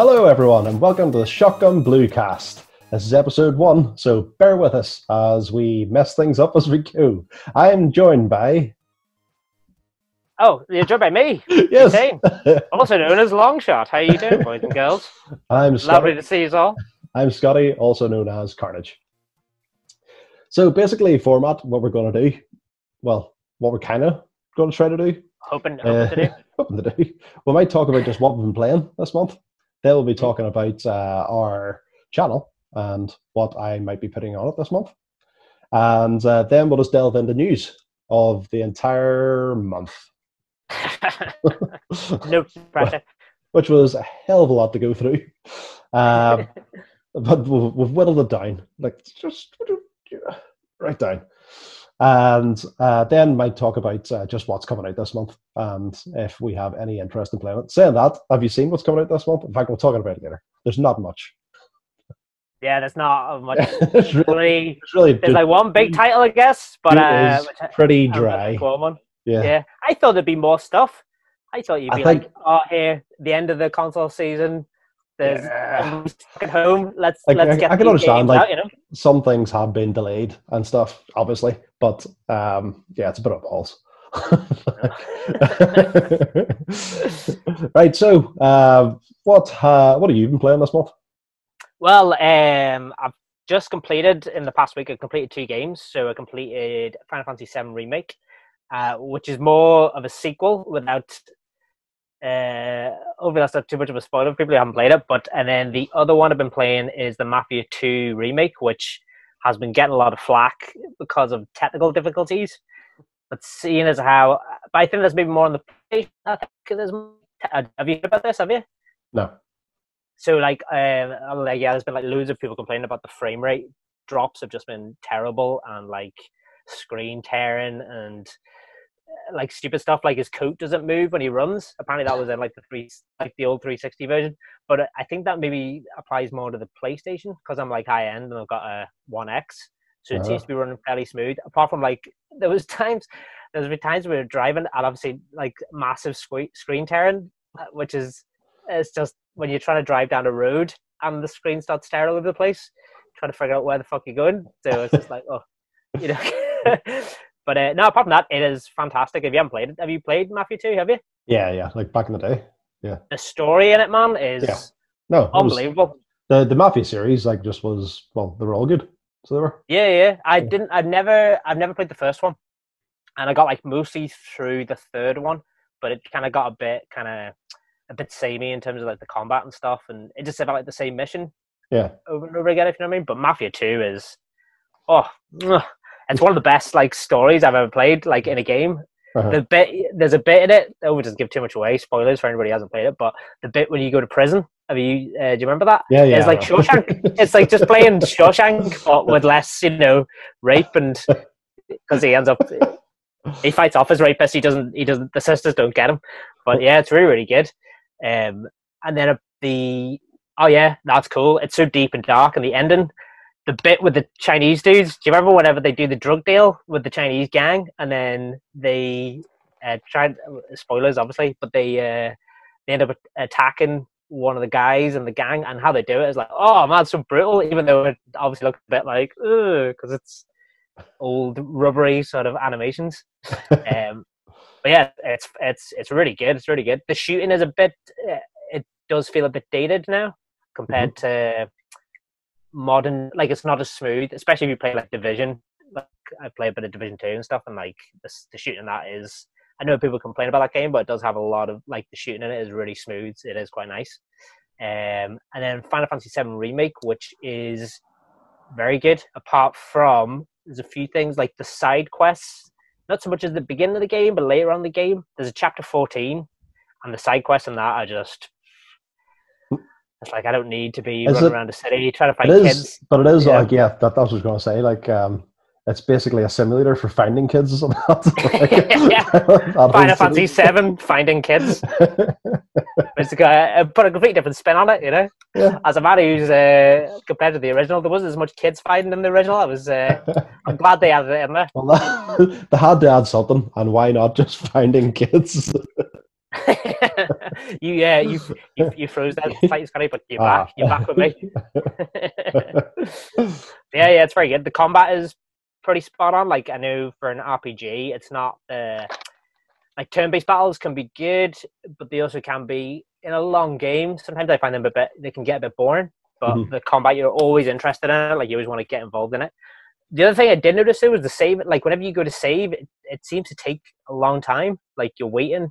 Hello, everyone, and welcome to the Shotgun Bluecast. This is episode one, so bear with us as we mess things up as we go. I am joined by. Oh, you're joined by me. Yes. Also known as Longshot. How are you doing, boys and girls? I'm Lovely to see you all. I'm Scotty, also known as Carnage. So, basically, format, what we're going to do, well, what we're kind of going to try to do, Hoping, uh, to do. hoping to do, we might talk about just what we've been playing this month. Then we'll be talking about uh, our channel and what I might be putting on it this month. And uh, then we'll just delve into news of the entire month. no pressure. which was a hell of a lot to go through. Um, but we've, we've whittled it down, like just right down. And uh, then might talk about uh, just what's coming out this month and if we have any interest in playing it. Saying that, have you seen what's coming out this month? In fact, we'll talk about it later. There's not much. Yeah, there's not much. it's really, it's really there's like one big title, I guess, but uh, pretty dry. the cool one. Yeah. Yeah, I thought there'd be more stuff. I thought you'd be think- like, oh, here, the end of the console season. There's Yeah. At home. Let's Like, let's I- get I can understand, like- out, you know. Some things have been delayed and stuff, obviously, but um, yeah, it's a bit of balls. right, so uh, what uh, what have you been playing this month? Well, um, I've just completed in the past week. I completed two games. So I completed Final Fantasy VII Remake, uh, which is more of a sequel without. Uh, hopefully that's not too much of a spoiler for people who haven't played it. But and then the other one I've been playing is the Mafia Two Remake, which has been getting a lot of flack because of technical difficulties. But seeing as how, but I think there's maybe more on the. PlayStation. I think there's. Have you heard about this? Have you? No. So like, um, like yeah, there's been like loads of people complaining about the frame rate drops have just been terrible and like screen tearing and uh, like stupid stuff. Like his coat doesn't move when he runs. Apparently that was in like the three, like the old 360 version. But I think that maybe applies more to the PlayStation because I'm like high end and I've got a One X, so it Uh-huh. seems to be running fairly smooth. Apart from like there was times, there's been times we were driving and obviously like massive sque- screen tearing, which is it's just when you're trying to drive down a road and the screen starts tearing all over the place, trying to figure out where the fuck you're going. So it's just like, oh, you know. but uh, no, apart from that, it is fantastic. If you haven't played it, have you played Mafia 2? Have you? Yeah, yeah, like back in the day. Yeah. The story in it, man, is Yeah. No, it was- unbelievable. the the Mafia series like just was well, they were all good. So they were. Yeah, yeah. I Yeah. didn't. I've never. I've never played the first one, and I got like mostly through the third one, but it kind of got a bit kind of a bit samey in terms of like the combat and stuff, and it just felt like the same mission Yeah, over and over again. If you know what I mean. But Mafia Two is, oh. It's one of the best like stories I've ever played like in a game. uh-huh. The bit there's a bit in it. Oh, it doesn't give too much away. Spoilers for anybody who hasn't played it. But the bit when you go to prison. Have you? Uh, do you remember that? yeah, yeah. It's like Shawshank. It's like just playing Shawshank, but with less, you know, rape and because he ends up he fights off his rapist. He doesn't. He doesn't. The sisters don't get him. But yeah, it's really really good. Um, and then the oh yeah, that's cool. It's so deep and dark, and the ending, the bit with the Chinese dudes. Do you remember whenever they do the drug deal with the Chinese gang, and then they uh, try spoilers obviously, but they uh, they end up attacking one of the guys in the gang, and how they do it is like, oh man, so brutal. Even though it obviously looks a bit like, because it's old rubbery sort of animations. um, but yeah, it's it's it's really good. It's really good. The shooting is a bit. Uh, it does feel a bit dated now compared to modern. Like it's not as smooth, especially if you play like Division. Like I play a bit of Division Two and stuff, and like the, shooting in that is. I know people complain about that game, but it does have a lot of like the shooting in it is really smooth. It is quite nice. Um, and then Final Fantasy VII Remake, which is very good. Apart from there's a few things like the side quests, not so much as the beginning of the game, but later on the game. There's a chapter 14, and the side quests in that are just. It's like I don't need to be Is running it- around the city trying to find is, kids. but it is Yeah. like yeah, that, that's what I was going to say. Like, um, it's basically a simulator for finding kids or something. like, Yeah. that Final. Fantasy VII, finding kids. It's uh, put a completely different spin on it, you know. Yeah. As a man who's uh, compared to the original, there wasn't as much kids fighting in the original. I was, uh, I'm glad they added it in there. Well, that, they had to add something, and why not just finding kids? you, yeah, you, you, you froze that fight, Scotty, but you're back. Ah. You're back with me. yeah, yeah, it's very good. The combat is pretty spot on. Like I know for an RPG, it's not uh, like turn-based battles can be good, but they also can be in a long game. Sometimes I find them a bit they can get a bit boring. But Mhm. the combat, you're always interested in it. Like you always want to get involved in it. The other thing I did notice too was the save. Like whenever you go to save, it, it seems to take a long time. Like you're waiting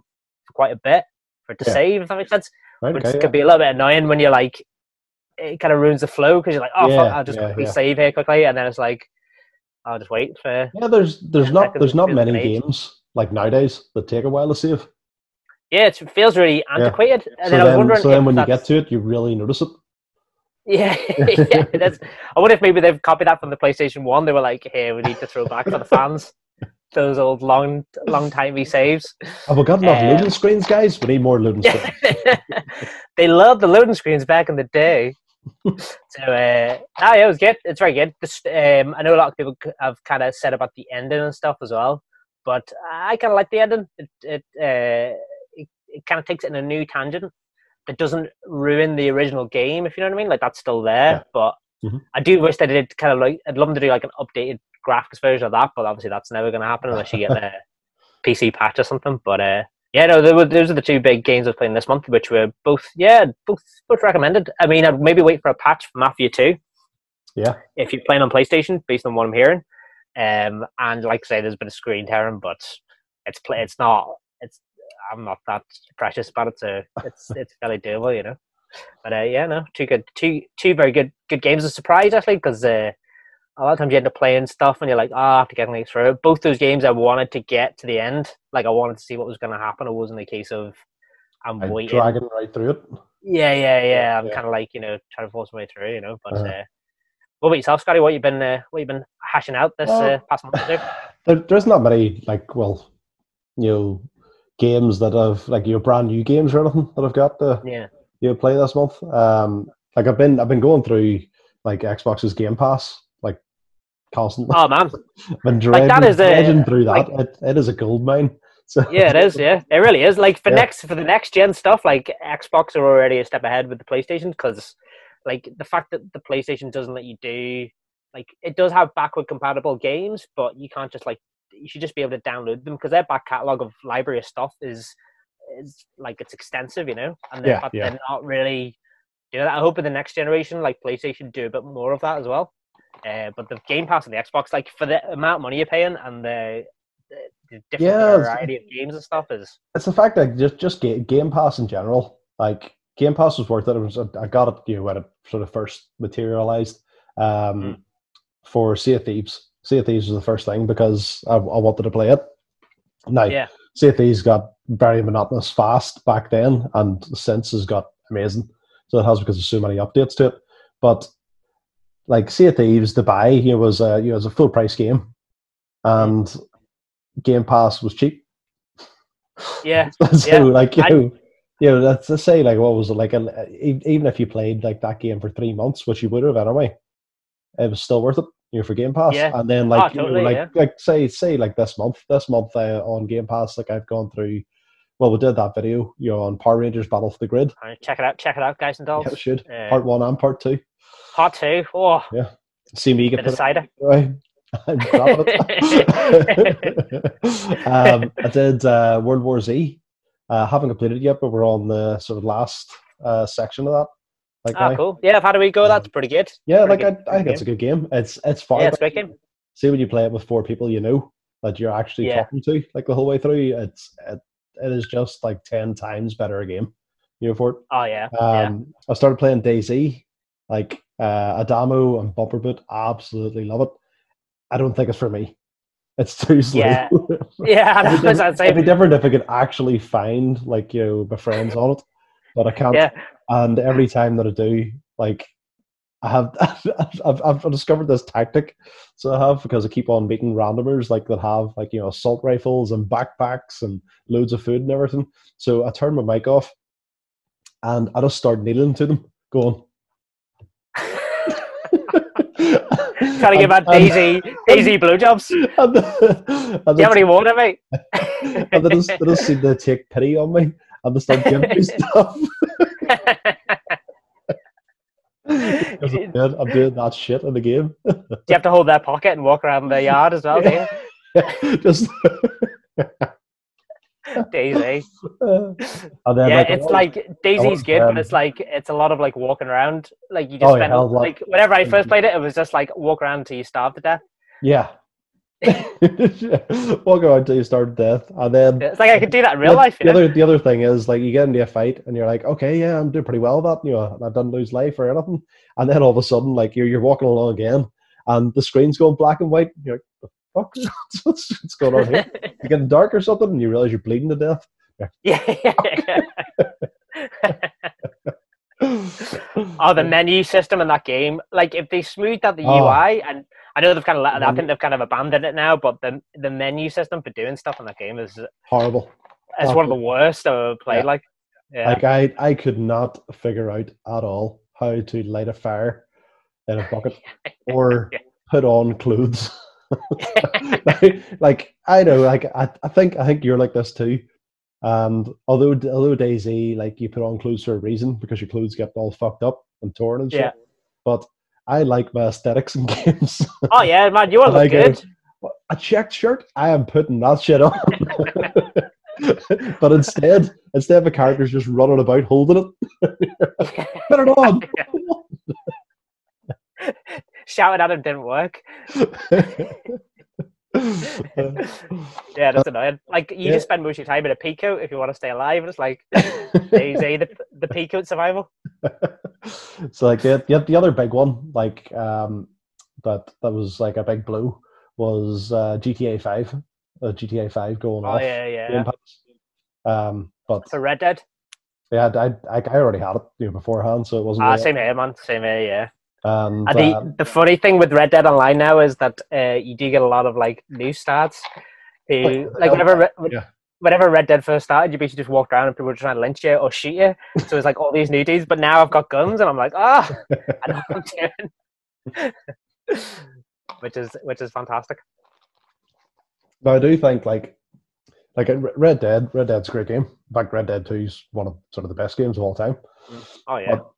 for quite a bit for it to Yeah. save. If that makes sense Right, which okay, could be a little bit annoying when you're like, it kind of ruins the flow because you're like, oh, fuck, I'll just yeah, quickly yeah. save here quickly, and then it's like, I'll just wait for. yeah. yeah, there's there's not there's not many age. games like nowadays that take a while to save. Yeah, it feels really antiquated. And so then I was then, wondering, so then when you get to it, you really notice it. yeah, yeah, that's. I wonder if maybe they've copied that from the PlayStation One. They were like, "Here, we need to throw back for the fans those old long, long timey saves." Have we got enough Uh, loading screens, guys? We need more loading screens. they loved the loading screens back in the day. so uh, ah, yeah, it was good. It's very good. Just, um, I know a lot of people have kind of said about the ending and stuff as well, but I kind of like the ending. It it, uh, it, it kind of takes it in a new tangent that doesn't ruin the original game. If you know what I mean, like that's still there, Yeah. but Mhm. I do wish they did kind of like. I'd love them to do like an updated graphics version of that, but obviously that's never going to happen unless you get a PC patch or something. But uh, yeah, no, were, those are the two big games I was playing this month, which were both, yeah, both both recommended. I mean, I'd maybe wait for a patch for Mafia Two Yeah, if you're playing on PlayStation, based on what I'm hearing. Um, and like I say, there's been a screen tearing, but it's play, it's not, it's I'm not that precious about it, so it's it's fairly doable, you know. But uh, yeah, no, two good, two two very good good games. A surprise actually, because uh, a lot of times you end up playing stuff and you're like, oh, I have to get things through. it. Both those games, I wanted to get to the end. Like I wanted to see what was going to happen. It wasn't a case of I'm I'm waiting. dragging right through it. Yeah, yeah, yeah. I'm Yeah. kind of like you know trying to force my way through, you know. But Uh-huh. uh, what about yourself, Scotty? What you been uh, what you been hashing out this Well, uh, past month or two? There, there's not many like well, you know, games that have like your brand new games or anything that I've got to Yeah, you play this month. Um, like I've been I've been going through like Xbox's Game Pass like constantly. oh man, I've been like, dredging, that is a- dredging through that. like- it, it is a gold mine. So yeah, it is. Yeah, it really is. Like for Yeah. next for the next gen stuff, like Xbox are already a step ahead with the PlayStation because like the fact that the PlayStation doesn't let you do like it does have backward compatible games, but you can't just like you should just be able to download them because their back catalog of library of stuff is is like it's extensive, you know, and the Yeah, yeah. they're not really doing that. I hope in the next generation, like PlayStation, do a bit more of that as well. Uh, but the Game Pass and the Xbox, like for the amount of money you're paying and the, the, the different Yeah, variety of games and stuff is it's the fact that just just Ga- Game Pass in general, like Game Pass was worth it. it was, I got it you know when it sort of first materialized um, Mm. for Sea of Thieves. Sea of Thieves was the first thing because I, I wanted to play it. Now, yeah. Thieves got very monotonous fast back then, and since has got amazing. So it has because there's so many updates to it. But like Sea of Thieves, to buy you know, was a you know, it was a full price game, and Game Pass was cheap. Yeah, so Yeah, like you I- know, you know, let's say like what was it like? A, e- even if you played like that game for three months, which you would have anyway, it was still worth it. You know, for Game Pass, Yeah. and then like Oh, you know, like yeah. like say say like this month, this month uh, on Game Pass, like I've gone through. Well, we did that video, you know, on Power Rangers Battle for the Grid. Right, check it out. Check it out, guys and dolls. Yeah, it should Uh, part one and part two. Part two. Oh, Yeah. See me get the decider. Right. I'm it. um, I did uh, World War Z. Uh, haven't completed it yet, but we're on the sort of last uh, section of that. Like Ah, cool. Yeah, I've had a wee go. That's pretty good. Yeah, Pretty like good- I, I think it's a good game. It's it's fun. Yeah, it's a great game. See when you play it with four people, you know that you're actually Yeah. talking to like the whole way through. It's it, it is just like ten times better a game. You know for it. Oh yeah. yeah. Um, I started playing DayZ, like uh, Adamo and Bumper Boot. Absolutely love it. I don't think it's for me. It's too slow. Yeah. Yeah, it'd, be, it's it'd be different if I could actually find like you know my friends on it, but I can't. Yeah. And every time that I do, like I have, I've, I've discovered this tactic. So I have because I keep on meeting randomers like that have like you know assault rifles and backpacks and loads of food and everything. So I turn my mic off, and I just start kneeling to them, going. Trying to give out DayZ DayZ blowjobs. and, and Do you have any water, mate? and they just, they just seem to take pity on me and they start giving me stuff. Because I'm doing, I'm doing that shit in the game. Do you have to hold their pocket and walk around the yard as well? you? just Daisy. yeah, it's like DayZ's good, um, but it's like it's a lot of like walking around. Like you just Oh, spend of like whenever I first played it, it was just like walk around until you starve to death. yeah. Walk around until you start death, and then It's like I could do that in real life. the know? other the other thing is like you get into a fight and you're like, okay, yeah, I'm doing pretty well with that. You know, I didn't lose life or anything, and then all of a sudden, like you're you're walking along again, and the screen's going black and white. And you're like, the fuck, what's, what's going on here? You're getting dark or something, and you realize you're bleeding to death. yeah. oh, the menu system in that game. Like if they smoothed out the Oh. UI, and I know they've kind of, let, I think they've kind of abandoned it now, but the the menu system for doing stuff in that game is Horrible. is one of the worst I've ever played. Yeah. Like, yeah. Like I, I could not figure out at all how to light a fire in a bucket or put on clothes. like, like, I know, like I, I think I think you're like this too. And although although DayZ, like you put on clothes for a reason because your clothes get all fucked up and torn and shit. Yeah. But I like my aesthetics in games. oh yeah, man, you look like good. it. a checked shirt, I am putting that shit on. but instead, instead the character's just running about holding it. Put it on. Shouting at him didn't work. Yeah, that's annoying. Like you Yeah. just spend most of your time in a peacoat if you want to stay alive, and it's like DayZ, the the peacoat survival. so like the, the the other big one, like um, that that was like a big blow was uh, GTA Five, uh, GTA Five going off. Oh off. yeah, yeah. Um, but For Red Dead. yeah, I, I I already had it you know, beforehand, so it wasn't. Ah, really- same here, man. Same here, yeah. And, And uh, the, the funny thing with Red Dead Online now is that uh, you do get a lot of like new starts. Who Like, like whenever yeah. whenever Red Dead first started, you basically just walked around and people were trying to lynch you or shoot you. So it's like all these new dudes. But now I've got guns and I'm like, ah, I know what I'm doing. which is which is fantastic. But I do think like like uh, Red Dead. Red Dead's a great game. In fact, Red Dead Two is one of sort of the best games of all time. Oh yeah. But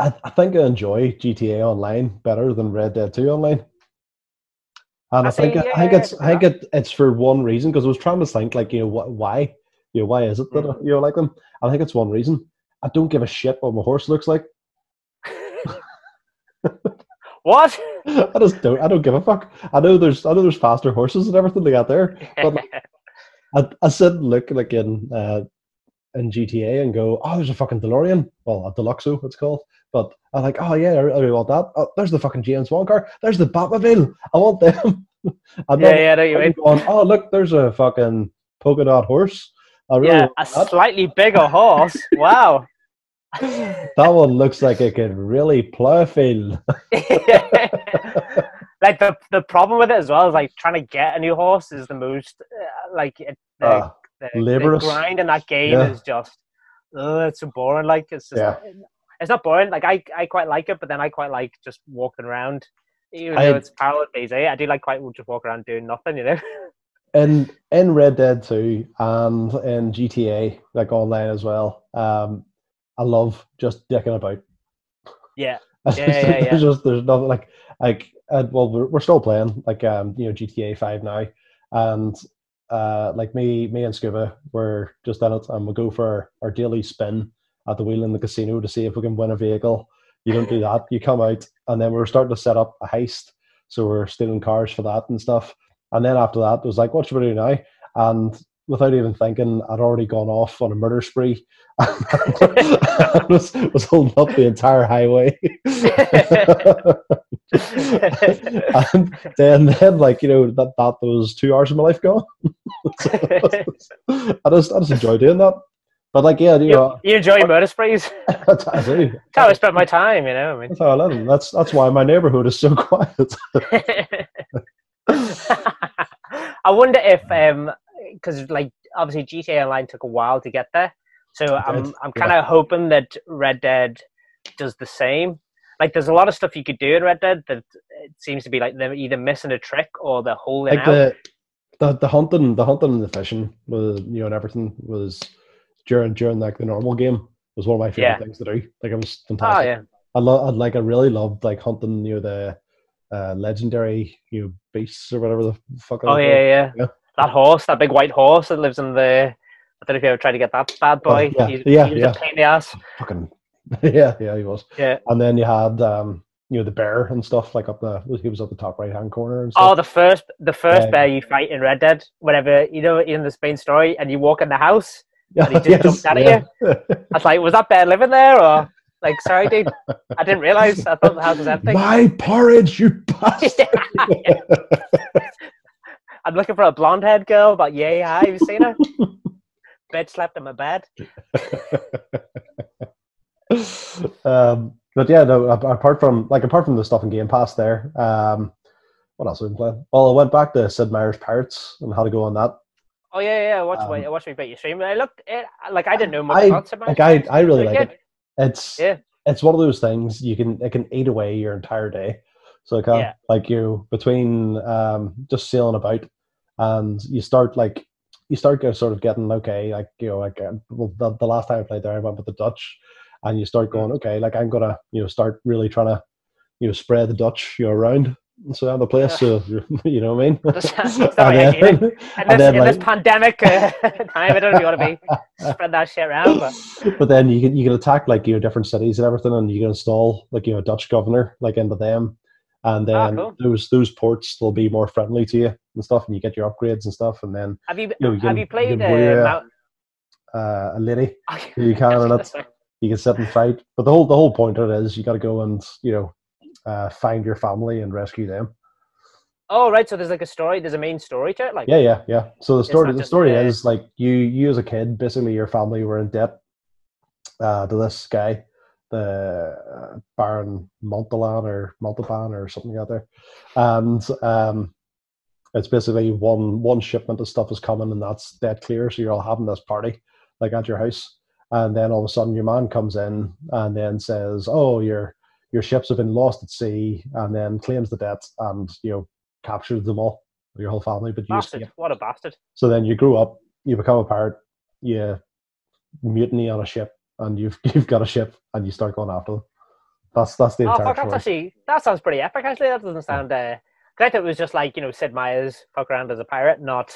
I, I think I enjoy GTA Online better than Red Dead Two Online. And I, I think see, I think yeah, it's I think it, it's for one reason because I was trying to think like you know what why you know why is it that Mm. you know like them? I think it's one reason. I don't give a shit what my horse looks like. what? I just don't. I don't give a fuck. I know there's I know there's faster horses and everything they got there. But I, I sit and look like in uh, in GTA and go, oh, there's a fucking DeLorean. Well, a Deluxo, it's called. But I'm like, oh yeah, I really want that. Oh, there's the fucking James Bond car. There's the Batmobile. I want them. and yeah, then yeah, what you mean. going, oh look, there's a fucking polka dot horse. Really Yeah, a that. slightly bigger horse. Wow. that one looks like it could really plow field. like the the problem with it as well is like trying to get a new horse is the most uh, like it, Ah, the, the grind in that game Yeah. is just uh, it's so boring. Like it's just, Yeah. it's not boring. Like I I quite like it, but then I quite like just walking around. Even I- though it's parallel days, I do like quite just walk around doing nothing. You know. in in Red Dead 2 and in GTA, like online as well. Um, I love just dicking about. Yeah. There's Yeah, yeah, yeah. just there's nothing like like uh, well we're, we're still playing like um you know GTA 5 now and uh like me me and Scuba we're just in it and we'll go for our daily spin at the wheel in the casino to see if we can win a vehicle. You don't do that. You come out and then we're starting to set up a heist. So we're stealing cars for that and stuff. And then after that, it was like, what should we do now? And without even thinking, I'd already gone off on a murder spree. I was, was holding up the entire highway. and then, then, like, you know, that, that was two hours of my life gone. I just, I just enjoy doing that. But, like, yeah, you you, know, you enjoy murder sprees? I do. That's how I spend my time. You know. I mean. That's how I live. That's, that's why my neighborhood is so quiet. I wonder if, um, because like obviously GTA Online took a while to get there, So I'm. I'm kind of hoping that Red Dead does the same. Like, there's a lot of stuff you could do in Red Dead that it seems to be like they're either missing a trick or they're holding like out. the, the the hunting, the hunting and the fishing, was you know, and everything was during during like the normal game was one of my favorite Yeah. things to do. Like it was oh fantastic. yeah, I love, like, I really loved like hunting, you know, the uh, legendary, you know, beasts or whatever the fuck. oh yeah, yeah, Yeah. That horse, that big white horse that lives in the. I don't know if you ever tried to get that bad boy. yeah, He's, yeah, he was yeah. a pain in the ass. Fucking, yeah, yeah, he was. Yeah. And then you had, um, you know, the bear and stuff like up the. He was up the top right hand corner and Oh, the first, the first Yeah. bear you fight in Red Dead, whenever you know in the spain story, and you walk in the house. and he just jumped out at yeah. I was like, was that bear living there, or like, sorry, dude, I didn't realize. I thought the house was empty. My porridge, you bastard! I'm looking for a blonde haired girl, but yeah, yeah, have you seen her? bed slept in my bed. um, but yeah, no. Apart from like apart from the stuff in Game Pass, there. Um, what else have we been playing? Well, I went back to Sid Meier's Pirates and how to go on that. Oh yeah, yeah. Watch, Um, watch me bet you stream. I looked, it, like I didn't know much I about Sid like I I really like good. it. It's Yeah. it's one of those things you can it can eat away your entire day. So it can Yeah. like you between um just sailing about and you start like you start go sort of getting okay like you know like uh, well, the, the last time I played there I went with the Dutch and you start going okay like I'm gonna you know start really trying to you know spread the Dutch you know around so on the place so you know what I mean? And then, In this, and then in this pandemic uh, time, I don't know if you want to be spread that shit around, but but then you can you can attack like you know different cities and everything, and you can install like you know a Dutch governor like into them, and Ah, then cool. those those ports will be more friendly to you and stuff, and you get your upgrades and stuff, and then have you, you have can- you you played can uh, Mount? uh, a lady you can in it. You can sit and fight, but the whole the whole point of it is you got to go and you know uh, find your family and rescue them. Oh right, so there's like a story. There's a main story to it. Like Yeah, yeah, yeah. So the story the story is like you you as a kid, basically your family were in debt uh, to this guy, the uh, Baron Montalan or Montalban or something out there, and um, it's basically one one shipment of stuff is coming and that's dead clear. So you're all having this party like at your house, and then all of a sudden your man comes in and then says, "Oh, your your ships have been lost at sea," and then claims the debt and you know captures them all, your whole family, but you bastard. escape. What a bastard. So then you grow up, you become a pirate, you mutiny on a ship, and you've you've got a ship, and you start going after them. That's that's the Oh entire fuck, that's actually that sounds pretty epic. Actually, that doesn't sound. Uh, I thought it was just like you know Sid Meier's fuck around as a pirate, not.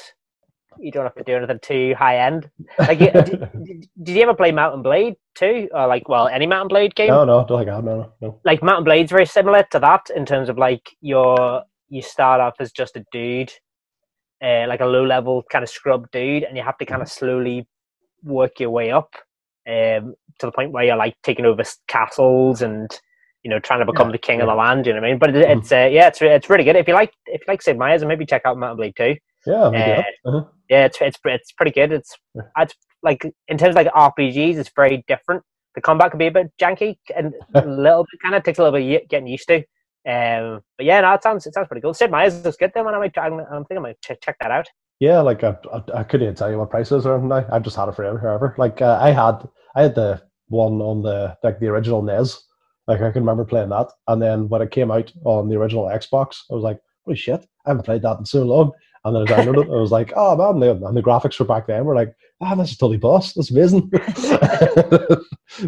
You don't have to do anything too high end. Like, you- did, did, you ever play Mount & Blade too, or like, well, any Mount & Blade game? no, no, don't like that. No, no, no. like Mount & Blade's very similar to that in terms of like your you start off as just a dude, uh, like a low level kind of scrub dude, and you have to kind of slowly work your way up um, to the point where you're like taking over castles and you know trying to become Yeah, the king of the land. You know what I mean? But it, Mhm. it's uh, yeah, it's it's really good. If you like if you like Sid Meier's, then maybe check out Mount & Blade too. Yeah, Uh. Uh-huh. Yeah, it's it's it's pretty good. It's Yeah. it's like in terms of like RPGs, it's very different. The combat can be a bit janky and a little bit kind of takes a little bit getting used to. Um, but yeah, no, it sounds it sounds pretty cool. Sid Meier's is good. Then when I might, I'm, I'm thinking I might ch- check that out. Yeah, like I, I, I couldn't even tell you what price it is or anything now. I've just had it forever, forever. Like uh, I had, I had the one on the like the original NES. Like I can remember playing that, and then when it came out on the original Xbox, I was like, "Holy shit! I haven't played that in so long." And then I downloaded it. I was like, "Oh man!" the- And the graphics for back then were like, "Ah, this is totally boss. That's amazing."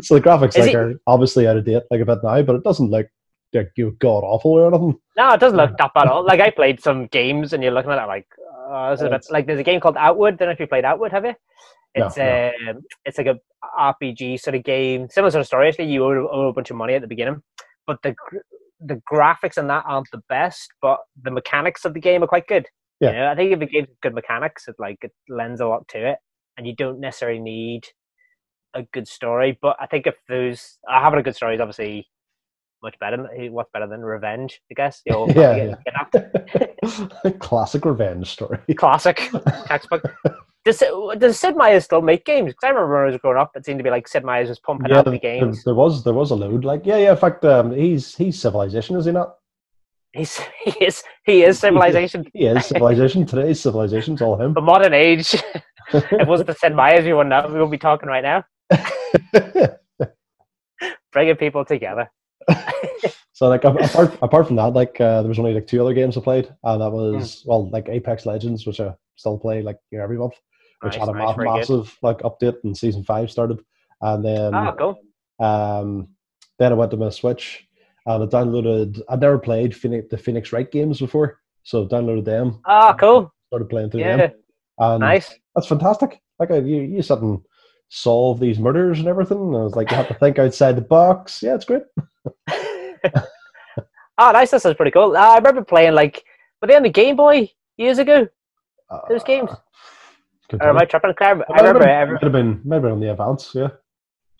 so the graphics Is like it- are obviously out of date, like a bit now, but it doesn't look like you god awful or anything. No, it doesn't look that bad at all. Like I played some games, and you're looking at it like, this is like there's a game called Outward. Don't know if you played Outward, have you? It's no. um, it's like a RPG sort of game, similar sort of story. Actually, you owe, owe a bunch of money at the beginning, but the the graphics in that aren't the best, but the mechanics of the game are quite good. Yeah. You know, I think if a game's good mechanics, it like it lends a lot to it, and you don't necessarily need a good story. But I think if those uh, having a good story is obviously much better. than- What's better than revenge? I guess. The old Yeah, getting. Classic revenge story. classic textbook. Does, does Sid Meier still make games? Because I remember when I was growing up, it seemed to be like Sid Meier's was pumping out the games. there was there was a load. Like yeah, yeah. In fact, um, he's he's civilization, is he not? He's, he is he is civilization. He is civilization. Today's civilization's all him. The modern age. it wasn't the Sid Meier's, we wouldn't know. We wouldn't be talking right now. Bringing people together. so like apart apart from that, like uh, there was only like two other games I played, and that was mm. well like Apex Legends, which I still play like you know, every month, which nice, had a nice, massive like update and season five started, and then ah, cool. um, then I went to my Switch and I downloaded. I'd never played Phoenix, the Phoenix Wright games before, so downloaded them. Ah, cool. Started playing through yeah. them. And nice. That's fantastic. Like you, you sit and solve these murders and everything. And I was like, you have to think outside the box. Yeah, it's great. oh, nice. This is pretty cool. Uh, I remember playing like, were they on the Game Boy years ago? Uh, Those games. Or am I tripping? I, remember. I remember. Might have been, been on the Advance. Yeah.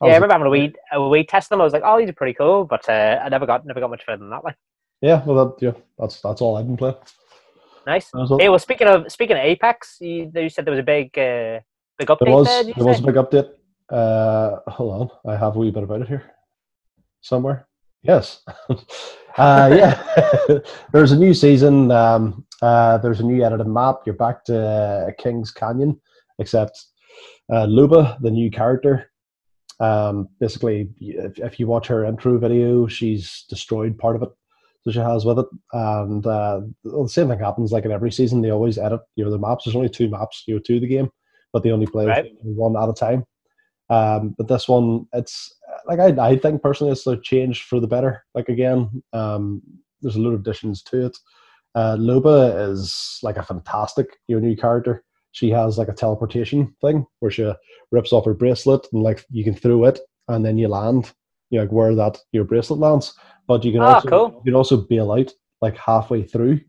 yeah, I remember having a wee a wee test them. I was like, "Oh, these are pretty cool," but uh, I never got never got much further than that. Like, yeah, well, that, yeah, that's that's all I've been playing. Nice. Hey, well, speaking of speaking of Apex, you, you said there was a big uh, big update. There was there, there was a big update. Uh, hold on, I have a wee bit about it here somewhere. Yes. uh, yeah. there's a new season. Um, uh, there's a new edited map. You're back to uh, Kings Canyon, except uh, Loba, the new character. Um, basically, if, if you watch her intro video, she's destroyed part of it that she has with it. And uh, the same thing happens like in every season. They always edit you know the maps. There's only two maps you know to the game, but they only play right. one at a time. Um, but this one, it's like I, I think personally, it's a change for the better. Like again, um, there's a lot of additions to it. Uh, Loba is like a fantastic you know, new character. She has like a teleportation thing where she rips off her bracelet and like you can throw it and then you land, you know, like where that your bracelet lands. But you can oh, also cool. you can also bail out like halfway through,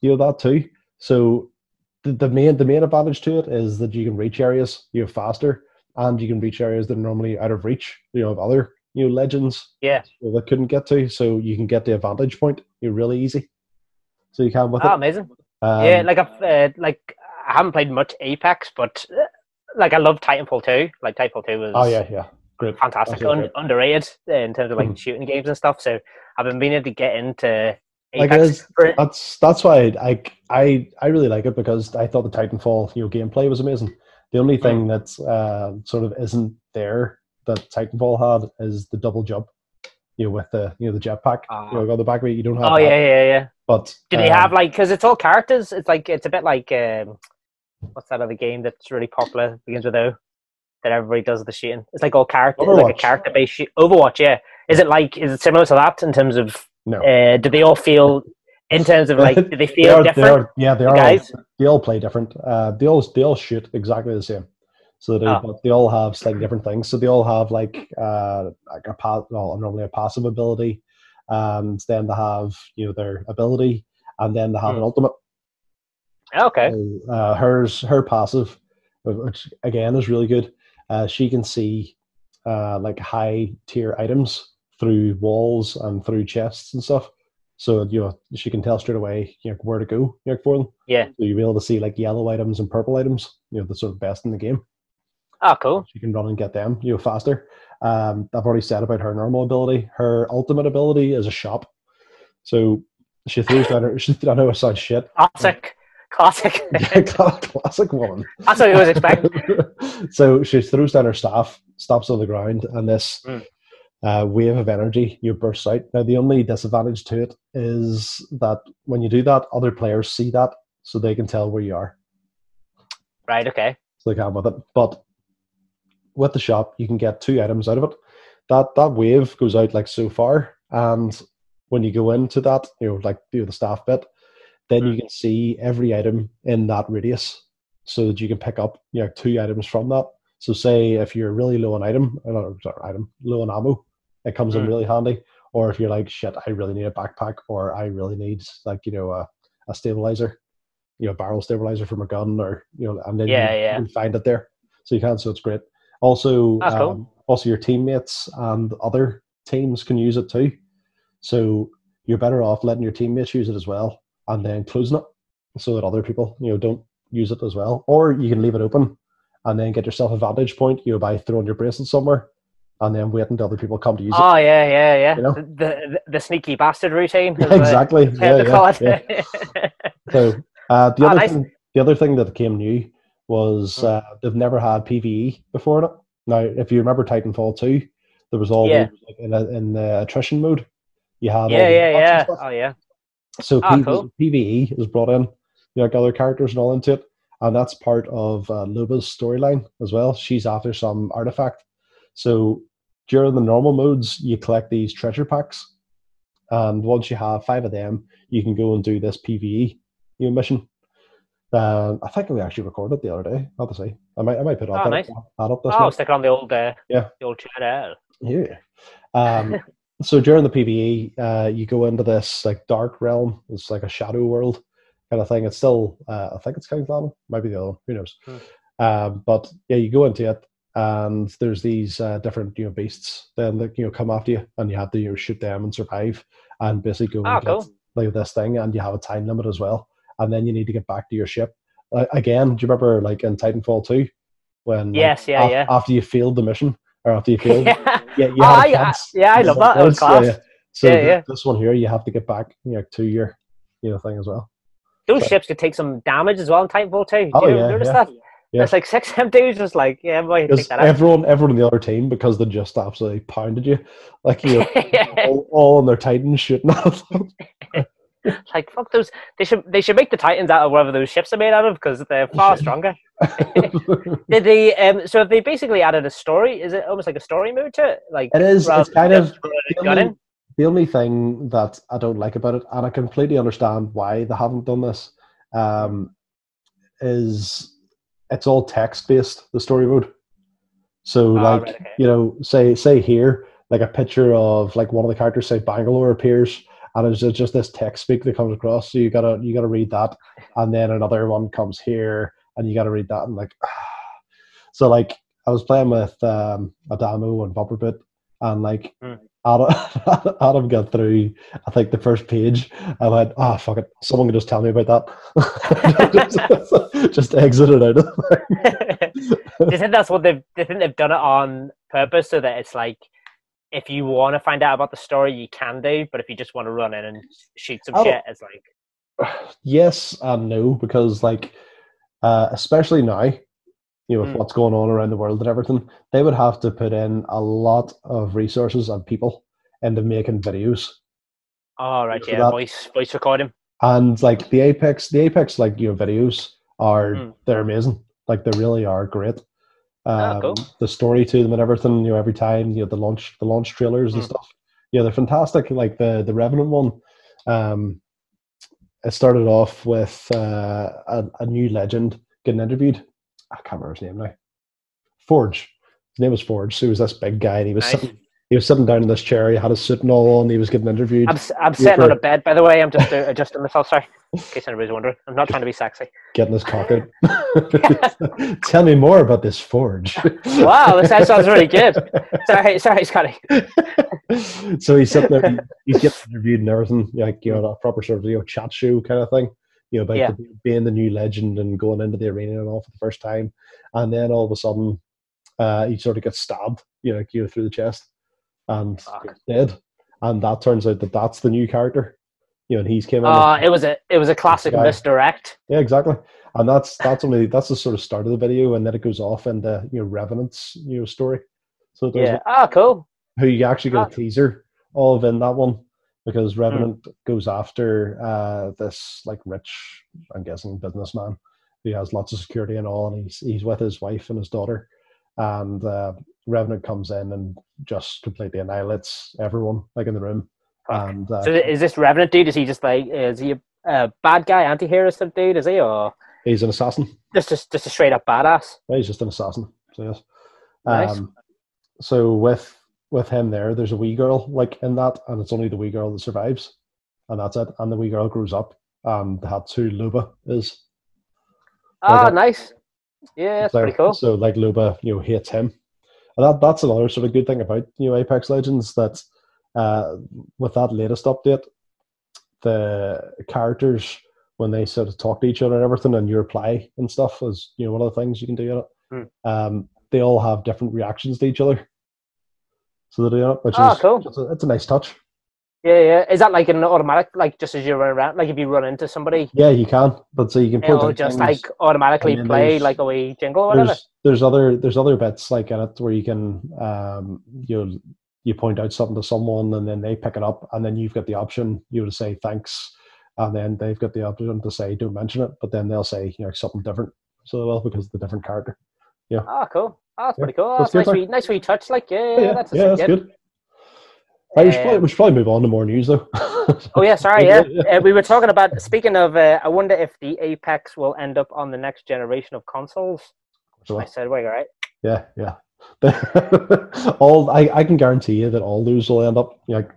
you know that too. So the, the main the main advantage to it is that you can reach areas you know faster and you can reach areas that are normally out of reach, you know, of other you know legends. Yeah. That couldn't get to, so you can get the advantage point. You're really easy. So you can with oh, it. amazing. Um, yeah, like I've uh, like I haven't played much Apex, but uh, like I love Titanfall 2. Like Titanfall 2 was Oh yeah, yeah. Great. Fantastic. Un- underrated in terms of like mm. shooting games and stuff. So I've been meaning to get into Apex. Like that's that's why I, I I really like it because I thought the Titanfall you know gameplay was amazing. The only thing mm. that uh, sort of isn't there that Titanfall had is the double jump. You know, with the you know the jetpack, uh, you know, on the back of it, you don't have. Oh that. yeah, yeah, yeah. But do they um, have like because it's all characters? It's like it's a bit like um, what's that other game that's really popular begins with O that everybody does the shooting. It's like all characters, like a character based shoot. Overwatch, yeah. Is it like is it similar to that in terms of? No. Uh, do they all feel in terms of like do they feel they are, different? They are, yeah, they are. Guys? All, they all play different. Uh, they all they all shoot exactly the same. So they oh. they all have slightly different things. So they all have like uh like a pass well normally a passive ability, and then they have you know their ability, and then they have mm. an hmm. ultimate. Okay. So, uh, hers her passive, which again is really good. Uh, she can see uh, like high tier items through walls and through chests and stuff. So you know she can tell straight away you know where to go you know, for them. Yeah. So you'll be able to see like yellow items and purple items. You know the sort of best in the game. Oh, cool. She can run and get them you know faster. Um, I've already said about her normal ability. Her ultimate ability is a shop. So she throws down her. She, I know it sounds shit. Classic. Classic. classic woman. That's what you was expecting. so she throws down her staff, stops on the ground, and this mm uh, wave of energy you burst out. Now, the only disadvantage to it is that when you do that, other players see that, so they can tell where you are. Right. Okay. So they can with it, but with the shop, you can get two items out of it. That that wave goes out like so far, and when you go into that, you know, like do the staff bit, then mm. you can see every item in that radius, so that you can pick up you know two items from that. So say if you're really low on item, uh, sorry, item low on ammo, it comes mm. in really handy. Or if you're like, shit, I really need a backpack, or I really need like you know a, a stabilizer, you know, barrel stabilizer from a gun, or you know, and then yeah, you, yeah. you find it there, so you can. So it's great. Also, um, cool. also your teammates and other teams can use it too. So you're better off letting your teammates use it as well, and then closing it so that other people you know don't use it as well. Or you can leave it open and then get yourself a vantage point, you know, by throwing your bracelet somewhere and then wait until other people come to use oh, it. Oh yeah, yeah, yeah. You know? the, the, the sneaky bastard routine. Yeah, exactly. Yeah, yeah, yeah. so uh, the oh, other nice. thing, the other thing that came new was hmm. uh, they've never had PVE before in it. Now, if you remember Titanfall 2, there was all Yeah. like, in, a, in the attrition mode. You had Yeah, yeah, yeah. Oh yeah. So Ah, PV, cool. PVE is brought in, you know, like other characters and all into it, and that's part of uh, Loba's storyline as well. She's after some artifact. So during the normal modes, you collect these treasure packs, and once you have five of them, you can go and do this PVE you know, mission. Uh, I think we actually recorded it the other day. I'll to say. I might, I might put it up, Oh, that, nice. that up this Oh, stick it on the old uh, Yeah. the old channel. Yeah. Um, so during the PVE, uh, you go into this like dark realm. It's like a shadow world kind of thing. It's still, uh, I think it's King's Landing. Might be the other one. Who knows? Hmm. Um, but yeah, you go into it, and there's these uh, different you know beasts then that you know come after you, and you have to you know, shoot them and survive, and basically go Ah, and get like this thing, and you have a time limit as well, and then you need to get back to your ship. Uh, again, do you remember like in Titanfall two, when like, Yes, yeah, af- yeah. after you failed the mission or after you failed yeah. yeah, you Oh, I- I- yeah, I love that. That was class. yeah. So Yeah, yeah. this one here, you have to get back, you know, to your, you know, thing as well. Those So- ships could take some damage as well in Titanfall 2. Do Oh, you yeah, notice yeah. that? Yeah. It's like six M dudes just like, yeah, boy, take Because that out. everyone, everyone in the other team, because they just absolutely pounded you, like you Yeah. all, all on their Titans shooting at like fuck those they should they should make the Titans out of whatever those ships are made out of because they're far stronger. Did they um so they basically added a story? Is it almost like a story mode to it? Like It is. It's kind of just throwing a the only, the only thing that I don't like about it, and I completely understand why they haven't done this, um, is it's all text based. The story mode. So Ah, like right, okay. you know, say say here, like a picture of like one of the characters, say Bangalore appears, and it's just, this text speak that comes across. So you gotta you gotta read that, and then another one comes here, and you gotta read that, and like, so like I was playing with um, Adamo and Bumperbit, and like Hmm. Adam, Adam got through, I think the first page. I went, oh fuck it, someone can just tell me about that. just, just exit it out of there. Do you think that's what they've? Do you think they've done it on purpose so that it's like, if you want to find out about the story, you can do, but if you just want to run in and shoot some shit, it's like, yes and no because like uh, especially now you know with Mm. what's going on around the world and everything they would have to put in a lot of resources and people into making videos oh right, yeah, that- voice voice recording. and like the apex the apex like you know videos are Mm. they're amazing like they really are great um, cool. the story to them and everything you know every time you know the launch the launch trailers and Mm. stuff yeah they're fantastic like the the revenant one um it started off with uh, a, a new legend getting interviewed i can't remember his name now forge his name was forge so he was this big guy and he was Nice. sitting he was sitting down in this chair he had his suit and all on he was getting interviewed I'm, I'm sitting on a bed, by the way. I'm just uh, adjusting myself. Sorry, in case anybody's wondering. I'm not trying to be sexy. getting his cock out tell me more about this forge Wow, this sounds sounds really good. Sorry, sorry, Scotty. so he's sitting there, he- he's getting interviewed and everything, like you know, a proper sort of you know chat show kind of thing, you know, about Yeah. the, being the new legend and going into the arena and all for the first time, and then all of a sudden, uh, he sort of gets stabbed, you know, like, you know, through the chest, and dead, and that turns out that that's the new character, you know, and he's came out. Uh, it was a it was a classic guy. misdirect. yeah, exactly, and that's that's only that's the sort of start of the video, and then it goes off into you know Revenant's you know story. So Yeah. Ah, cool. who you actually get Ah. a teaser of in that one because Revenant goes after uh, this like rich, I'm guessing, businessman who has lots of security and all, and he's he's with his wife and his daughter, and uh, Revenant comes in and just completely annihilates everyone like in the room, and uh, So is this Revenant dude? Is he just like is he a, a bad guy, anti-hero sort of dude? Is he or he's an assassin. just just just a straight up badass? He's just an assassin. So yes. Nice. Um, so with with him there, there's a wee girl like in that, and it's only the wee girl that survives, and that's it. And the wee girl grows up, and that's who Loba is. Ah, Okay. nice. Yeah, that's there. pretty cool. So like Loba, you know, hates him, and that that's another sort of good thing about you know Apex Legends that uh, with that latest update, the characters when they sort of talk to each other and everything, and you reply and stuff is you know one of the things you can do in it. Hmm. Um, they all have different reactions to each other. So which Ah, is cool. it's, a, it's a nice touch. Yeah, yeah. Is that like an automatic, like just as you run around, like if you run into somebody, Yeah, you can, but so you can it'll just like automatically play like a wee jingle or whatever. there's there's other there's other bits like in it where you can um you you point out something to someone and then they pick it up and then you've got the option you would say thanks and then they've got the option to say don't mention it but then they'll say you know something different so well because of the different character Yeah. Oh, cool. Oh, that's Yeah, pretty cool. that's nice, wee, nice wee touch. Like, yeah, yeah that's, yeah, that's good. good right, we, should probably, Um, we should probably move on to more news though Oh yeah, sorry. Yeah, uh, we were talking about. Speaking of, uh, I wonder if the Apex will end up on the next generation of consoles. So, I said, "Wait, all right." yeah yeah all I, I can guarantee you that all those will end up like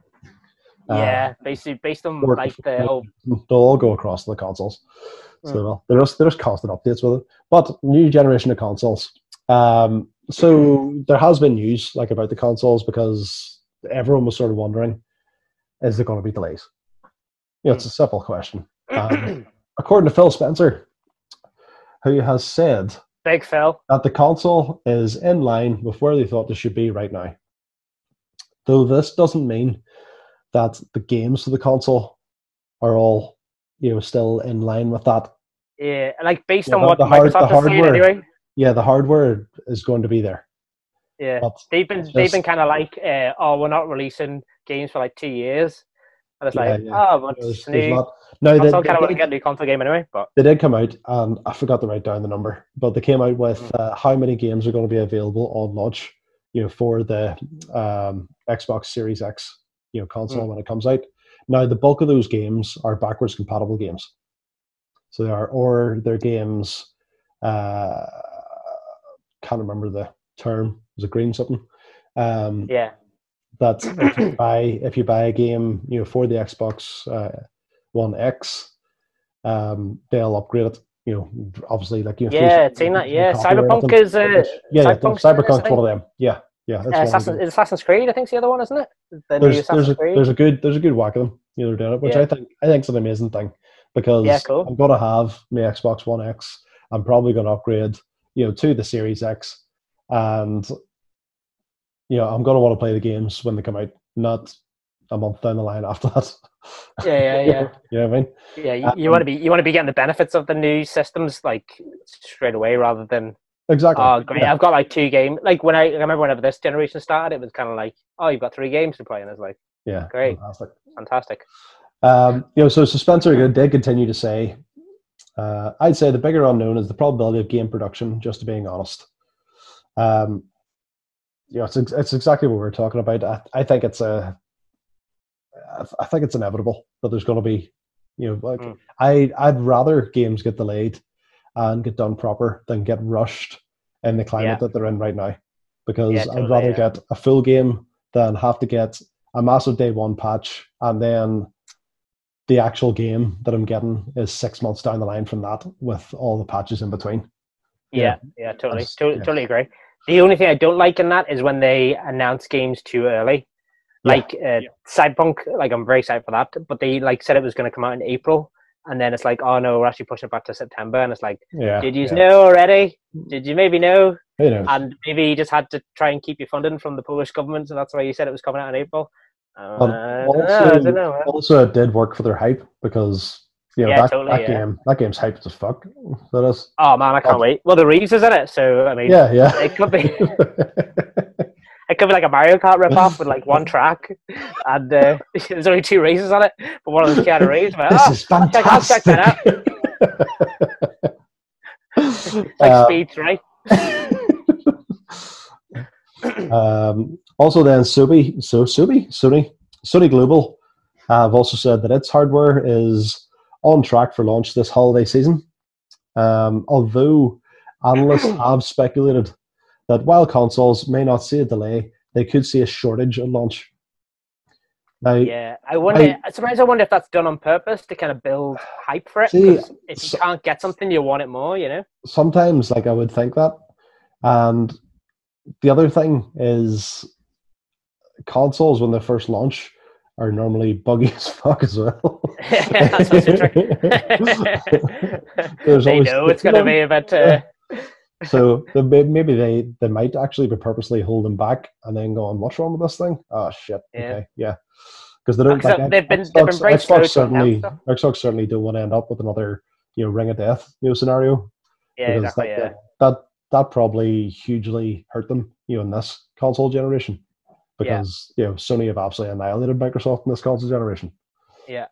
uh, yeah, basically based on or- like the oh, they'll all go across the consoles. So Mm. they'll- they're just they're just constant updates with it. But new generation of consoles. Um, so there has been news like about the consoles because everyone was sort of wondering, is there going to be delays? Yeah, it's a simple question. Um, according to Phil Spencer, who has said big Phil. that the console is in line with where they thought they should be right now. Though this doesn't mean that the games for the console are all you know still in line with that. Yeah, like based Yeah, on what the hard- Microsoft the hardware- anyway. Yeah, the hardware is going to be there. Yeah, But they've been it's they've been kind of like, uh, oh, we're not releasing games for like two years, and it's Yeah, like, yeah. oh, but there's, there's not. No, they, console kind of want to get a new console game anyway, but they did come out, and I forgot to write down the number, but they came out with Mm. uh, how many games are going to be available on launch. You know, for the um, Xbox Series X, you know, console Mm. when it comes out. Now, the bulk of those games are backwards compatible games. So they are, or they're games. Uh, can't remember the term. Was it green something? Um, yeah, that if you buy if you buy a game, you know, for the Xbox uh, One X, um, they'll upgrade it. You know, obviously, like you know, yeah, 360 seen that. Yeah, copy or Cyberpunk is uh, yeah, yeah, Cyberpunk's Cyberpunk's this, I one of them. Yeah, yeah. That's uh, Assassin's, Creed. I think it's the other one, isn't it? The There's there's a, Creed. there's a good there's a good whack of them. You know, they're doing it, which Yeah. I think I think is an amazing thing because Yeah, cool. I'm gonna have my Xbox One X. I'm probably gonna upgrade, you know, to the Series X, and you know, I'm gonna want to play the games when they come out, not a month down the line after that. Yeah, yeah, yeah. you know what I mean? Yeah, you, Um, want to be you want to be getting the benefits of the new systems like straight away rather than Exactly. oh great Yeah. I've got like two games like when I, I remember whenever this generation started it was kind of like oh you've got three games to play and it's like yeah. great. Fantastic. fantastic Um, you know, so, so Spencer did continue to say, uh, I'd say the bigger unknown is the probability of game production, just to being honest. Um, you know, it's, it's exactly what we're talking about. I, I think it's a, I th- I think it's inevitable that there's going to be, you know, like Mm. I, I'd rather games get delayed and get done proper than get rushed in the climate Yeah. that they're in right now. Because Yeah, I'd rather yeah. get a full game than have to get a massive day one patch and then the actual game that I'm getting is six months down the line from that with all the patches in between. yeah Yeah. yeah, totally That's- to- yeah. totally agree the only thing I don't like in that is when they announce games too early Yeah. like uh, Cyberpunk like I'm very excited for that but they like said it was going to come out in April and then it's like oh no we're actually pushing it back to September and it's like Yeah. did you yeah. know already did you maybe know Who knows? and maybe you just had to try and keep your funding from the Polish government, so that's why you said it was coming out in April. Uh, Well, I don't also- know, also, it did work for their hype because you know Yeah, that, totally, that yeah. game that game's hyped as fuck. That is. Oh man, I can't wait. Well, the Reeves is in it, so I mean, Yeah, yeah. it could be it could be like a Mario Kart ripoff with like one track, and uh, there's only two races on it, but one of them's Keanu Reeves. Like, this oh, is I'll check- I'll check that out. like Uh, Speed Three. Um, also, then Subi, so Subi, Sony, Sony Global have also said that its hardware is on track for launch this holiday season. Um, although analysts have speculated that while consoles may not see a delay, they could see a shortage at launch. Now, Yeah, I wonder. sometimes I wonder if that's done on purpose to kind of build hype for it. See, if you so- can't get something, you want it more. You know. sometimes like I would think that. And the other thing is consoles when they first launch are normally buggy as fuck as well. That's the trick. They know it's going to be a bit. Uh, so the, maybe they they might actually be purposely holding back and then going, "What's wrong with this thing?" Oh shit. Yeah. Okay, yeah. because they don't. Like, they've been- Xbox, they've been very Xbox certainly. Xbox certainly don't want to end up with another you know ring of death you know scenario. Yeah, exactly. that, Yeah. that, that probably hugely hurt them you know in this console generation because you know Sony have absolutely annihilated Microsoft in this console generation. Yeah.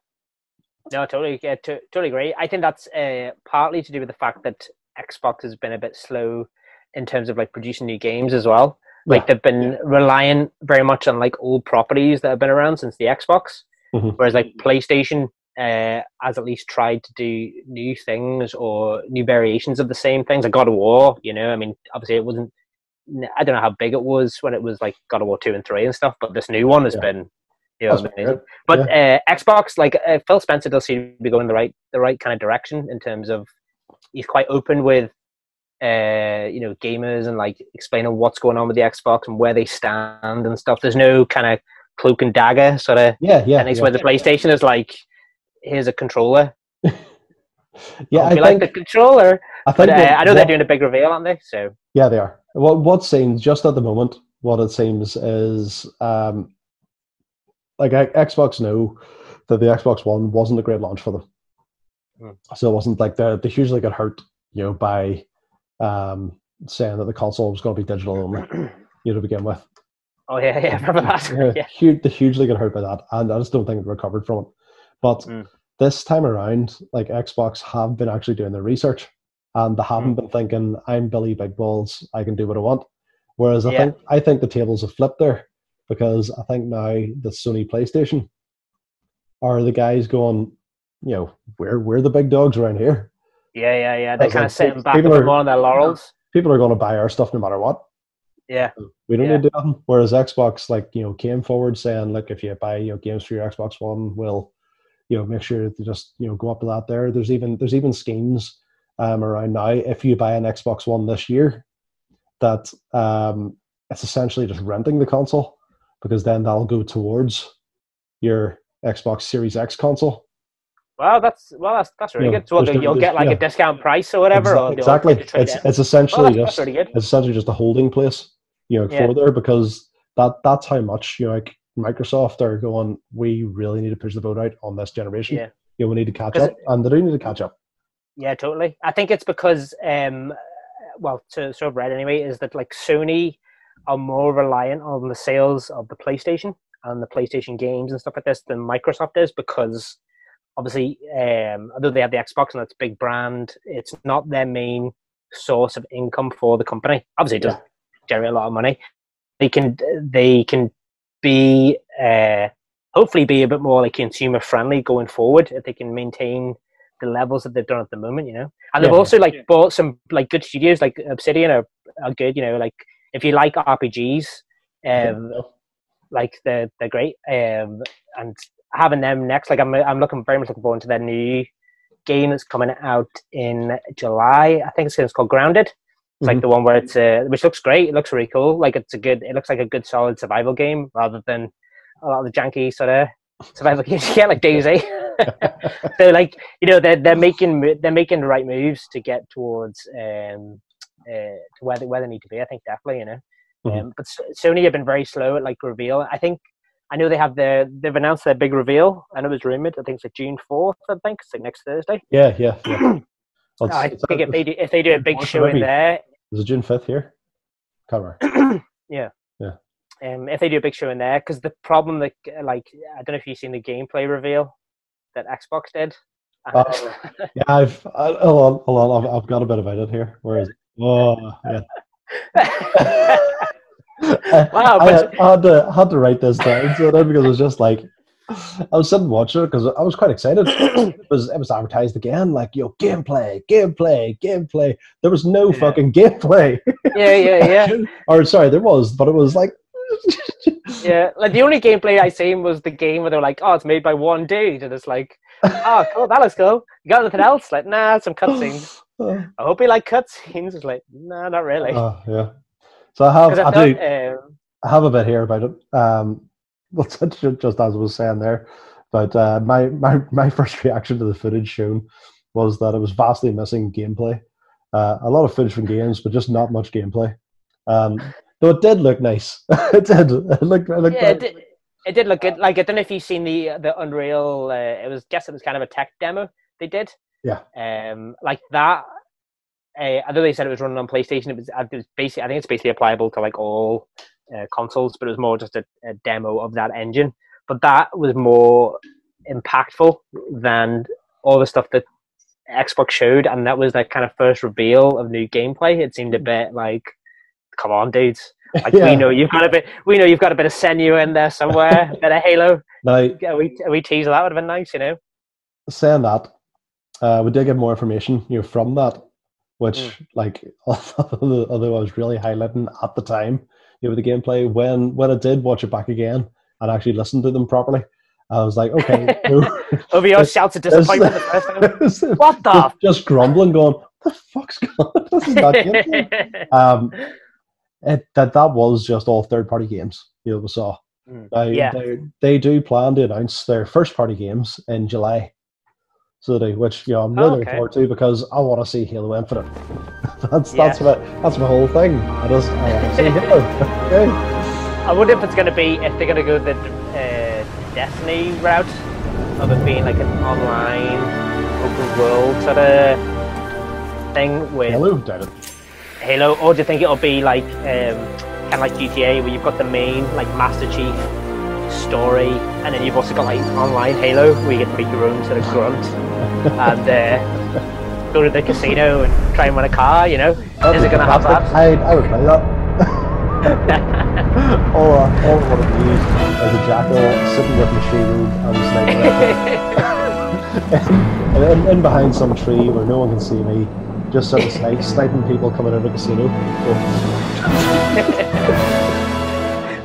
No, totally, yeah, to, totally agree. I think that's uh, partly to do with the fact that Xbox has been a bit slow in terms of like producing new games as well. Like Yeah, they've been relying very much on like old properties that have been around since the Xbox, Mhm. whereas like PlayStation uh, has at least tried to do new things or new variations of the same things. Like God of War, you know, I mean, obviously it wasn't. I don't know how big it was when it was like God of War two and three and stuff, but this new one has Yeah. been, you know, amazing. But uh, Xbox, like uh, Phil Spencer, does seem to be going the right the right kind of direction in terms of he's quite open with uh, you know gamers and like explaining what's going on with the Xbox and where they stand and stuff. There's no kind of cloak and dagger sort of Yeah, yeah, things yeah. where the PlayStation is like, here's a controller. yeah. Hope I you like think the controller, I but think uh, what- I know they're doing a big reveal, aren't they? So Yeah, they are. What what seems just at the moment, what it seems is um, like Xbox knew that the Xbox One wasn't a great launch for them, Hmm. so it wasn't like they they hugely got hurt, you know, by um, saying that the console was going to be digital only, you know, to begin with. oh yeah, yeah, remember that? Yeah, yeah, huge, they hugely got hurt by that, and I just don't think it recovered from it. But Mm. this time around, like Xbox have been actually doing their research, and they haven't Hmm. been thinking, "I'm Billy Big Balls, I can do what I want." Whereas I Yeah. think I think the tables have flipped there because I think now the Sony PlayStation are the guys going, you know, we're we're the big dogs around here. yeah, yeah, yeah. They're kind of sitting back people are- more on their laurels. People are going to buy our stuff no matter what. Yeah, We don't Yeah. need to do nothing. Whereas Xbox, like you know, came forward saying, "Look, if you buy you know games for your Xbox One, we'll you know make sure to just you know go up to that." There, there's even there's even schemes um, around now. If you buy an Xbox One this year, that um, it's essentially just renting the console because then that'll go towards your Xbox Series X console. well, that's well, that's that's really Yeah, good. So you'll get like yeah. a discount price or whatever. Exa- or exactly. It's it's essentially just really it's essentially just a holding place, you know, Yeah. for there because that that's how much you know, like Microsoft are going. We really need to push the boat out on this generation. Yeah. you know, we need to catch up, and they do need to catch up. Yeah, totally. I think it's because, um, well, to sort of read anyway, is that like Sony are more reliant on the sales of the PlayStation and the PlayStation games and stuff like this than Microsoft is because obviously, um, although they have the Xbox and that's a big brand, it's not their main source of income for the company. Obviously, it does generate a lot of money. They can they can be uh, hopefully be a bit more like consumer friendly going forward if they can maintain the levels that they've done at the moment, you know. And they've also like bought some like good studios, like Obsidian are, are good, you know. Like if you like RPGs, um, like they're they're great. Um, and having them next, like I'm I'm looking very much looking forward to their new game that's coming out in July. I think it's, it's called Grounded. It's like Mhm. the one where it's uh, which looks great. It looks really cool. Like it's a good. It looks like a good solid survival game rather than a lot of the janky sort of survival games you get like DayZ. so like you know they're they're making they're making the right moves to get towards um uh, to where they, where they need to be. I think definitely you know. Mhm. Um, but Sony have been very slow at like reveal. I think I know they have their they've announced their big reveal. I know it was rumored. I think it's like June fourth. I think it's like next Thursday. Yeah, yeah, yeah. Well, I think if they do if they do a big show in there, is it June fifth here? Can't remember. um, if they do a big show in there, because the problem that like I don't know if you've seen the gameplay reveal that Xbox did. Oh. Yeah, I've I, hold on, hold on. I've, I've got a bit about it here. Where is it? Oh, yeah. Wow, I, but- had, I had to had to write this down so then because it was just like I was sitting watching it because I was quite excited. it was it was advertised again like yo gameplay, gameplay, gameplay. There was no Yeah. fucking gameplay. yeah, yeah, yeah, or sorry, there was, but it was like yeah. Like the only gameplay I seen was the game where they're like, "Oh, it's made by one dude," and it's like, "Oh, cool, that looks cool." You got anything else? Like, nah, some cutscenes. I hope you like cutscenes. It's like, nah, not really. uh, yeah. So I have I, I thought, do um, I have a bit here about it. Um, well, just as I was saying there, but uh, my my my first reaction to the footage shown was that it was vastly missing gameplay. Uh, a lot of footage from games, but just not much gameplay. Um, though it did look nice. it did. It looked. It looked yeah, it, it did look good. Like I don't know if you've seen the the Unreal. Uh, it was guess it was kind of a tech demo they did. Yeah. Um, like that. Uh, know they said it was running on PlayStation. It was, it was basically. I think it's basically applicable to like all uh, consoles, but it was more just a, a demo of that engine. But that was more impactful than all the stuff that Xbox showed, and that was that kind of first reveal of new gameplay. It seemed a bit like, come on, dudes. Like Yeah. we know you've got a bit, we know you've got a bit of Senua in there somewhere, a bit of Halo. Now, A wee, a wee teaser that would have been nice, you know. saying that, uh, we did get more information, you know, from that, which, Mm. like, although I was really highlighting at the time, you know, the gameplay, when when I did watch it back again and actually listen to them properly, I was like, okay, no, Over your shouts of disappointment the first time. What the? just grumbling, going, what the fuck's going on? This is not gameplay. um, it, that that was just all third party games. You know, we saw. Mm. Now, Yeah. they, they do plan to announce their first party games in July. They, which you know, I'm really Oh, looking forward to because I want to see Halo Infinite. that's Yeah. that's my that's my whole thing. I just I want to see Halo. Okay. I wonder if it's going to be if they're going to go the uh, Destiny route of it being like an online open world sort of thing with Halo, it. Halo, or do you think it'll be like um, kind of like GTA, where you've got the main like Master Chief story, and then you've also got like online Halo, where you get to make your own sort of grunt and uh, go to the casino and try and win a car. You know, That'd is it going to have that? I, I would play that. all, I, want to be is a jackal sitting with shield and sniping. and in, in behind some tree where no one can see me, just sort of sniping people coming out of the casino.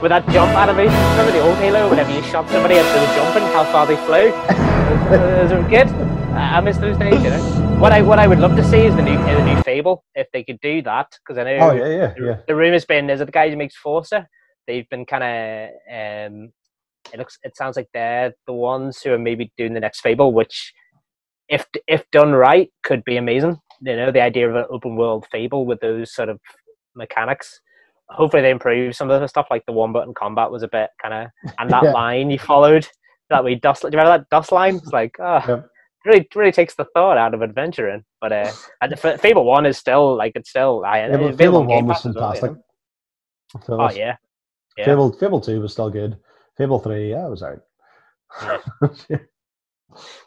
With that jump animation, remember the old Halo? Whenever you shot somebody and they were and how far they flew. Those were good. I miss those days. You know, what I what I would love to see is the new the new Fable if they could do that because I know Oh yeah, yeah, the, yeah. the rumor's been is it the guy who makes Forza? They've been kind of um, it looks it sounds like they're the ones who are maybe doing the next Fable, which if if done right could be amazing. You know, the idea of an open world Fable with those sort of mechanics. Hopefully, they improve some of the stuff like the one button combat was a bit kind of and that Yeah. line you followed that way dust. Do you remember that dust line? It's like oh. Yep. Really, really takes the thought out of adventuring. But uh, and F- Fable One is still like it's still. I, Fable, Fable Game One was as well, you fantastic. know? So Oh yeah, yeah. Fable Fable Two was still good. Fable Three, yeah, it was alright.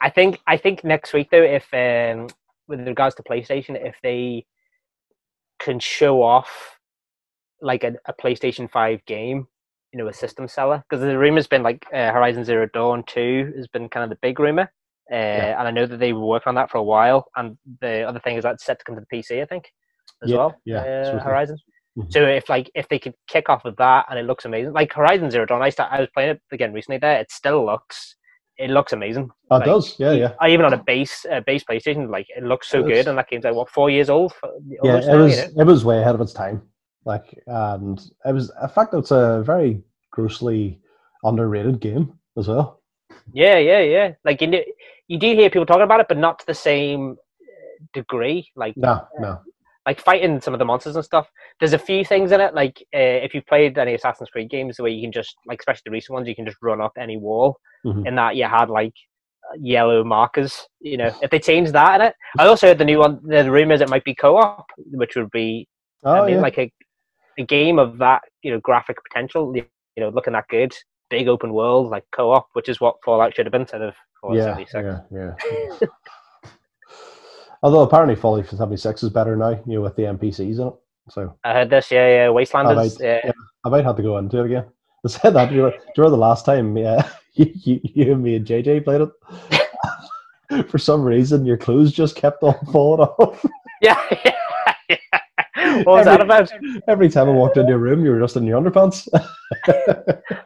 I think I think next week though, if um, with regards to PlayStation, if they can show off like a, a PlayStation Five game, you know, a system seller, because the rumor's been like uh, Horizon Zero Dawn Two has been kind of the big rumor, uh, Yeah. and I know that they were working on that for a while. And the other thing is that's set to come to the PC, I think, as Yeah, well. yeah, uh. Horizon. Mhm. So if like if they could kick off with that and it looks amazing, like Horizon Zero Dawn, I start, I was playing it again recently. There, it still looks it looks amazing. Oh, it Like, does, yeah, yeah. Uh, even on a base uh, base PlayStation, like it looks so It good, looks- and that game's like what four years old? For, Yeah, it now, was you know? it was way ahead of its time. Like, and it was in fact it's a very grossly underrated game as well. Yeah, yeah, yeah. Like you, know, you do hear people talking about it, but not to the same uh, degree. Like No, no. like fighting some of the monsters and stuff. There's a few things in it, like uh, if you've played any Assassin's Creed games, where you can just like, especially the recent ones, you can just run up any wall. Mhm. In that, you had like yellow markers. You know, if they change that in it, I also heard the new one. The rumors it might be co-op, which would be Oh I mean, yeah. like a, a game of that, you know, graphic potential, you know, looking that good, big open world, like co-op, which is what Fallout should have been instead of Fallout yeah, 76. yeah, yeah. Although apparently Fallout 76 is better now, you know, with the NPCs in it. So I heard this, yeah, yeah, Wastelanders, Alright, yeah. yeah. I might have to go into it again. I said that. Do you, do you remember the last time yeah, you, you, you and me and JJ played it? For some reason, your clothes just kept on falling off. yeah, yeah, yeah. What was that Every- about? Every time I walked into your room, you were just in your underpants.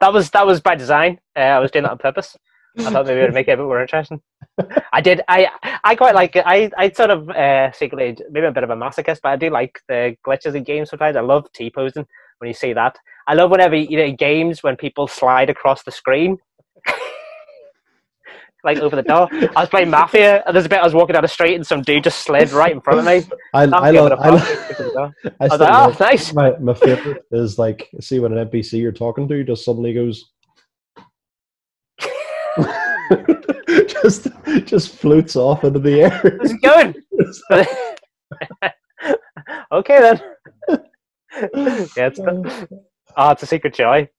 That was that was by design. Uh, I was doing that on purpose. I thought maybe it would make it a bit more interesting. I did. I I quite like it. I I sort of uh, secretly maybe I'm a bit of a masochist, but I do like the glitches in games sometimes. I love T posing when you see that. I love whenever you know games when people slide across the screen. like over the door. I was playing Mafia, and there's a bit I was walking down the street, and some dude just slid right in front of me. I, I love. I, love Over the door. I I was like, oh, love oh, nice. my, my favorite is like see when an NPC you're talking to just suddenly goes just just floats off into the air. How's it going? okay then. yeah, it's, oh, it's a secret joy.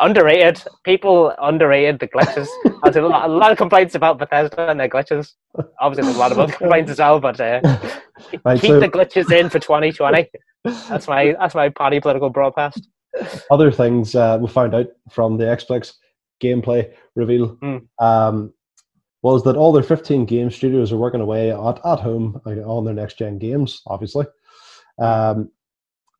Underrated. People underrated the glitches. There's a lot, a lot of complaints about Bethesda and their glitches. Obviously, there's a lot of other complaints as well, but uh, Right, keep so- the glitches in for 2020. That's my that's my party political broadcast. Other things uh, we found out from the Xbox gameplay reveal Hmm. um, was that all their 15 game studios are working away at, at home on their next gen games, obviously. Um,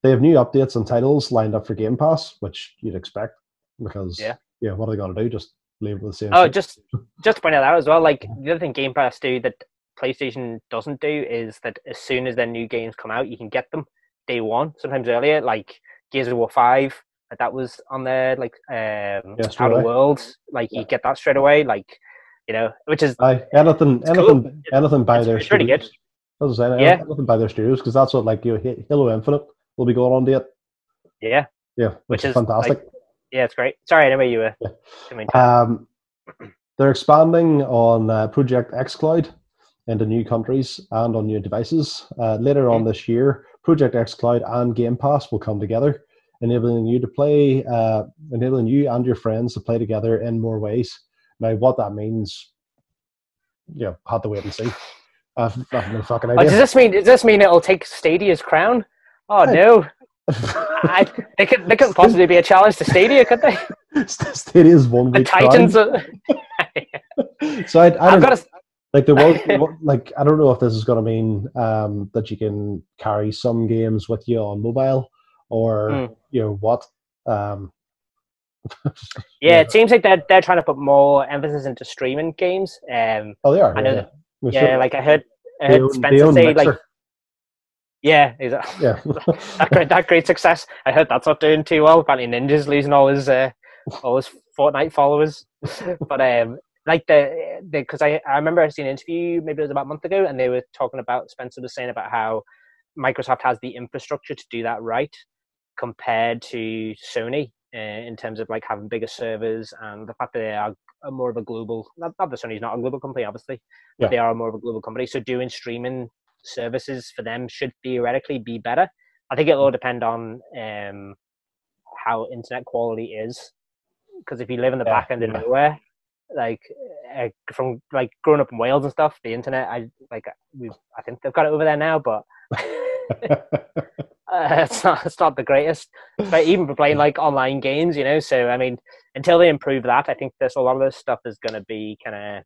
they have new updates and titles lined up for Game Pass, which you'd expect because, Yeah. yeah, what are they going to do? Just leave it with the same. Oh, shit? just just to point out that as well, like the other thing Game Pass do that PlayStation doesn't do is that as soon as their new games come out, you can get them day one, sometimes earlier. Like Gears of War Five, like that was on there. Like um, Yeah, Outer. Worlds, like you get that straight away. Like you know, which is Aye, anything, anything, cool. anything by it's, their it's pretty good. studios. As I say, Yeah. anything by their studios because that's what like you know, Halo Infinite will be going on to it. Yeah, Yeah, Which which, is is, fantastic. Yeah, it's great. Sorry, anyway, you were. Yeah. I Um, they're expanding on uh, Project xCloud into new countries and on new devices. Uh, later on this year, Project xCloud and Game Pass will come together, enabling you to play, uh, enabling you and your friends to play together in more ways. Now, what that means, you know, had to wait and see. I've, I've no fucking oh, does this mean does this mean it'll take Stadia's crown? Oh Hey. no, I, they could they couldn't possibly be a challenge to Stadia, could they? Stadia's one The week. Titans. Are, So I, I don't I've got to. like there was like I don't know if this is going to mean um, that you can carry some games with you on mobile or Mm. you know what. Um, Yeah, it seems like they're they're trying to put more emphasis into streaming games. Um, oh, they are. I know yeah, that- yeah, should- like I heard, I heard own- Spencer say like, Mixer. Yeah, exactly. yeah, that great that great success. I heard that's not doing too well. Apparently, Ninja's losing all his uh, all his Fortnite followers. but um, like the because I I remember I seen an interview maybe it was about a month ago, and they were talking about Spencer was saying about how Microsoft has the infrastructure to do that right compared to Sony uh, in terms of like having bigger servers and the fact that they are more of a global. Not, not that Sony's not a global company, obviously, but Yeah. they are more of a global company. So doing streaming services for them should theoretically be better. I think it'll all depend on um, how internet quality is. Because if you live in the Yeah, back end of yeah. nowhere, like uh, from like growing up in Wales and stuff, the internet, I like we, I think they've got it over there now, but uh, it's not it's not the greatest. But even for playing like online games, you know. So I mean, until they improve that, I think there's a lot of this stuff is going to be kind of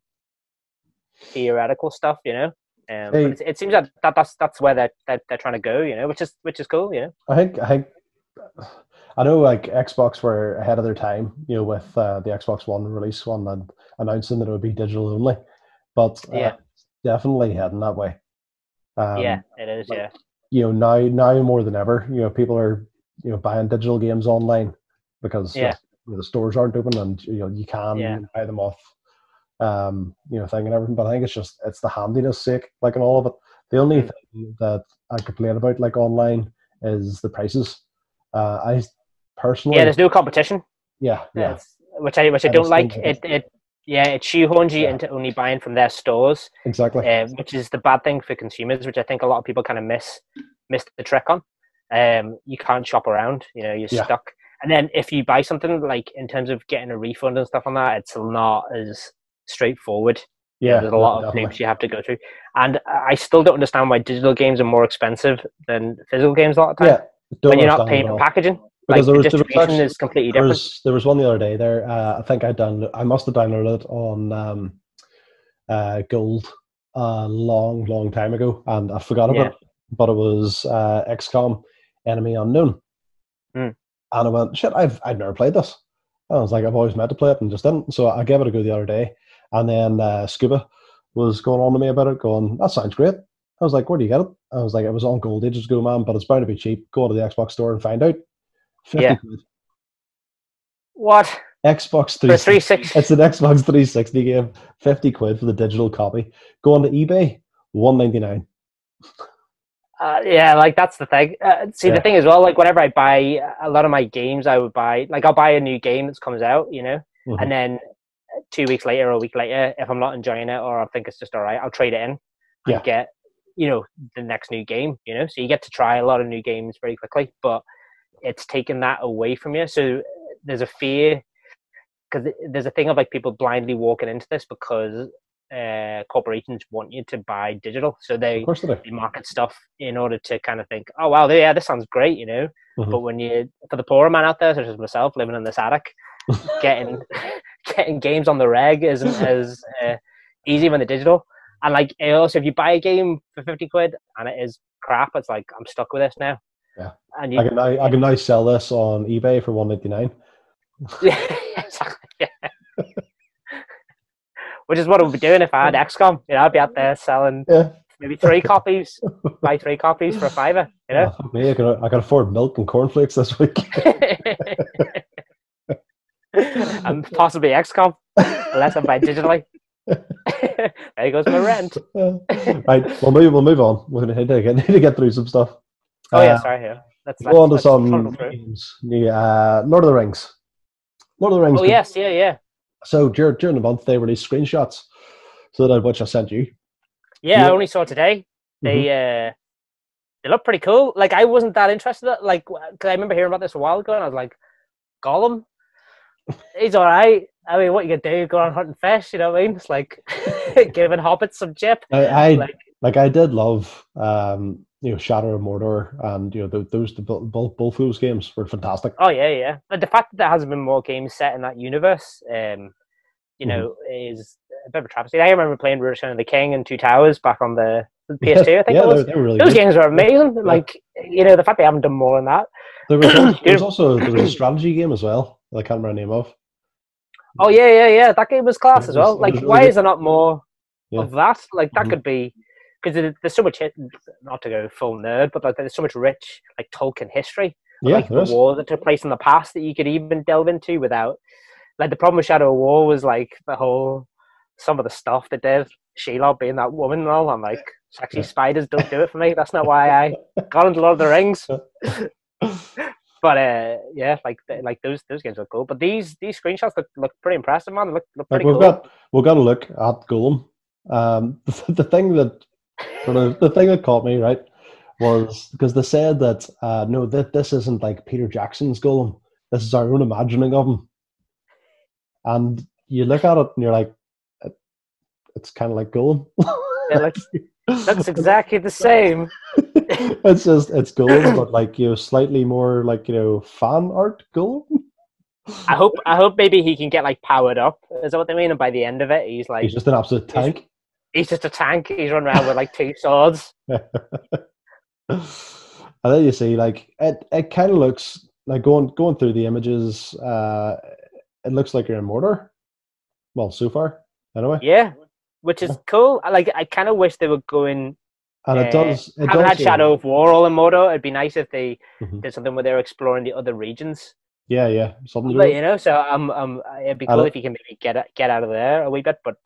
theoretical stuff, you know. Um, Hey. but it, it seems that, that that's that's where they're, they're they're trying to go, you know, which is which is cool, you know. I think I think I know like Xbox were ahead of their time, you know, with uh, the Xbox One release one and announcing that it would be digital only, but uh, Yeah. definitely heading that way. Um, yeah, it is. Yeah, you know now now more than ever you know people are you know buying digital games online because Yeah. uh, the stores aren't open and you know you can Yeah. buy them off um you know thing and everything but i think it's just it's the handiness sake like in all of it the only Mm. thing that i complain about like online is the prices uh i personally yeah. There's no competition. yeah yeah which I which I I don't like. It it yeah, it shoehorns you Yeah. into only buying from their stores, exactly uh, which is the bad thing for consumers, which I think a lot of people kind of miss miss the trick on. Um, you can't shop around. You know, you're Yeah. stuck. And then if you buy something like in terms of getting a refund and stuff on that, it's not as straightforward. Yeah there's a lot of definitely. hoops you have to go through, and I still don't understand why digital games are more expensive than physical games a lot of times. yeah when you're not paying for packaging, Because like there the was- there was distribution is completely there different. was there was one the other day there. Uh, I think I downloaded. I must have downloaded it on um, uh, Gold a long, long time ago, and I forgot about Yeah. it. But it was uh, XCOM Enemy Unknown, Hmm. and I went, "Shit, I've I've never played this." And I was like, "I've always meant to play it and just didn't." So I gave it a go the other day, and then uh, Scuba was going on to me about it, going, "That sounds great." I was like, "Where do you get it?" I was like, "It was on Gold ages ago, man, but it's bound to be cheap. Go to the Xbox store and find out." 50 Yeah. quid. What Xbox for 360. three six? It's an Xbox 360 game. 50 quid for the digital copy. Go on to eBay, 199. Uh, yeah, like that's the thing. Uh, see, Yeah. the thing as well, like whenever I buy a lot of my games, I would buy like I'll buy a new game that comes out, you know, Mhm. and then two weeks later or a week later, if I'm not enjoying it or I think it's just all right, I'll trade it in and Yeah. get you know the next new game. You know, so you get to try a lot of new games very quickly, but it's taken that away from you. So there's a fear because there's a thing of like people blindly walking into this because uh, corporations want you to buy digital, so they they they market stuff in order to kind of think, oh wow, yeah, this sounds great, you know. Mhm. But when you, for the poorer man out there, such as myself, living in this attic, getting getting games on the reg isn't as uh, easy when the digital. And like also, if you buy a game for fifty quid and it is crap, it's like I'm stuck with this now. Yeah. And you, I can now, I can now sell this on eBay for one ninety nine. exactly. Yeah. Which is what I would be doing if I had XCOM. You know, I'd be out there selling Yeah. maybe three copies, buy three copies for a fiver. You know. Oh, me, I can I can afford milk and cornflakes this week. and possibly XCOM, unless I buy digitally. there goes my rent. right, we'll move we'll move on. We're gonna need to get, need to get through some stuff. Oh yeah, Uh, sorry. Yeah, let's, Go on to some games. The, uh, Lord of the Rings. Lord of the Rings. Oh yes, yeah, yeah, So during, during the month they released screenshots, so that which I sent you. yeah. I only saw today. They Mm-hmm. uh, they look pretty cool. Like I wasn't that interested. Like, cause I remember hearing about this a while ago, and I was like, Gollum, he's all right. I mean, what you can do? Go on hunting fish. You know what I mean? It's like giving hobbits some chip. I, I like, Like, I did love um, you know Shadow of Mordor and you know those those the, both both those games were fantastic. Oh yeah, yeah. But the fact that there hasn't been more games set in that universe, um, you Mhm. know, is a bit of a travesty. I remember playing Return of the King and Two Towers back on the the PS2. I think yeah, it was. They, they were really Those good. games are amazing. Like you know, the fact they haven't done more than that. There was, also, there was also there was a strategy game as well. That I can't remember the name of. Oh yeah, yeah, yeah. That game was class as well. Like, really why good. is there not more Yeah. of that? Like, that Mhm. could be because there's so much. hit- Not to go full nerd, but like, there's so much rich like Tolkien history. of, Yeah, like the war that took place in the past that you could even delve into without like the problem with Shadow of War was like the whole some of the stuff they did, Shelob being that woman and all. I'm like, actually Yeah. spiders don't do it for me. That's not why I got into Lord of the Rings. But uh, yeah, like like those those games look cool. But these these screenshots look, look pretty impressive, man. They look look Like pretty we've cool. got we've got to look at Gollum. Um, the, the thing that sort of the thing that caught me right was because they said that uh, no, that this isn't like Peter Jackson's Gollum. This is our own imagining of him. And you look at it and you're like, it, it's kind of like Gollum. Looks looks exactly the same. it's just it's Gollum, but like you know, slightly more like you know fan art Gollum. I hope I hope maybe he can get like powered up. Is that what they mean? And by the end of it, he's like He's just an absolute tank. he's just a tank. He's running around with like two swords. and then you see like it, it kind of looks like going going through the images uh it looks like you're in Mordor well so far anyway Yeah, which is cool. I like. I kind of wish they were going. And it does it Haven't does had Shadow of War all in Mordor. It'd be nice if they Mhm. did something where they're exploring the other regions. yeah yeah something But, you know, so um, um, it'd be I cool don't- if you can maybe get get out of there a wee bit. But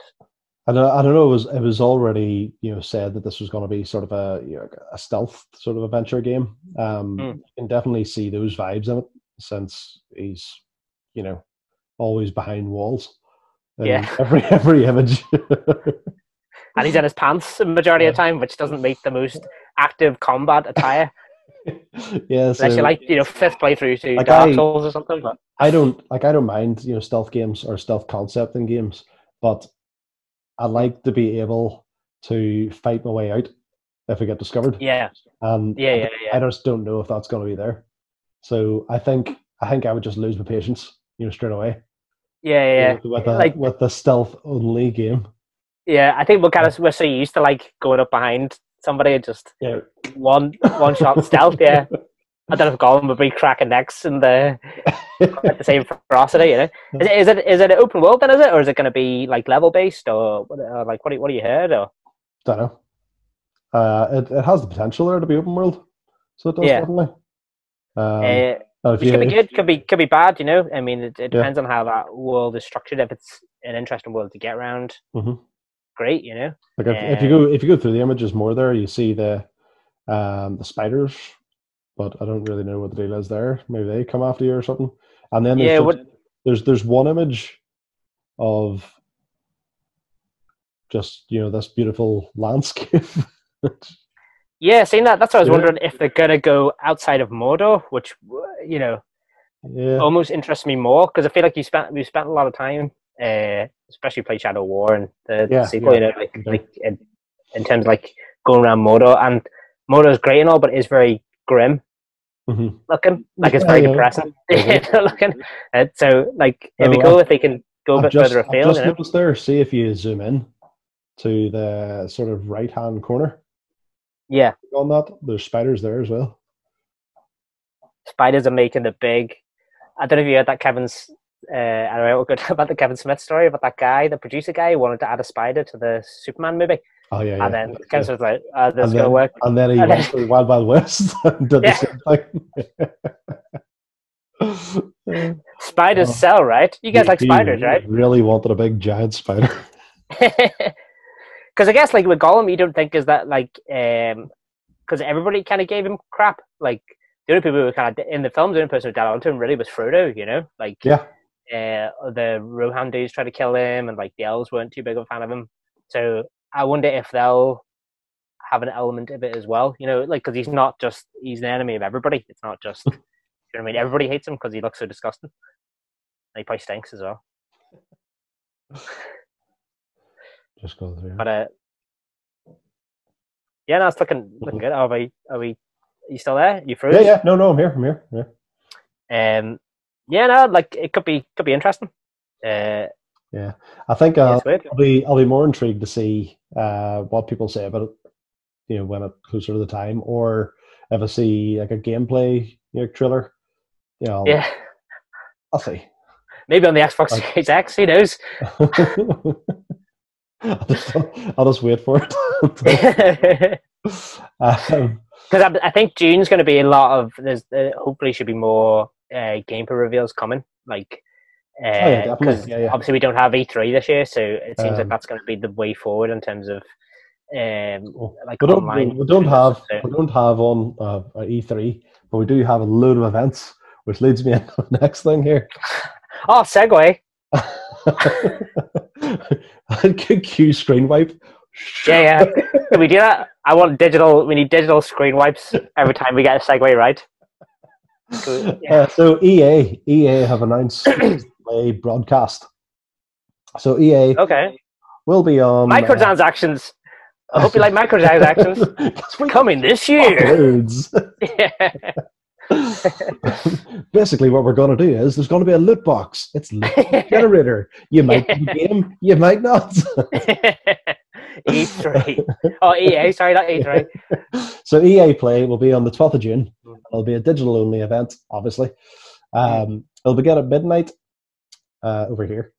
I don't, I don't know it was it was already you know said that this was going to be sort of a you know, a stealth sort of adventure game um Hmm. you can definitely see those vibes in it since he's you know always behind walls in Yeah. every every image and he's in his pants the majority of the time, which doesn't make the most active combat attire. yeah so Unless you like, you know, fifth playthrough to Like Dark I- Souls or something. But I don't like I don't mind you know stealth games or stealth concept in games, but I like to be able to fight my way out if I get discovered. yeah, And yeah, I, yeah, I just don't know if that's going to be there. So I think I think I would just lose my patience, you know, straight away. Yeah, yeah, yeah. With, with a Like- with the stealth only game. Yeah, I think we're kind of we're so used to like going up behind somebody and just Yeah. one one shot stealth. Yeah, I don't know if Gollum would be cracking necks in the at the same ferocity. You know, is it is it is it an open world then? Is it or is it going to be like level based or, or like what do you, what do you heard or don't know. Uh, it, it has the potential there to be open world, so it does Yeah. definitely. Um, uh, and which you- could be good, could be could be bad. You know, I mean, it, it Yeah. depends on how that world is structured. If it's an interesting world to get around, Mhm. Great. You know, Like if, if you Um, go if you go through the images more there, you see the um the spiders, but I don't really know what the deal is there. Maybe they come after you or something. And then there's Yeah, what- there's there's one image of just you know this beautiful landscape. Yeah, seeing that, that's what I was Yeah. wondering if they're gonna go outside of Mordor, which you know yeah, almost interests me more because I feel like you spent we spent a lot of time, uh, especially play Shadow War and the, Yeah, sequel. yeah, you know, like okay. like in, in terms of like going around Mordor and Mordor is great and all, but it's very grim mhm. looking. Like it's very yeah. depressing looking. Uh, so like it'd be cool if they can go a bit just, further I've afield. just know? there. See if you zoom in to the sort of right hand corner Yeah, on that. There's spiders there as well. spiders are making the big. I don't know if you heard that Kevin's. Uh, I don't know good about the Kevin Smith story about that guy, the producer guy, who wanted to add a spider to the Superman movie, Oh yeah, yeah. and then yeah. Kevin Smith was like, uh, "This is gonna work." And then he and went then- to Wild Wild West and did Yeah. the same thing. Spiders Oh. sell, right? You guys He- like spiders, right? Really wanted a big giant spider. Because I guess like with Gollum, you don't think is that like um because everybody kind of gave him crap. Like the only people who were kind of in the films, the only person who got onto him really was Frodo. You know, like Yeah. Uh, the Rohan dudes tried to kill him, and like the elves weren't too big of a fan of him. So I wonder if they'll have an element of it as well. You know, like because he's not just he's an enemy of everybody. It's not just you know what I mean. Everybody hates him because he looks so disgusting. And he probably stinks as well. Just go through. But uh, yeah, no, it's looking looking good. Are we? Are we? Are you still there? You froze? yeah, yeah. No, no, I'm here. I'm here. Yeah. Um, yeah, no, like it could be could be interesting. Uh, I think uh. I'll be I'll be more intrigued to see uh, what people say about it. You know, when it closer to the time, or if I see like a gameplay you know, trailer. You know, I'll, Yeah, I'll see. maybe on the Xbox Like- Series X. Who knows? I'll, just, I'll just wait for Because it. um, I, I think June's going to be a lot of. There's uh, hopefully should be more uh, gameplay reveals coming. Like, uh, Oh, yeah, definitely. 'cause Yeah, yeah. obviously we don't have E3 this year, so it seems like Um, that's going to be the way forward in terms of um, like we don't, online. we don't have So- we don't have on uh, a E3, but we do have a load of events, which leads me into the next thing here. Oh, segue. Q screen wipe. Yeah, yeah. Can we do that? I want digital. We need digital screen wipes every time we get a segue right. Yeah. Uh, so EA EA have announced a broadcast. So EA Okay. will be on uh, Microtransactions. I hope you like microtransactions. Coming this year. Basically, what we're going to do is there's going to be a loot box. It's loot generator. You might Yeah. be game, you might not. E3. Oh, EA. Sorry, not E3. so EA Play will be on the 12th of June. It'll be a digital only event, obviously. Um, it'll begin at midnight uh, over here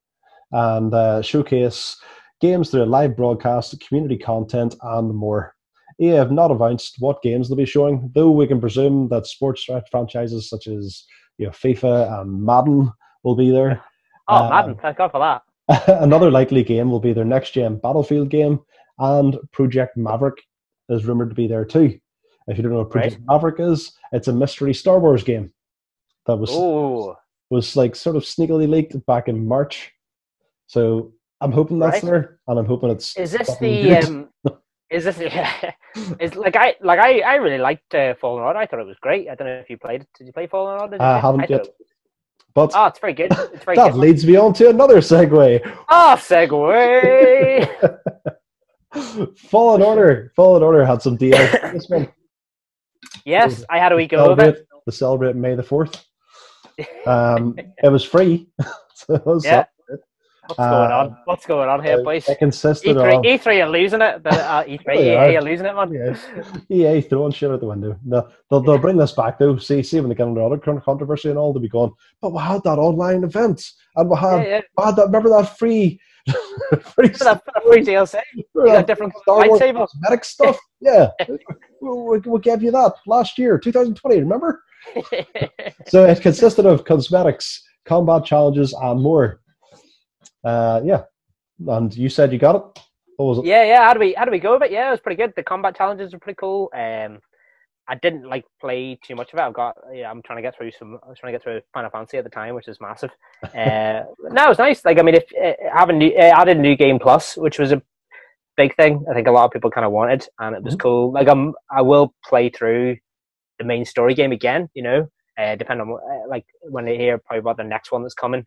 and uh, showcase games through a live broadcast, community content, and more. EA have not announced what games they'll be showing, though we can presume that sports franchises such as you know, FIFA and Madden will be there. Oh, Um, Madden. Thank God for that. Another likely game will be their next gen Battlefield game, and Project Maverick is rumored to be there too. If you don't know what Project Maverick is, it's a mystery Star Wars game that was Ooh. was like sort of sneakily leaked back in March. So I'm hoping that's Right. there, and I'm hoping it's. Is this the um? Is this is like I like I I really liked uh, Fallen Order. I thought it was great. I don't know if you played it. Did you play Fallen Order? Did I haven't thought yet. But Oh, it's very good. It's very that good. leads me on to another segue. Oh, segue. Fallen Order. Fallen Order had some DLC. this one. yes, I had a week of it. celebrate, to celebrate May the fourth. Um, it was free. so it was Yeah. What's going Uh, on? What's going on here, boys? It consisted E3, of E3 are losing it. but, Uh, E3, Oh, they EA are. losing it, man. yeah, EA throwing shit out the window. No, they'll, they'll bring this back though. See, see when they get under other con- controversy and all, they'll be going. But we had that online event, and we had, Yeah, yeah. we had that. Remember that free, For that, for free DLC, that different Star Wars cosmetic stuff. Yeah, we, we, we gave you that last year, 2020. Remember? So it consisted of cosmetics, combat challenges, and more. Uh, yeah, and you said you got it. What was it? yeah, yeah. How do we how do we go with it? Yeah, it was pretty good. The combat challenges were pretty cool. Um, I didn't like play too much of it. I've got yeah, I'm trying to get through some. I was trying to get through Final Fantasy at the time, which is massive. Uh, no, it was nice. Like I mean, if uh, having new, uh, added new game plus, which was a big thing. I think a lot of people kind of wanted, and it was Mhm. cool. Like I'm, I will play through the main story game again. You know, uh, depending on uh, like when they hear probably about the next one that's coming.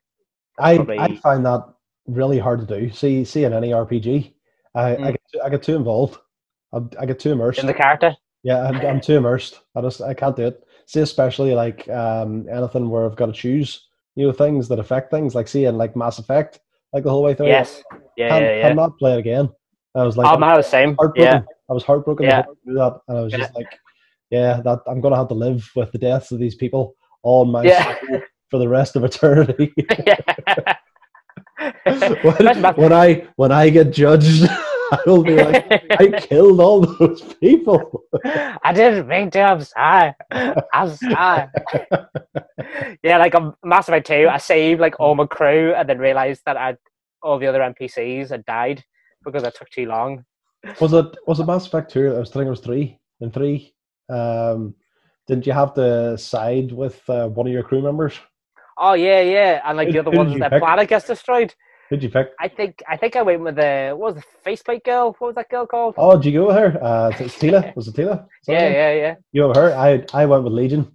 I, Probably- I find that really hard to do. See, see in any RPG, I, I, Mm. get, too, I get too involved. I, I get too immersed. In the character, Yeah, I'm, I'm too immersed. I just I can't do it. See, especially like um, anything where I've got to choose, you know, things that affect things. Like seeing like Mass Effect, like the whole way through. yes, yeah, can't, yeah, yeah. cannot play it again. I was like, oh man, I was the same. heartbroken. Yeah, I was heartbroken Yeah. to do that, and I was Yeah. just like, yeah, that I'm gonna have to live with the deaths of these people on my Yeah. for the rest of eternity. when, when I when I get judged, I will be like, I killed all those people. I didn't mean to. I'm sorry. I'm sorry. yeah, like on Mass Effect 2, I saved like all my crew and then realized that I all the other NPCs had died because I took too long. Was it was it Mass Effect two? I was thinking it was three. In three, um, didn't you have to side with uh, one of your crew members? Oh yeah, yeah, and like Who- the other ones, you the pick? planet gets destroyed. Who'd you pick? I think I think I went with the what was the faceplate girl? What was that girl called? Oh, did you go with her? Uh, it's Tila. Was it Tila? Yeah, yeah, yeah. You went her. I I went with Legion.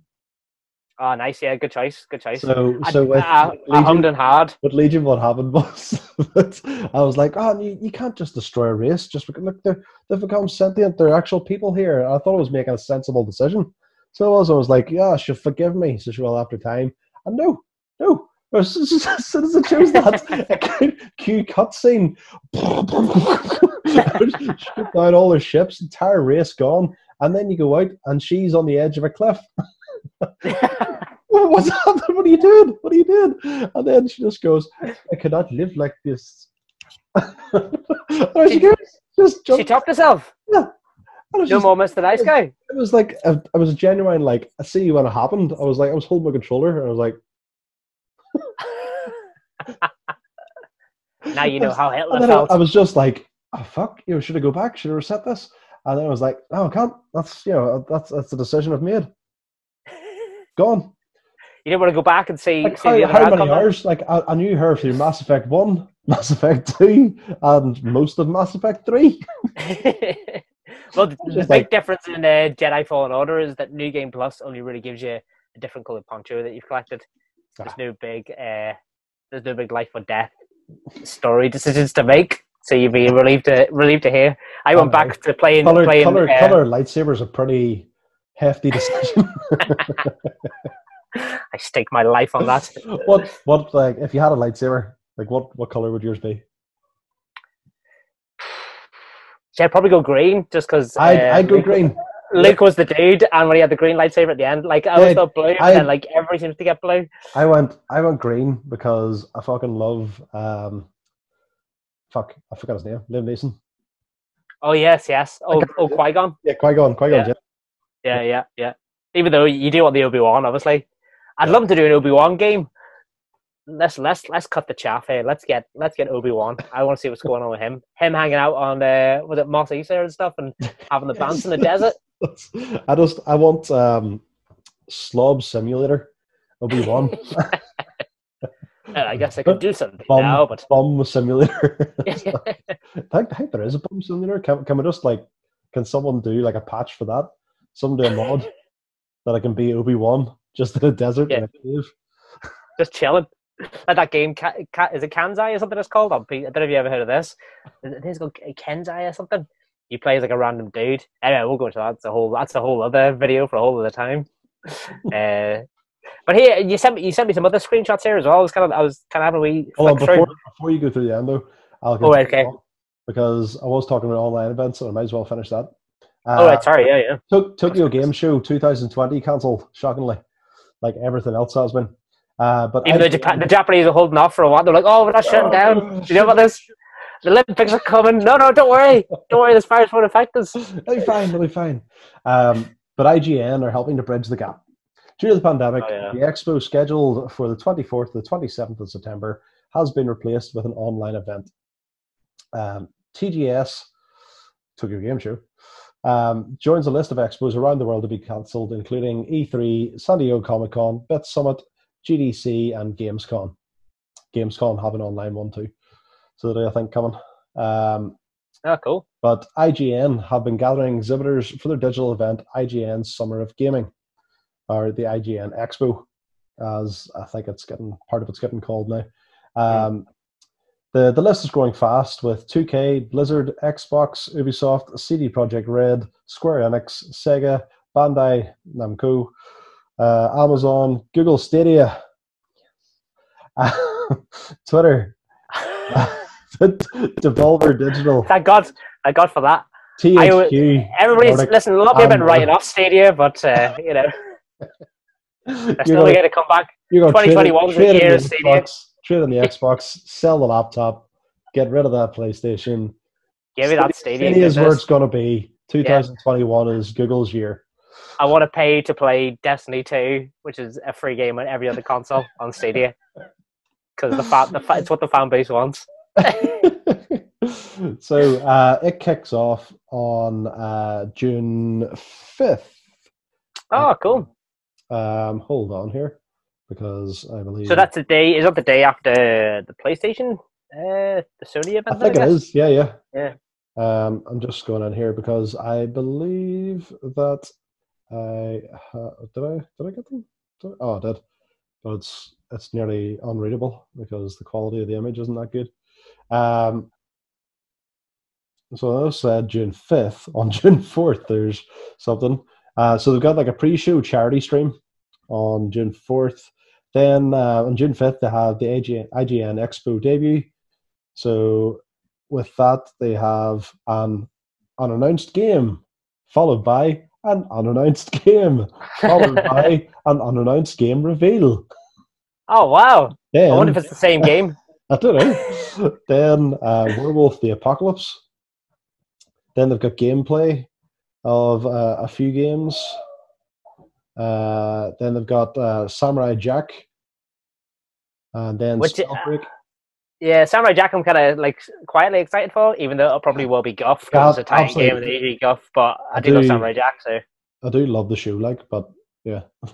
Oh, nice. Yeah, good choice. Good choice. So I, so with I, I Legion, and hard. with Legion, what happened was I was like, oh, you, you can't just destroy a race just because look, they're, they've become sentient. They're actual people here. I thought I was making a sensible decision. So I was, I was like, yeah, she'll forgive me. So she will after time. And no, no. As soon as soon as I chose that Q cutscene, shoot down all their ships, entire race gone, and then you go out and she's on the edge of a cliff. What- What's happening? What are you doing? What are you doing? And then she just goes, I cannot live like this. and she goes, just she jumped. topped herself. I No just- more Mr. Nice Guy. It was like, a, I was genuine, like, I see when it happened. I was like, I was holding my controller and I was like, now you know how Hitler then I, felt. I was just like, oh, fuck, you know, should I go back? Should I reset this? And then I was like, no, I can't. That's, you know, that's, that's the decision I've made. Gone. You didn't want to go back and see, Like see how, the other how many hours? Like I, I knew her through Mass Effect One, Mass Effect Two, and most of Mass Effect Three. well, the, the big like- difference in uh, Jedi Fallen Order is that New Game Plus only really gives you a different colored poncho that you've collected. There's Ah. no big, uh, there's no big life or death story decisions to make. So you'd be relieved to relieved to hear. I went back to playing Color, playing. color, uh, color lightsabers a pretty hefty decision. I stake my life on that. what, what, like, if you had a lightsaber, like, what, what color would yours be? So I'd probably go green just because. I'd, I'd go green. Luke was the dude, and when he had the green lightsaber at the end, like I Yeah, thought blue, I- and then like everybody seems to get blue. I went, I went green because I fucking love, um, fuck, I forgot his name, Liam Neeson. Oh yes, yes. Oh, oh Qui Gon. Yeah, Qui Gon, Qui Gon. Yeah. Yeah, yeah, yeah. Even though you do want the Obi Wan, obviously, I'd love to do an Obi Wan game. Let's let's let's cut the chaff here. Let's get let's get Obi Wan. I want to see what's going on with him. Him hanging out on uh, was it Mos Eisley and stuff, and having the bounce in the desert. I just, I want um, Slob Simulator. Obi Wan. Uh, I guess I could do something Bomb, now, but bomb simulator. I think, I think there is a bomb simulator. Can, can we just like, can someone do like a patch for that? Someone do a mod that I can be Obi Wan just in a desert in a cave. just chilling. Like that game, is it Kanzai or something it's called? I don't know if you ever heard of this. I think it's called Kenzai or something. He plays like a random dude. Anyway, we'll go into that. That's a whole. That's a whole other video for a whole other time. uh, but here, you sent me. You sent me some other screenshots here as well. I was kind of. I was kind of having a wee. Hold on, before, before you go through the end though, I'll Oh, okay. because I was talking about online events, so I might as well finish that. oh, Uh, right. Sorry. Yeah, yeah. Tok- Tokyo Game Show 2020 cancelled, shockingly, like everything else has been. Uh, but Even though Japan, the Japanese are holding off for a while, they're like, "Oh, we're not shutting down." Do You know about this? The Olympics are coming. No, no, don't worry. Don't worry. This virus won't affect us. They'll be fine. They'll be fine. Um, but IGN are helping to bridge the gap. Due to the pandemic, Oh, yeah. the expo scheduled for the 24th to the 27th of September has been replaced with an online event. Um, TGS, Tokyo Game Show, um, joins a list of expos around the world to be cancelled, including E3, San Diego Comic Con, BitSummit, GDC, and Gamescom. Gamescom have an online one too. So they, I think, coming. Um, Oh, cool. But IGN have been gathering exhibitors for their digital event, IGN Summer of Gaming, or the IGN Expo, as I think it's getting part of it's getting called now. Um, the the list is growing fast with 2K, Blizzard, Xbox, Ubisoft, CD Projekt Red, Square Enix, Sega, Bandai Namco, uh, Amazon, Google Stadia, Twitter, Devolver Digital, Thank God. Thank God for that. I would- Everybody's Nordic, listen. A lot of people have been writing off Stadia, but uh, you know still gonna, going to come back. you're gonna trade it- 2021 's a trade in year the of Stadia. Trade in the Xbox, sell the laptop, get rid of that PlayStation. Give me that Stadia. Stadia is where it's going to be. 2021 is Google's year. I want to pay to play Destiny 2, which is a free game on every other console on Stadia, because the fa- the fa- it's what the fan base wants. so uh, it kicks off on uh, June 5th. Oh, cool. Um, hold on here because I believe So that's the day. Is that the day after the PlayStation, uh, the Sony event? I think it guess? is. Yeah, yeah. Yeah. Um, I'm just going in here because I believe that I ha- did I did I get them? I- Oh, I did. But it's it's nearly unreadable because the quality of the image isn't that good. Um, so I said June 5th. On June 4th, there's something. Uh, so they've got like a pre-show charity stream on June 4th. Then uh, on June 5th, they have the IGN, IGN Expo debut. So with that, they have an unannounced game, followed by an unannounced game, followed by an unannounced game reveal. Oh wow! Then, I wonder if it's the same game. I don't know. then uh, Werewolf the Apocalypse. Then they've got gameplay of uh, a few games. Uh, then they've got uh, Samurai Jack. And then Which, Spellbreak. Yeah, Samurai Jack. I'm kind of like quietly excited for, even though it probably will be guff because Yeah, it's a time absolutely. game and they usually guff. But I, I do love Samurai Jack. So I do love the show, like, but yeah.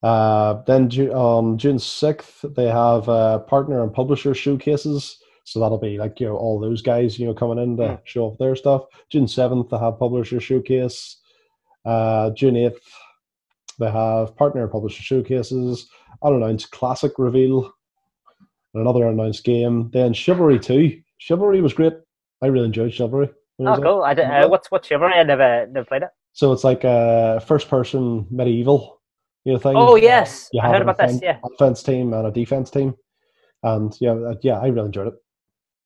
Uh, then on June sixth, they have uh, partner and publisher showcases. So that'll be like you know all those guys you know coming in to Mm. show off their stuff. June seventh, they have publisher showcase. Uh, June eighth, they have partner and publisher showcases. Unannounced classic reveal, another announced game. Then Chivalry two. Chivalry was great. I really enjoyed Chivalry. oh, cool. I d- uh, what's what's Chivalry? I never never played it. So it's like a first person medieval you know thing. Oh yes, You I heard about this. offen- Yeah. offense team and a defense team, and yeah, uh, yeah, I really enjoyed it.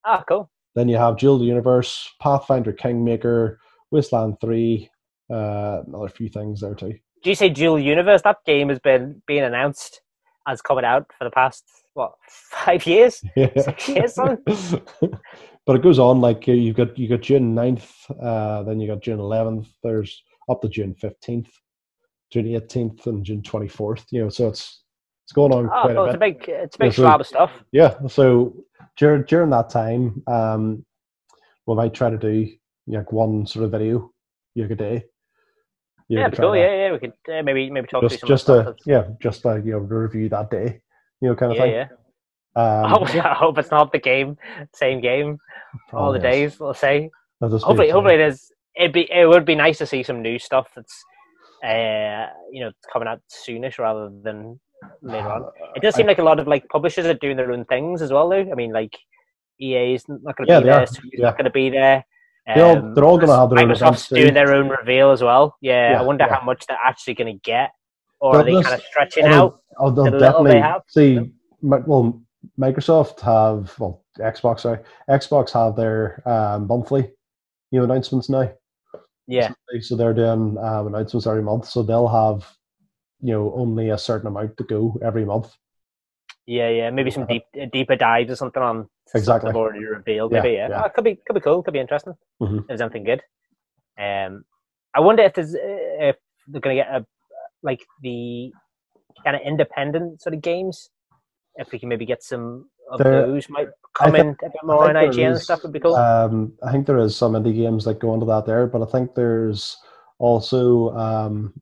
Ah, cool. Then you have Jewel of the Universe, Pathfinder Kingmaker, Wasteland Three, uh, another few things there too. Do you say Dual Universe? That game has been being announced as coming out for the past what five years? Six years, but it goes on like uh, you've got you got June 9th, uh, then you got June eleventh. There's up to June fifteenth, June eighteenth, and June twenty fourth. You know, so it's it's going on Oh, quite a It's bit. a big, it's a big Yeah, so- slab of stuff. Yeah, so during during that time, um, we might try to do like one sort of video like a day. Yeah, to it'd be try cool. Yeah, yeah. We could uh, maybe maybe talk just some just a stuff. yeah, just a you know review that day, you know, kind of yeah, thing. yeah. I Um, hope, I hope it's not the game, same game all the oh, yes. days. We'll say. That'll just be Hopefully, hopefully it is. It'd be. It would be nice to see some new stuff that's, uh, you know, coming out soonish rather than later on. It does seem like a lot of like publishers are doing their own things as well. Though I mean, like EA is not going to Yeah, be there. are. Sony's Yeah. not going to be there. They're all- Um, they're all gonna have their Microsoft's doing their own reveal as well. Yeah, Yeah, I wonder yeah. how much they're actually going to get, or They'll are they just- kind of stretching they'll- out? Oh, they'll the definitely they have, see. Well, Microsoft have well, Xbox. Sorry, Xbox have their um, monthly, you know, announcements now. Yeah, So they're doing um, announcements every month. So they'll have, you know, only a certain amount to go every month. Yeah, yeah. Maybe some deep, uh, deeper dives or something on Exactly. they've already revealed. Yeah, Maybe yeah, yeah. Oh, could be could be cool. Could be interesting. Mhm. If there's anything good. Um, I wonder if there's uh, if they're going to get a like the kind of independent sort of games. If we can maybe get some of There- those, might come thi- in a bit more think IGN and is, stuff would be cool. Um, I think there is some indie games that go into that there, but I think there's also um,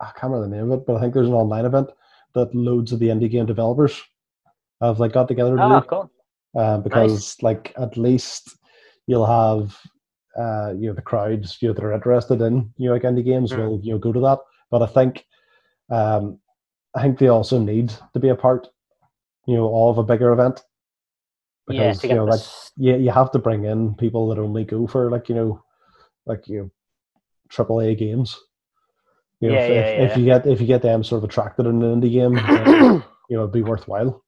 I can't remember the name of it, but I think there's an online event that loads of the indie game developers have like got together to oh, do. cool. uh, because like at least you'll have uh, you know the crowds you know that are interested in you know like indie games Mm. will you know go to that. But I think um, I think they also need to be a part you know all of a bigger event because to you know like yeah you, you have to bring in people that only go for like you know like you know triple A games. You know, Yeah, if, yeah, if, if you get if you get them sort of attracted in an indie game, you know, it'd be worthwhile.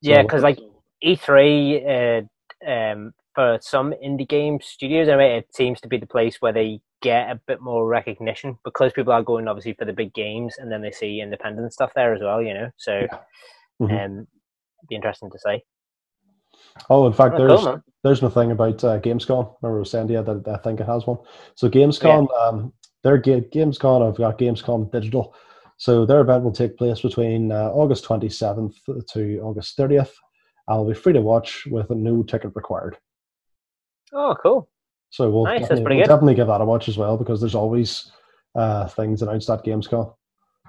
yeah, because like E3 uh, um, for some indie game studios, anyway, it seems to be the place where they get a bit more recognition because people are going obviously for the big games, and then they see independent stuff there as well. You know, so Mhm. um, be interesting to see. Oh, in fact, Oh, there's cool, there's my thing about uh, Gamescom. Remember I was saying to you that I think it has one. So Gamescom, um, their ga- Gamescom, I've got Gamescom Digital. So their event will take place between uh, August 27th to August 30th. I'll be free to watch with no ticket required. Oh, cool. So we'll, Nice, definitely, we'll definitely give that a watch as well because there's always uh, things announced at Gamescom.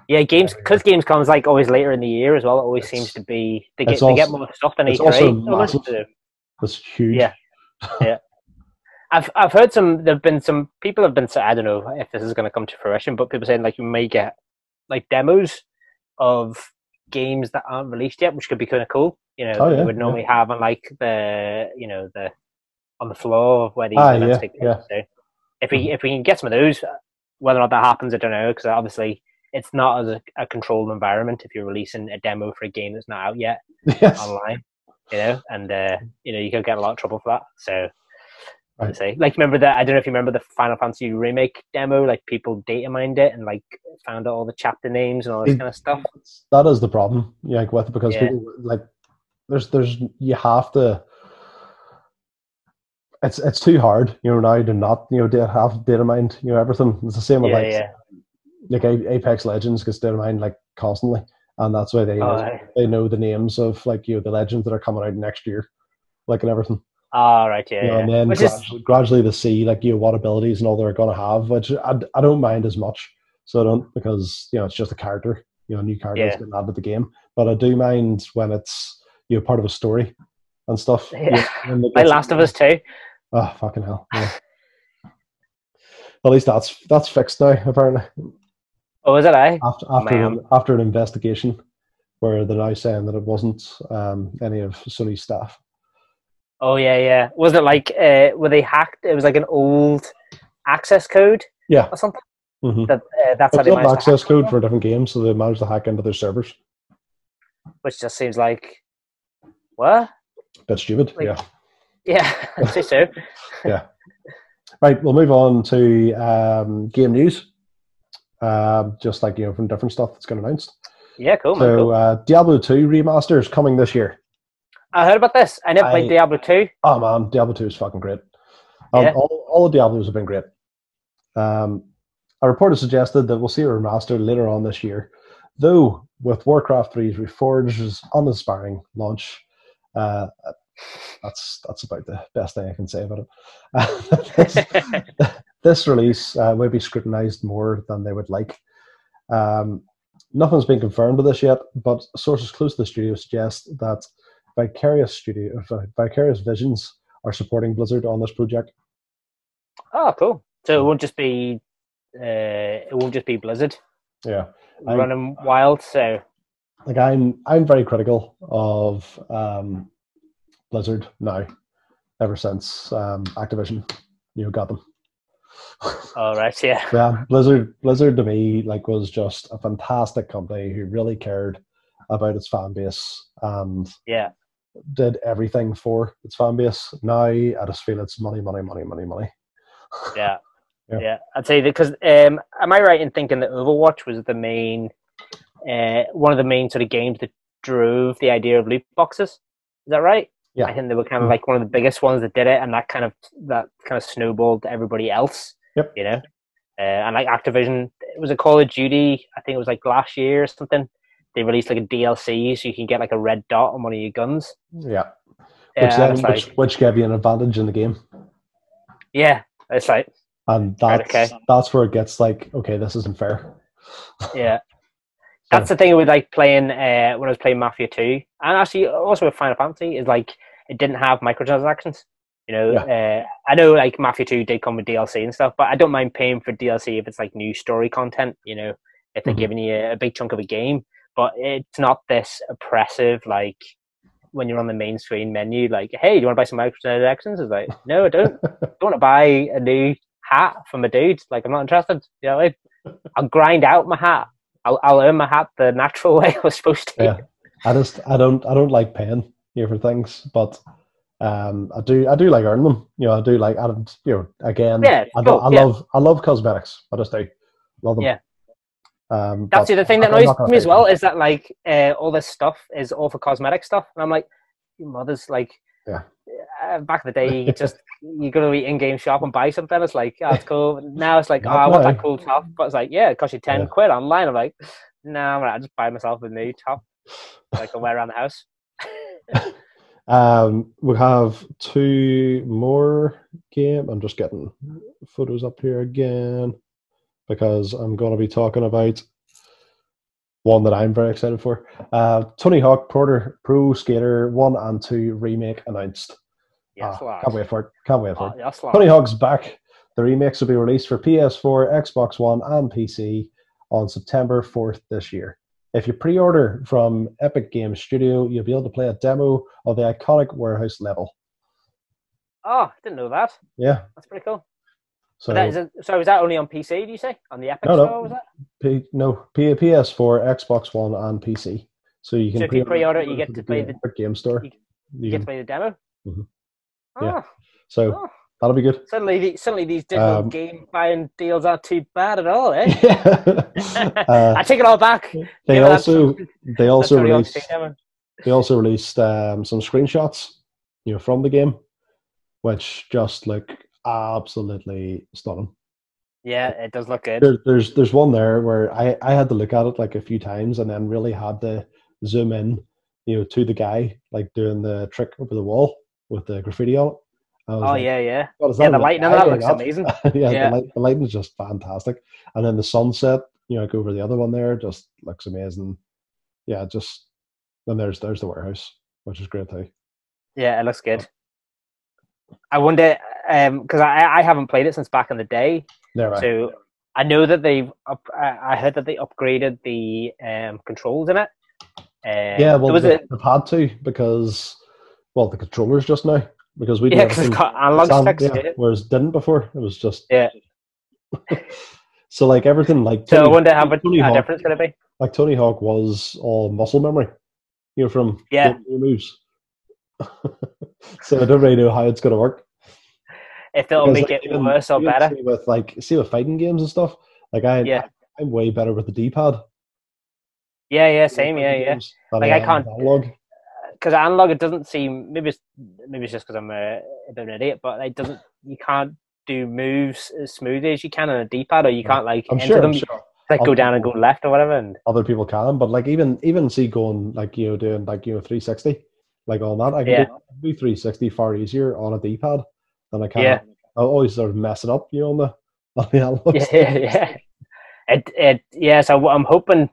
Yeah, games There we because Gamescom's like always later in the year as well. It always It's- seems to be they get it's they get more stuff than it's E3. also almost. massive. It's huge. Yeah, yeah. I've I've heard some. There've been some people have been. I don't know if this is going to come to fruition, but people saying like you may get like demos of games that aren't released yet, which could be kind of cool. You know, Oh, yeah, would yeah. normally have on like the you know the on the floor where these Ah, events yeah, take place. yeah. So if we if we can get some of those, whether or not that happens, I don't know, because obviously it's not as a, a controlled environment if you're releasing a demo for a game that's not out yet Yes. online, you know, and uh, you know you could get a lot of trouble for that. So, Right. say, like, remember that? I don't know if you remember the Final Fantasy remake demo. Like, people data mined it and like found out all the chapter names and all this It- kind of stuff. that is the problem yeah, like with because Yeah. people like there's there's you have to it's it's too hard you know now to not you know have data mined you know everything it's the same with Yeah, like yeah. like apex legends gets data mined like constantly and that's why they Oh, know, they know the names of like you know the legends that are coming out next year like and everything Ah, right, yeah, you know, yeah. and then Which is gradually, gradually see like you know what abilities and all they're going to have which I, I don't mind as much so I don't because you know it's just a character you know new characters Yeah. getting added to the game but I do mind when it's you know part of a story and stuff you know, Yeah. when it like Last of Us too. oh fucking hell yeah. at least that's that's fixed now apparently Oh, is it? I? after after Man. after an investigation where they're now saying that it wasn't um, any of Sony's staff Oh, yeah, yeah. Was it like uh, were they hacked? It was like an old access code yeah or something. mm-hmm. That uh, that's how It's they managed to access code it, for a different games, so they managed to hack into their servers. which just seems like what? That's stupid. Like- yeah. Yeah, I'd say so. Yeah. Right, we'll move on to um, game news. Um, just like you know, from different stuff that's getting announced. Yeah, cool, man. so, cool. uh, Diablo 2 remaster is coming this year. I heard about this. I never I- played Diablo 2. Oh man, Diablo 2 is fucking great. Um, Yeah. all, all the Diablos have been great. Um, a report has suggested that we'll see a remaster later on this year, though with Warcraft 3's Reforged's uninspiring launch. Uh, that's that's about the best thing I can say about it. this, this release uh, will be scrutinized more than they would like. Um, nothing's been confirmed with this yet, but sources close to the studio suggest that Vicarious Studio, uh, Vicarious Visions are supporting Blizzard on this project. oh, cool. So it won't just be uh, it won't just be Blizzard Yeah, I- running wild. So like I'm I'm very critical of um, Blizzard now, ever since um, Activision, you know, got them. all right, yeah, yeah, Blizzard Blizzard to me like was just a fantastic company who really cared about its fan base and yeah. Did everything for its fan base. Now I just feel it's money, money, money, money, money. Yeah. Yeah. yeah, I'd say that because um, am I right in thinking that Overwatch was the main, uh, one of the main sort of games that drove the idea of loot boxes? Is that right? Yeah. I think they were kind of like one of the biggest ones that did it, and that kind of that kind of snowballed to everybody else. Yep. You know, uh, and like Activision, it was a Call of Duty. I think it was like last year or something. They released like a DLC, so you can get like a red dot on one of your guns. Yeah, Yeah, which and then it's which, which gave you an advantage in the game. yeah, it's like and Right, that's okay. that's where it gets like okay this isn't fair Yeah. That's the thing with like playing uh, when I was playing Mafia 2 and actually also with Final Fantasy is like it didn't have microtransactions. You know, Yeah. uh, I know like Mafia Two did come with DLC and stuff, but I don't mind paying for DLC if it's like new story content. You know, if they're Mhm. giving you a, a big chunk of a game, but it's not this oppressive like when you're on the main screen menu. Like, hey, do you want to buy some microtransactions? It's like, no, I don't. I don't want to buy a new hat from a dude. Like, I'm not interested. You know, I'll grind out my hat. I'll, I'll earn my hat the natural way I was supposed to. Yeah. I just I don't I don't like paying here for things, but um, I do I do like earning them. You know, I do like I don't you know again. Yeah, I, cool, I yeah. love I love cosmetics. I just do love them. Yeah. Um, That's but the thing that annoys me as well it. is that like uh, all this stuff is all for cosmetic stuff, and I'm like, your mother's like, Yeah. Uh, back in the day, you just you go to the in-game shop and buy something. It's like, oh, it's cool. Now it's like, oh, I want that cool top, but it's like, yeah, it costs you ten Yeah. quid online. I'm like, no, I'm gonna just buy myself a new top, like I wear around the house. Um, we have two more game. I'm just getting photos up here again because I'm going to be talking about one that I'm very excited for. Uh, Tony Hawk Pro, Pro Skater 1 and 2 remake announced. Yes, Ah, lad. can't wait for it. Can't wait for Oh, it. yes. Tony Hawk's back. The remakes will be released for PS4, Xbox One, and PC on September 4th this year. If you pre order from Epic Games Studio, you'll be able to play a demo of the iconic warehouse level. Oh, didn't know that. Yeah. That's pretty cool. So, that is a, so is that only on PC? Do you say on the Epic No, no. Store? Was that? P, no, P, PS4, Xbox One, and PC. So you can So you pre-order it, you get to play the- Game Store. you- You You get can- to play the demo. Mhm. Oh, Yeah. so oh. that'll be good. Suddenly, the, suddenly these digital Um, game buying deals aren't too bad at all, eh? uh, I take it all back. they it that- also they also released they also released um, some screenshots, you know, from the game, which just look absolutely stunning. Yeah, it does look good. There, there's there's one there where I I had to look at it like a few times and then really had to zoom in, you know, to the guy like doing the trick over the wall with the graffiti on it. Oh like, yeah, yeah, "God, is yeah. that The lighting that looks not?" amazing. yeah, Yeah. The, light, the lighting is just fantastic, and then the sunset, you know, like over the other one there, just looks amazing. Yeah, just then there's there's the warehouse, which is great too. Yeah, it looks good. I wonder because I I haven't played it since back in the day, right. so I know that they've up, I heard that they upgraded the um, controls in it. Um, yeah, well, was they, they've had to because well, the controllers just now because we yeah, because it's got analog sticks. yeah, yeah. whereas it didn't before. It was just Yeah. so like everything like So I wonder how much Tony how Hawk, different it's going to be. like Tony Hawk was all muscle memory, you know, from Yeah. moves. so I don't really know how it's going to work. If they'll Because, make like, it even- worse or better. see With like, see with fighting games and stuff. Like I, Yeah. I am way better with the D-pad. Yeah, yeah, same. Yeah, yeah. Like, I am can't- because analog it doesn't seem maybe it's maybe it's just because I'm a, a bit of an idiot, but it doesn't you can't do moves as smoothly as you can on a D-pad, or you can't like I'm enter sure, them sure like go down and go left or whatever. And other people can, but like even even see going like you know doing like you know 360, like on that, I can Yeah. do, do 360 far easier on a D-pad than I can. Yeah. I always sort of mess it up, you know, on the on the analog. yeah, yeah, yeah. It it yeah. So I'm hoping.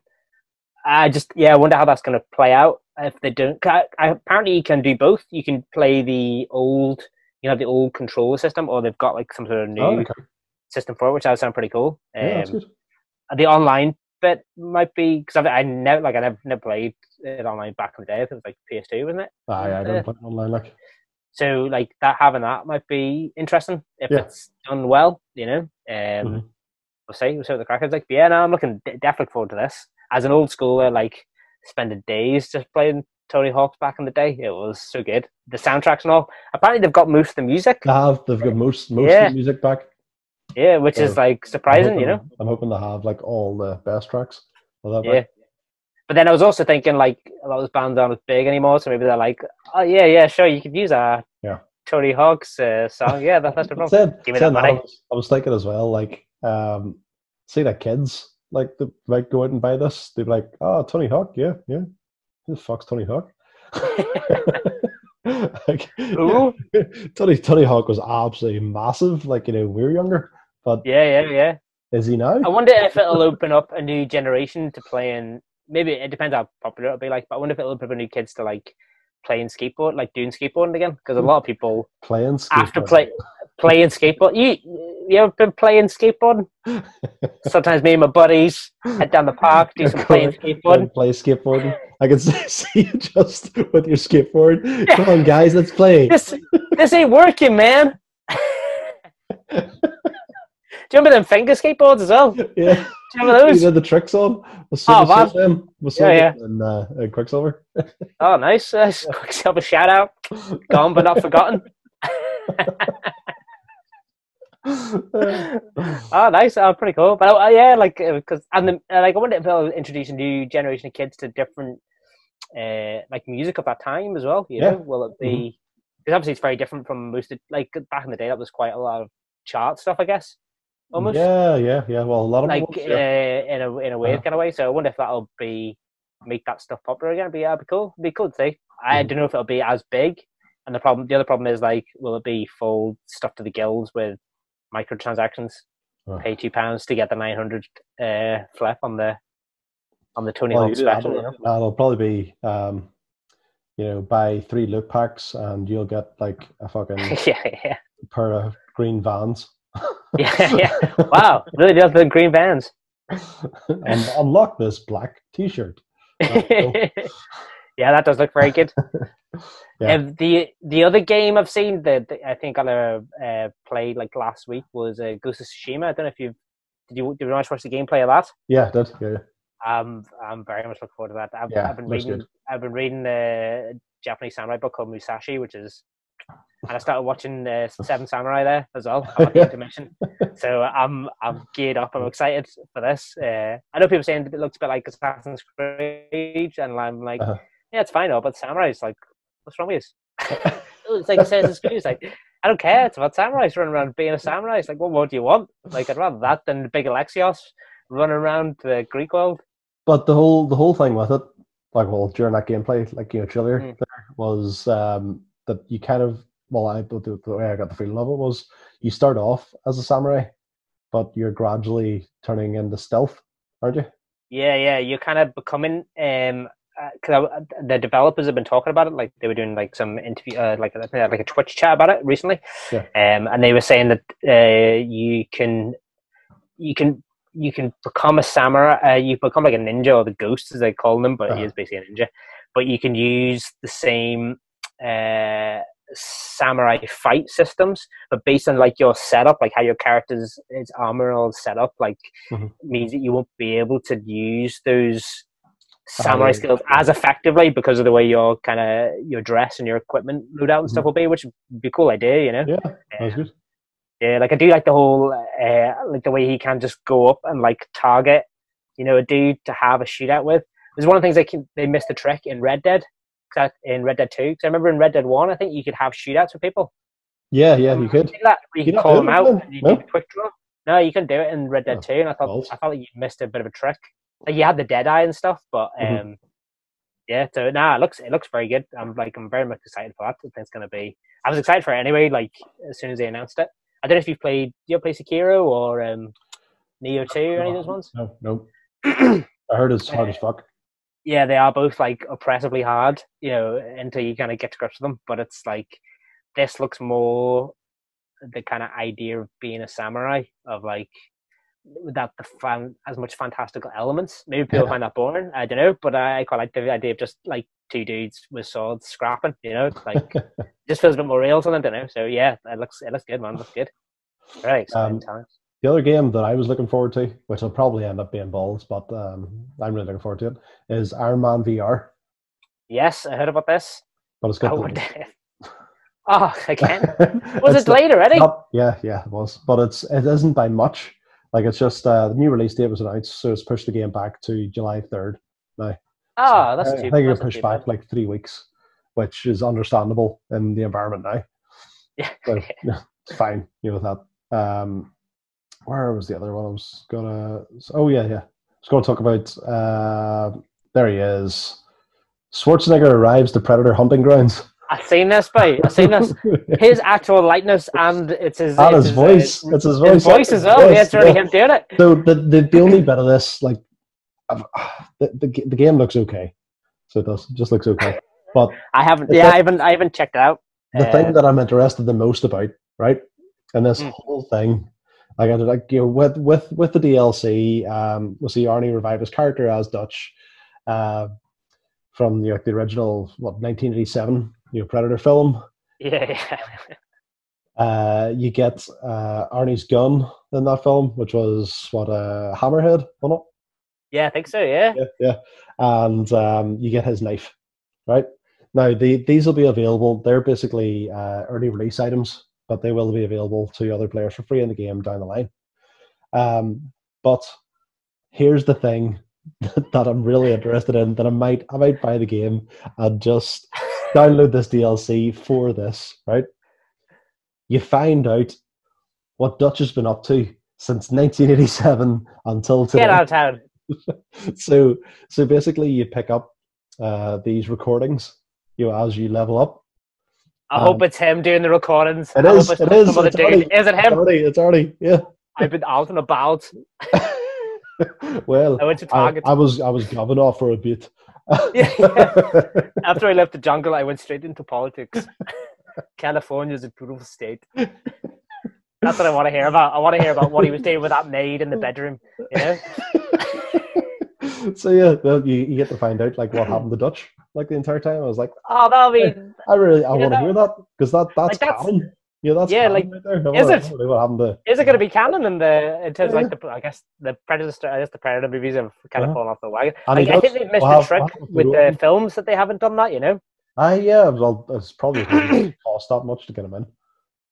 I just yeah. I wonder how that's going to play out if they don't. I, I, apparently, you can do both. You can play the old, you know, the old controller system, or they've got like some sort of new Oh, okay. system for it, which does sound pretty cool. Yeah, Um, good. the online bit might be because I never like I never, never played it online back in the day. I think it was like PS2, wasn't it? Aye, I uh, don't play it online like. So like that having that might be interesting if Yeah. it's done well. You know, um, Mhm. we'll see. We'll see what the crack is like. But yeah, no, I'm looking de- definitely forward to this. As an old schooler, like spending days just playing Tony Hawk's back in the day, it was so good. The soundtracks and all. Apparently, they've got most of the music. They have. They've got most most Yeah. of the music back. Yeah, which is like surprising. You know. I'm hoping to have like all the best tracks. Yeah. back. But then I was also thinking like a lot of those bands aren't as big anymore, so maybe they're like, oh yeah, yeah, sure, you could use a Yeah. Tony Hawk's uh, song. Yeah, that, that's no problem. Give me that I was, I was thinking as well, like, um, see that kids like they might go out and buy this. They'd be like, "Oh, Tony Hawk, yeah, yeah, who the fuck's Tony Hawk?" like, Ooh. Tony Tony Hawk was absolutely massive. Like you know, we were younger, but Yeah, yeah, yeah. is he now? I wonder if it'll open up a new generation to playing. Maybe it depends how popular it'll be like, but I wonder if it'll up new kids to like playing skateboard, like doing skateboarding again, because a hmm. lot of people Playing after skateboard. play playing skateboard. You you ever been playing skateboarding? Sometimes me and my buddies head down the park, do some playing skateboarding. play skateboarding. I can see see you just with your skateboard. Come on, guys, let's play. This this ain't working, man. do you remember them finger skateboards as well? Yeah. Do you remember you did the tricks on. Was Oh, Super man. Saiyan, was Yeah, yeah. And, uh, and Quicksilver. Oh, nice. Uh, quick self shout out. Gone but not forgotten. oh, nice. Oh, pretty cool. But uh, yeah, like because and the, uh, like I wonder if it'll introduce a new generation of kids to different uh like music of that time as well. You Yeah. know, will it be? Because obviously it's very different from most of like back in the day. That was quite a lot of chart stuff, I guess. Almost Yeah, yeah, yeah. Well, a lot of like was, uh, yeah. in a in a weird Uh-huh. kind of way. So I wonder if that'll be make that stuff popular again. But yeah, it'd be cool. It'd be cool to see. I Mhm. don't know if it'll be as big. And the problem, the other problem is like, will it be full stuff to the gills with microtransactions? Oh. Pay two pounds to get the nine hundred uh, flip on the on the Tony Well, Hawk special. that'll, You know? that'll probably be, um, you know, buy three loot packs and you'll get like a fucking yeah, yeah, pair of green vans. yeah, yeah. Wow, really does the green bands. and unlock this black T-shirt. yeah, that does look very good. Yeah. Um, the the other game I've seen that I think I uh, played like last week was uh, Ghost of Tsushima. I don't know if you did you did you watch the gameplay of that? Yeah, that. Yeah, yeah. Um, I'm very much looking forward to that. I've, Yeah, I've been reading good. I've been reading a Japanese samurai book called Musashi, which is and I started watching uh, Seven Samurai there as well. I'm the intermission, so I'm I'm geared up. I'm excited for this. Uh, I know people saying it looks a bit like Assassin's Creed, and I'm like, Uh-huh. yeah, it's fine, though, but samurais like, what's wrong with you? it's like Assassin's Creed. It's like I don't care. It's about samurais running around being a samurai. It's like, what more do you want? Like, I'd rather that than the big Alexios running around the Greek world. But the whole the whole thing with it, like well, during that gameplay, like you know, trailer Mm. there was um, that you kind of well, I the, the way I got the feeling of it was you start off as a samurai, but you're gradually turning into stealth, aren't you? Yeah, yeah, you're kind of becoming um because the developers have been talking about it. Like they were doing like some interview, uh, like a, like a Twitch chat about it recently. Yeah. Um, and they were saying that uh, you can you can you can become a samurai. Uh, you become like a ninja or the ghost as they call them, but he Uh-huh. is basically a ninja. But you can use the same uh samurai fight systems but based on like your setup like how your character's his armor all set up like Mhm. means that you won't be able to use those samurai yeah. skills as effectively because of the way your kind of your dress and your equipment loadout and stuff Mhm. will be which would be a cool idea you know Yeah, that was good. yeah, like I do like the whole, uh, like the way he can just go up and like target, you know, a dude to have a shootout with. There's one of the things they can, they missed the trick in Red Dead, 'cause I- in Red Dead Two. Because I remember in Red Dead One, I think you could have shootouts with people. Yeah, yeah, you could. That, you You could call them out and you No? do the quick draw. No, you couldn't do it in Red Dead Two, and I thought balls. I thought that you missed a bit of a trick. Like you had the dead eye and stuff, but um, Mhm. yeah. So nah, it looks it looks very good. I'm like I'm very much excited for that. I think it's gonna be. I was excited for it anyway. Like as soon as they announced it. I don't know if you've played. Do you play Sekiro or um, Nioh Two or any of those ones? No, no. I heard it's hard as fuck. Yeah, they are both like oppressively hard, you know, until you kind of get to grips with them. But it's like this looks more the kind of idea of being a samurai of like without the fan as much fantastical elements. Maybe people Yeah. find that boring. I don't know, but I quite like the idea of just like two dudes with swords scrapping. You know, like just feels a bit more real. So I don't know. So yeah, it looks it looks good, man. It looks good. Very exciting Um, times. The other game that I was looking forward to, which will probably end up being balls, but um, I'm really looking forward to it, is Iron Man VR. Yes, I heard about this. But it's I got would. the- oh, again. Was it late already? not- yeah, yeah, it was. But it's it isn't by much. Like it's just uh, the new release date was announced, so it's pushed the game back to July third. Now, Oh, that's I, I too. think that's you're pushed back bad. like three weeks, which is understandable in the environment now. Yeah. So yeah, it's fine, you know that. Um, where was the other one? I was gonna. Oh yeah, yeah. I was gonna talk about. Uh, there he is. Schwarzenegger arrives to Predator hunting grounds. I've seen this, boy. I've seen this. His actual likeness and it's his, and it's his voice. uh, it's his voice. his voice as well. Yeah, it's really him doing it. So the, the the only bit of this, like, the, the the game looks okay. So it does. It just looks okay. But I haven't. Yeah, thing- I haven't. I haven't checked it out. the Uh, thing that I'm interested the most about, right, and this Mm. whole thing, like, I like you know, with with with the DLC, um, we'll see Arnie revive his character as Dutch, uh, from the, like, the original what 1987 you know Predator film. Yeah, yeah. Uh, you get uh, Arnie's gun in that film, which was what a hammerhead, wasn't it? Yeah, I think so. Yeah. yeah, yeah. And um, you get his knife, right? Now, the, these will be available. They're basically uh, early release items, but they will be available to other players for free in the game down the line. Um, but here's the thing that I'm really interested in that I might I might buy the game and just download this DLC for this, right? You find out what Dutch has been up to since 1987 until today Get out of town. so so basically you pick up uh, these recordings you know as you level up I Um, hope it's him doing the recordings. it I is, it's it is, it's already- Is it it's him? already it's already yeah I've been out and about. well I went to Target. I was i was giving off for a bit Yeah, After I left the jungle, I went straight into politics. California is a beautiful state. That's what I want to hear about. I want to hear about what he was doing with that maid in the bedroom. You know? so yeah well, you, you get to find out like what happened to dutch like the entire time i was like Oh, that'll be. i really i want to hear that because that that's, like, that's- canon. yeah that's yeah, like, right there. Is it? I wanna know what happened to Is it going to be canon in the in terms of Yeah. like the I guess the Predator I guess the Predator movies have kind of Uh-huh. fallen off the wagon. Like, I think they've missed we'll the trick we'll with the films that they haven't done that. You know? Ah, yeah. Well, it's probably cost that much to get him in.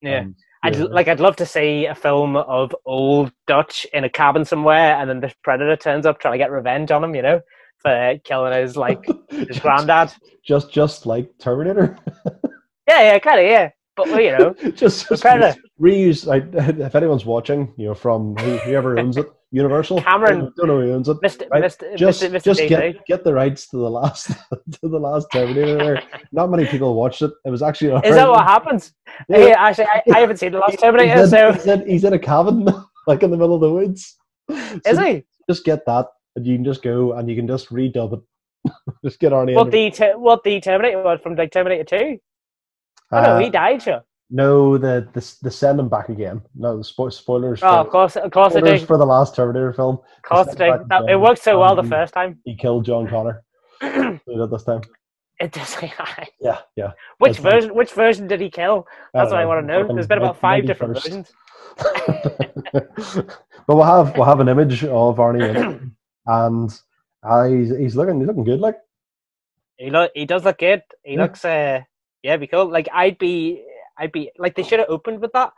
Yeah. Um, I'd yeah. like I'd love to see a film of old Dutch in a cabin somewhere, and then the Predator turns up trying to get revenge on him. You know, for killing his like his just, granddad. just just like Terminator. Yeah, yeah, kind of, yeah. But you know, just, just Predator. Reuse. Like, if anyone's watching, you know, from whoever owns it, Universal. Cameron. I don't know who owns it. Mr. Right, Mr. Just, Mr. Just get get the rights to the last to the last Terminator. There, not many people watched it. It was actually. Is that what happens? Yeah. Actually, I, I haven't seen the last He's Terminator, in, so he's, in, he's in a cabin, like in the middle of the woods. is So he? Just get that, and you can just go and you can just redub it. just get on. What the what the Terminator was from like Terminator Two? Oh no, Uh, he died, sure. No, the the, the send him back again. No, the spo- spoilers. Oh, for, of course, of course I spoilers for the last Terminator film. Of course I do. That, it worked so well the first time. He killed John Connor. it did this time. It does. Yeah, yeah. which That's version? Which version did he kill? That's what I want to know. There's been about five different 91st. versions. but we'll have we'll have an image of Arnie it, and uh, he's he's looking he's looking good. Like He look, he does look good. He Yeah. looks, uh, yeah, be cool. Like I'd be, I'd be like they should have opened with that.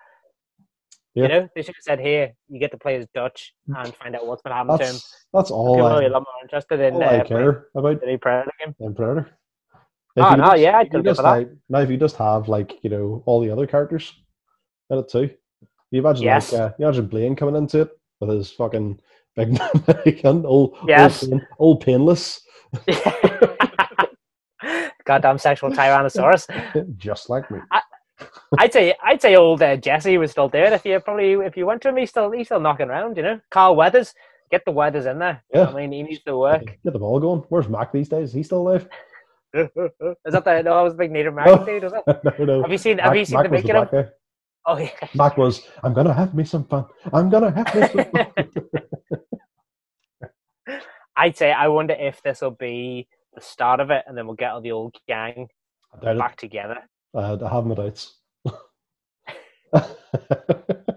Yeah. You know, they should have said, "Here, you get to play as Dutch and find out what's going to happen to him." that's all People will be I, a lot more interested in all uh, I care about the new Predator game. Predator. Oh, no, just- yeah, I'd if just like now if you just have like you know all the other characters in it too. You imagine Yes. like uh, you imagine Blaine coming into it with his fucking big American old Yes. old, pain, old painless, Goddamn sexual tyrannosaurus. just like me. I'd say, I'd say, old uh, Jesse was still there. If you probably, if you went to him, he's still, he's still knocking around. You know, Carl Weathers, get the Weathers in there. Yeah. I mean, he needs to work. Get the ball going. Where's Mac these days? He's still alive? is that the? No, I was a big Native American dude. Was it? no, no. Have you seen? Have you seen Mac the making of? guy. Oh yeah. Mac was, I'm gonna have me some fun. I'm gonna have me some fun. I'd say I wonder if this will be the start of it, and then we'll get all the old gang doubt it. back together. I have my doubts.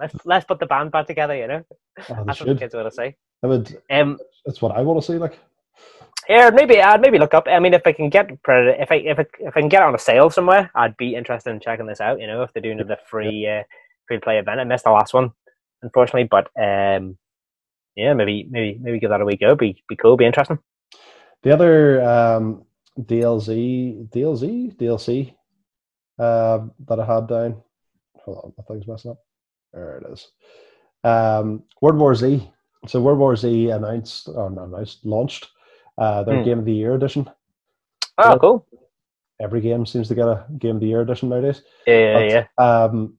Let's let's put the band back together. You know, Oh, that's what the kids want to say. I would, Um, that's what I want to see. Like, yeah, maybe I'd maybe look up. I mean, if I can get Predator, if I if I, if I can get it on a sale somewhere, I'd be interested in checking this out. You know, if they're doing the free uh, free to play event. I missed the last one, unfortunately, but um, yeah, maybe maybe maybe give that a wee go. Be be cool. Be interesting. the other um, DLC, DLC, DLC uh, that I had down. Hold on, my thing's messing up. There it is. Um, World War Z. So World War Z announced, or not announced, launched uh, their Hmm. Game of the Year edition. Oh, Yeah. cool. Every game seems to get a Game of the Year edition nowadays. Yeah, But, yeah. Um,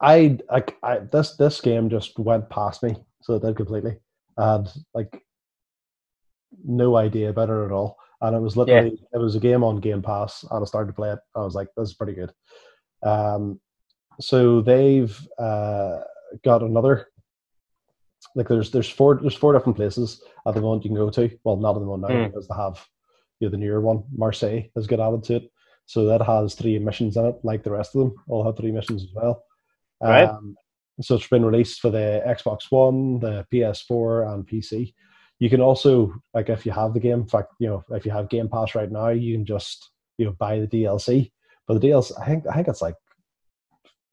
I, I, I this this game just went past me, so it did completely. I had like no idea about it at all. And it was literally it was a game on Game Pass, and I started to play it. I was like, this is pretty good. Um, so they've uh, got another like there's there's four there's four different places at the moment you can go to. Well, not at the moment now Mm. because they have you know, the newer one, Marseille, has got added to it. So that has three missions in it, like the rest of them all have three missions as well. Right. Um, so it's been released for the Xbox One, the PS4, and PC. You can also, like, if you have the game, in fact, you know, if you have Game Pass right now, you can just you know buy the DLC. But the DLC, I think, I think it's like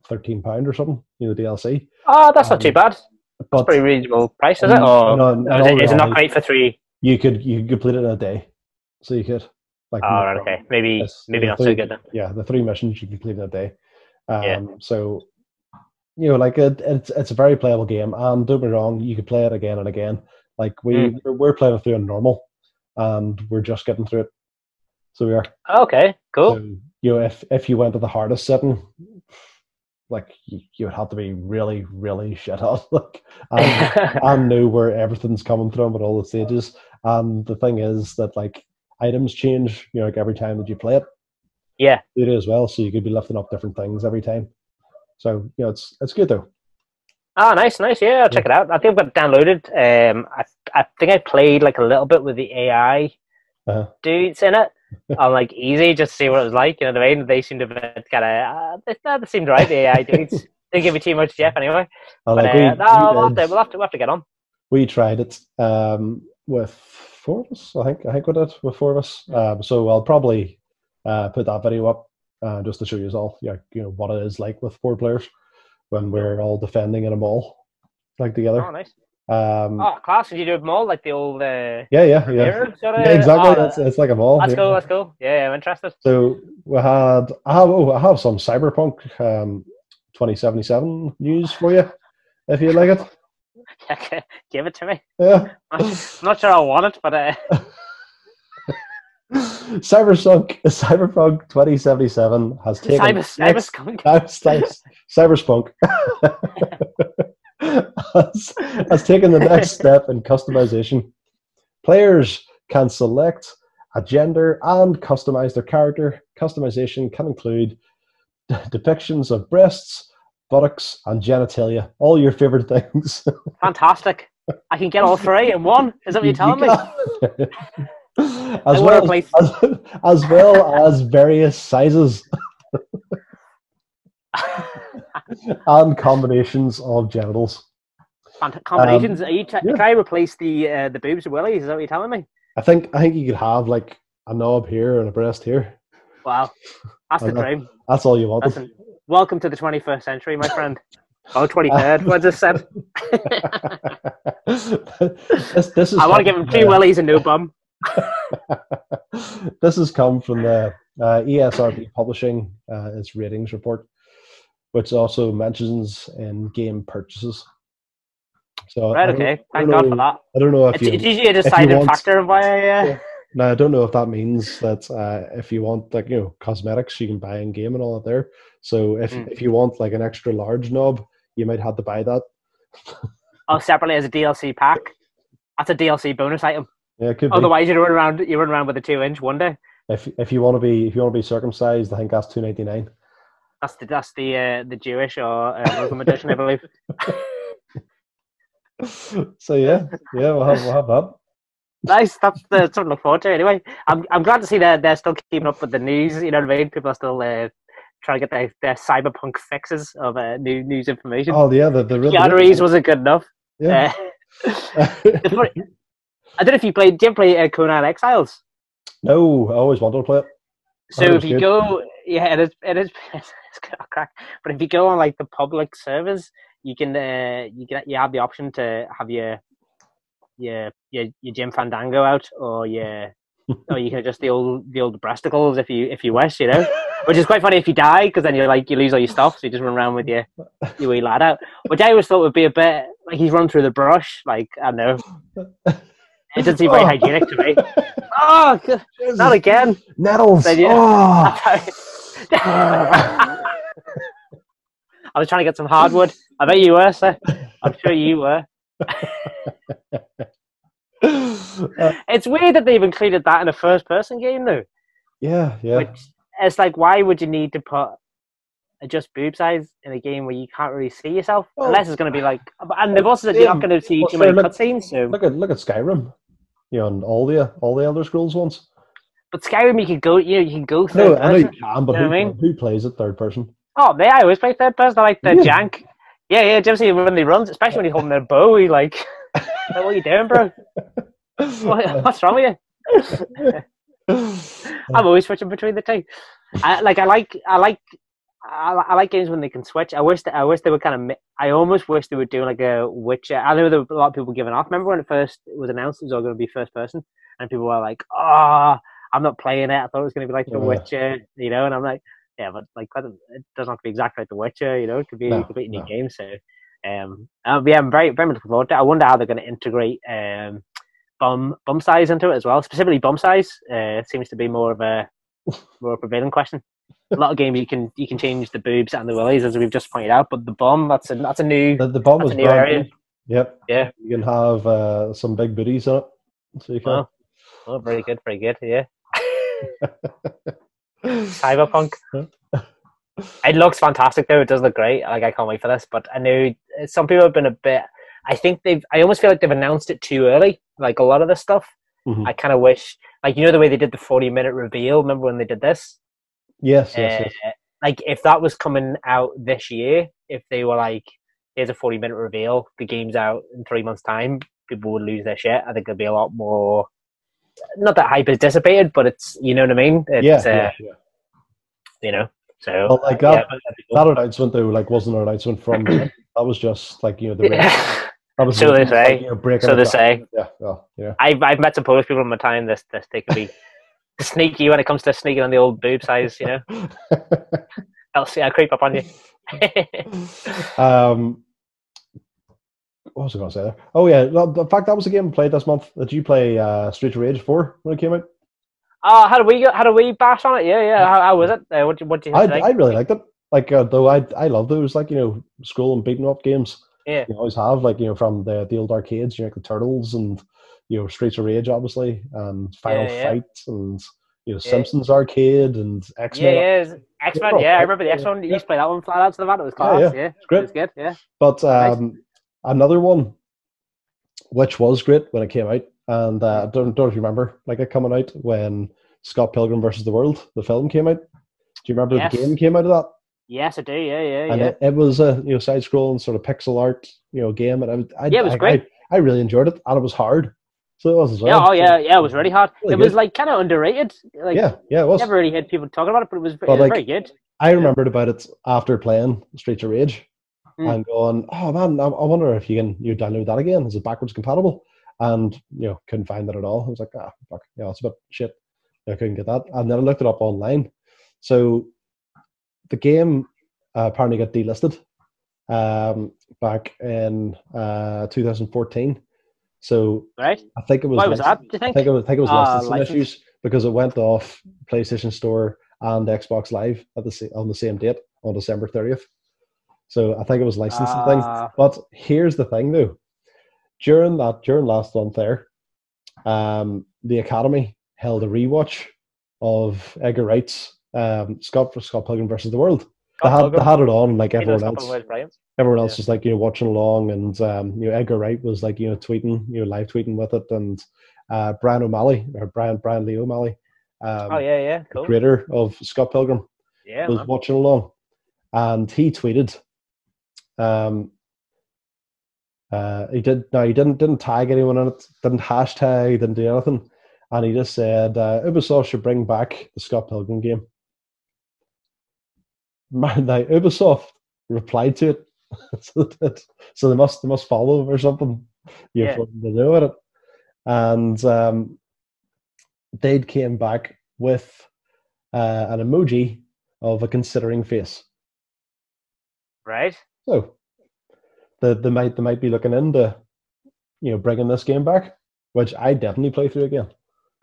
thirteen pound or something. You know, the DLC. Oh, that's not too Um, bad. But a pretty reasonable price, is it? Um, Or no, no, is, it, is it not great for three? you could you could complete it in a day, so you could like. Oh, right, okay. Maybe Yes, maybe not so three- good then. yeah, the three missions you can complete in a day. Um, Yeah. So, you know, like it, it's it's a very playable game, and don't be wrong, you could play it again and again. Like we Mm. we're, we're playing it through on normal, and we're just getting through it. So we are. Okay, cool. So, you know, if if you went to the hardest setting, like you, you would have to be really really shit hot, like and, and know where everything's coming from at all the stages. And the thing is that like items change, you know, like every time that you play it yeah. it as well, so you could be lifting up different things every time. So you know, it's it's good though. Oh, nice, nice. Yeah, I'll check it out. I think I've got it downloaded. Um, I, I think I played like a little bit with the AI Uh-huh. dudes in it on like easy, just to see what it was like. You know what I mean? They seemed a bit kind of. Uh, they, they seemed right. The AI dudes didn't give me too much, Jeff. Anyway, And, but like, uh, we, no, we'll, have to, we'll have to we'll have to get on. we tried it um, with four of us. I think I think we did with four of us. Um, so I'll probably uh, put that video up uh, just to show you all, yeah, you know what it is like with four players when we're all defending in a mall, like together. Oh, nice. Um, Oh, class. Did you do them all like the old uh, yeah, yeah, yeah, sort of? yeah, exactly. Oh, That's it's like a mall. that's yeah. cool. That's cool. Yeah, yeah, I'm interested. So we had I have oh, I have some cyberpunk um, 2077 news for you if you like it. Give it to me. Yeah. I'm not sure I want it, but uh, Cyberpunk Cyberpunk 2077 has taken Cyber, cyber next- skunk. Cyberpunk has, has taken the next step in customization. Players can select a gender and customize their character. Customization can include depictions of breasts, buttocks, and genitalia. All your favorite things. Fantastic. I can get all three in one. Is that what you're telling me? me? As, well play- as, as well as various sizes and combinations of genitals. Fant- Combinations. Are you t- yeah. try replace the uh, the boobs with willies? Is that what you're telling me? I think I think you could have like a knob here and a breast here. Wow, that's the dream. That's all you want. Listen, welcome to the 21st century, my friend. Oh, 23rd. What just said? this, this is I want to give him two willies and no bum. this has come from the uh, ESRB publishing uh, its ratings report, which also mentions in game purchases. So Right. Okay. Thank don't God know- for that. I don't know if It's, you. it's usually a deciding want- factor of why. I, uh, Yeah. Now I don't know if that means that uh, if you want like you know cosmetics you can buy in game and all that there. So if Mm. if you want like an extra large knob, you might have to buy that. Oh, separately as a DLC pack. That's a DLC bonus item. Yeah, it could be. Otherwise, you run around. You run around with a two inch one day. If if you want to be if you want to be circumcised, I think that's two ninety nine. That's the that's the uh, the Jewish or uh, Muslim edition, I believe. so yeah, yeah, we'll have we'll have that. nice. That's the something to look forward to. Anyway, I'm I'm glad to see that they're still keeping up with the news. You know what I mean? People are still uh, trying to get their, their cyberpunk fixes of uh, new news information. Oh yeah, the the, the Keanu Reeves wasn't good enough. yeah. Uh, funny- I don't know if you played. Did you play uh, Conan Exiles? no, I always wanted to play it. So if you good. go, yeah, it is. It is. It's got a crack. But if you go on like the public servers, you can uh, you can you have the option to have your your your, your Jim Fandango out or your or you can adjust the old the old breasticles if you if you wish, you know. Which is quite funny if you die because then you're like you lose all your stuff, so you just run around with your your wee lad out. Which I always thought would be a bit like he's run through the brush. Like I don't know, it doesn't seem very Oh. hygienic to me. Oh, God, not again! Nettles. Oh. I was trying to get some hardwood. I bet you were, sir. I'm sure you were. It's weird that they've included that in a first-person game, though. yeah, yeah. Which it's like, why would you need to put adjust boob size in a game where you can't really see yourself? Well, Unless it's going to be like, and they've also said you're not going to see Well, too many look- cutscenes. So, Look at look at Skyrim. You know, and all the all the Elder Scrolls ones. but Skyrim, you could go, you know, you can go No, third I know you can, but You know who, I mean? who plays it third person? Oh, they I always play third person. I like the Really? jank. Yeah, yeah. Do you ever see when they runs, especially when he's holding their bow? He like, like, what are you doing, bro? What, what's wrong with you? I'm always switching between the two. I like I like I like I, I like games when they can switch. I wish that I wish they were kind of. I almost wish they were doing like a Witcher. I know there were a lot of people giving off. Remember when it first was announced it was all going to be first person, and people were like, "Oh, I'm not playing it. I thought it was going to be like The Yeah. Witcher," you know. And I'm like, "Yeah, but like it doesn't have to be exactly like The Witcher, you know. It could be No, a completely new game." So, um, uh, yeah, I'm very very much looking forward to. it. I wonder how they're going to integrate um bum bum size into it as well. Specifically, bum size uh, seems to be more of a more a prevailing question. A lot of games you can you can change the boobs and the willies as we've just pointed out, but the bum that's a that's a new The, the bomb was a new area. new. Yep. Yeah. You can have uh, some big booties on it. So you can. Well, oh very good, very good, yeah. Cyberpunk. It looks fantastic though. It does look great. Like I can't wait for this. But I know some people have been a bit. I think they've. I almost feel like they've announced it too early. Like a lot of this stuff. Mhm. I kind of wish, like you know, the way they did the forty-minute reveal. Remember when they did this? Yes, yes, yes. Uh, like if that was coming out this year, if they were like, "Here's a forty-minute reveal. The game's out in three months' time," people would lose their shit. I think there'd be a lot more. Not that hype is dissipated, but it's you know what I mean. It's, yeah, uh, yeah, yeah. you know. So Well, like that- yeah, cool. That announcement though, like, wasn't an announcement from. that was just like you know the. Yeah. That was So they like, say. you know, So they say. Yeah, well, yeah. I've I've met some Polish people in my time. This this they can be sneaky when it comes to sneaking on the old boob size. You know, I'll see. I'll creep up on you. um, what was I going to say there? Oh yeah, the fact that was a game played this month. Did you play uh, Street of Rage Four when it came out? oh, how do we go? How do we bash on it? Yeah, yeah. How, how was it? Uh, what do what do you I, think? I really liked it. Like uh, though I I love those like you know scroll and beating up games. Yeah. you always have like you know from the the old arcades, you know, like the Turtles and you know Streets of Rage, obviously, and Final Yeah, yeah. Fight and you know Yeah. Simpsons arcade and X Men. yeah. X Men. Yeah, I remember the X Men. You used to play that one flat out to the mat. It was Yeah, class. yeah. Yeah, great. It was good. Yeah. But Nice. um, another one, which was great when it came out, and uh, I don't don't know if you remember like it coming out when Scott Pilgrim versus the World, the film came out. Do you remember Yes. the game came out of that? Yes, I do. Yeah, yeah, and yeah. it, it was a you know side scrolling sort of pixel art you know game, and I, I Yeah, it was I, great. I, I really enjoyed it, and it was hard, so it was as well. Yeah, oh yeah, yeah. It was really hard. Really it was good. like kind of underrated. Like, yeah, yeah, it was. never really had people talking about it, but it was, it was like, very good. I remembered about it after playing Streets of Rage Mm. and going, oh man, I, I wonder if you can you download that again. Is it backwards compatible? And you know, couldn't find that at all. I was like, ah, fuck, yeah, it's a bit shit. I couldn't get that. And then I looked it up online. So the game uh, apparently got delisted um, back in uh, 2014. So Right? I think it was. Why was that? Do you I think? think it was, I think it was Ah, licensing license. issues because it went off PlayStation Store and Xbox Live at the on the same date on December 30th. So I think it was licensing thing. Ah, But here's the thing, though. During that, during last month there, um, the Academy held a rewatch of Edgar Wright's um, Scott for Scott Pilgrim versus the World. They had, they had it on, like everyone else. Everyone else Yeah. was like you know watching along, and um, you know Edgar Wright was like you know tweeting, you know live tweeting with it, and uh, Bryan O'Malley or Bryan Bryan Lee O'Malley, um, Oh yeah, yeah, cool. creator of Scott Pilgrim, Yeah, was man. watching along, and he tweeted. Um, uh, he did no, he didn't didn't tag anyone in it, didn't hashtag, didn't do anything, and he just said uh, Ubisoft should bring back the Scott Pilgrim game. Now Ubisoft replied to it, so, that, so they must they must follow or something. You Yeah. to know it, and um, they came back with uh, an emoji of a considering face. Right? So they, they might they might be looking into you know bringing this game back, which I definitely play through again.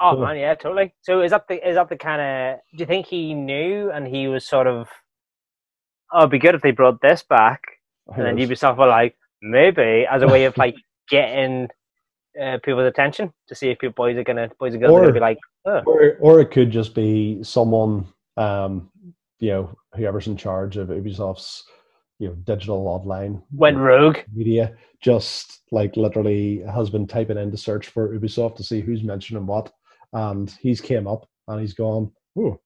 Oh Cool. man, yeah, totally. So is that the is that the kind of? Do you think he knew and he was sort of? Oh, it'd be good if they brought this back, and then? Ubisoft were like, maybe as a way of like getting uh, people's attention to see if people boys are gonna boys are gonna be like, oh, or or it could just be someone um you know whoever's in charge of ubisoft's you know digital online went rogue. media just like literally has been typing in to search for ubisoft to see who's mentioning what and he's came up and he's gone Ooh.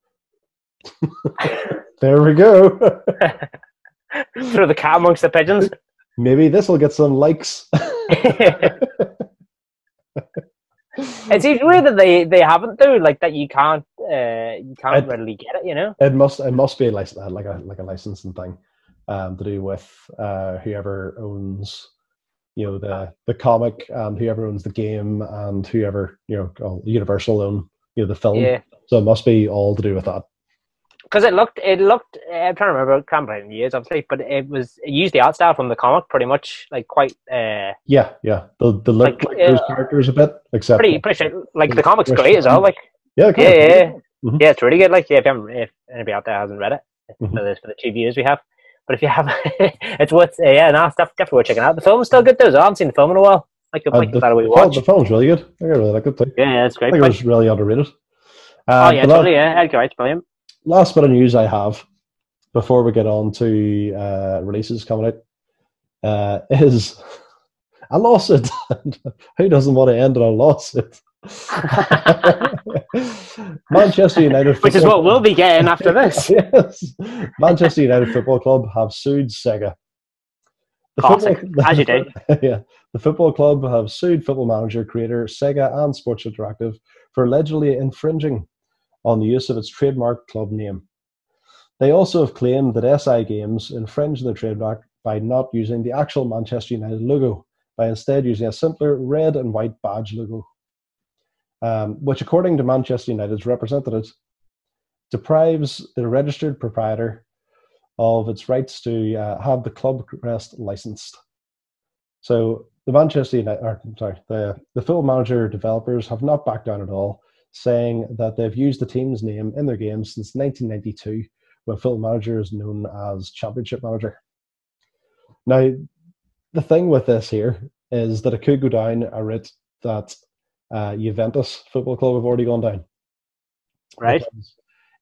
there we go Throw the cat amongst the pigeons. maybe this will get some likes it seems weird that they, they haven't though, like that you can't uh, you can't I'd- readily get it, you know. it must it must be a lic- uh, like a like a licensing thing um to do with uh whoever owns you know the the comic and whoever owns the game and whoever you know universal own you know the film Yeah, so it must be all to do with that because it looked it looked. uh, I'm trying to remember. Can't remember in years, obviously, but it was it used the art style from the comic pretty much, like quite uh, yeah yeah the the look Like, like, those uh, characters a bit except pretty pretty straight. Like the comic's great as well. Like yeah yeah, yeah, yeah. Mhm. yeah, it's really good. Like yeah, if, you if anybody out there hasn't read it Mhm. for the for the two viewers we have, but if you have, it's worth uh, yeah, no, it's def- definitely worth checking out. The film's still good though. I haven't seen the film in a while. Like Uh, like the, that we the, watch. the film's really good I really like it too. Yeah, yeah, it's I great. think it was really underrated oh uh, yeah, the la- totally. Yeah, Edgar Wright's brilliant. Last bit of news I have before we get on to uh, releases coming out uh, is a lawsuit. Who doesn't want to end on a lawsuit? Manchester United, Which is what we'll be getting after this. yes, Manchester United Football Club have sued Sega. The Classic, football- as you do. yeah, the football club have sued Football Manager creator Sega and Sports Interactive for allegedly infringing on the use of its trademark club name. They also have claimed that SI Games infringed their trademark by not using the actual Manchester United logo, by instead using a simpler red and white badge logo, um, which, according to Manchester United's representatives, deprives the registered proprietor of its rights to uh, have the club crest licensed. So the Manchester United, or, sorry, the the Football Manager developers have not backed down at all, saying that they've used the team's name in their games since 1992, when Football Manager is known as Championship Manager. Now, the thing with this here is that it could go down a route that uh, Juventus Football Club have already gone down. Right. Because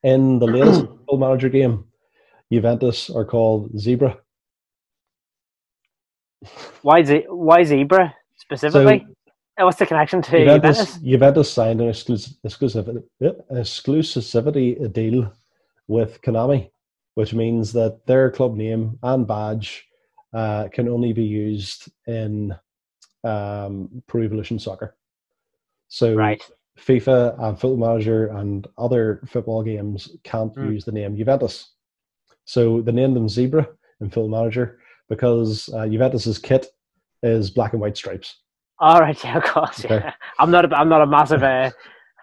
In the latest Football Manager game, Juventus are called Zebra. Why ze- why zebra specifically? Uh, What's the connection to Juventus, Juventus? Juventus signed an exclusive, exclusivity, exclusivity deal with Konami, which means that their club name and badge uh, can only be used in um, Pro Evolution Soccer. So Right. FIFA and Football Manager and other football games can't Mm. use the name Juventus. So they named them Zebra in Football Manager because uh, Juventus's kit is black and white stripes. All right, yeah, of course. Okay. Yeah. I'm not. A, I'm not a massive uh,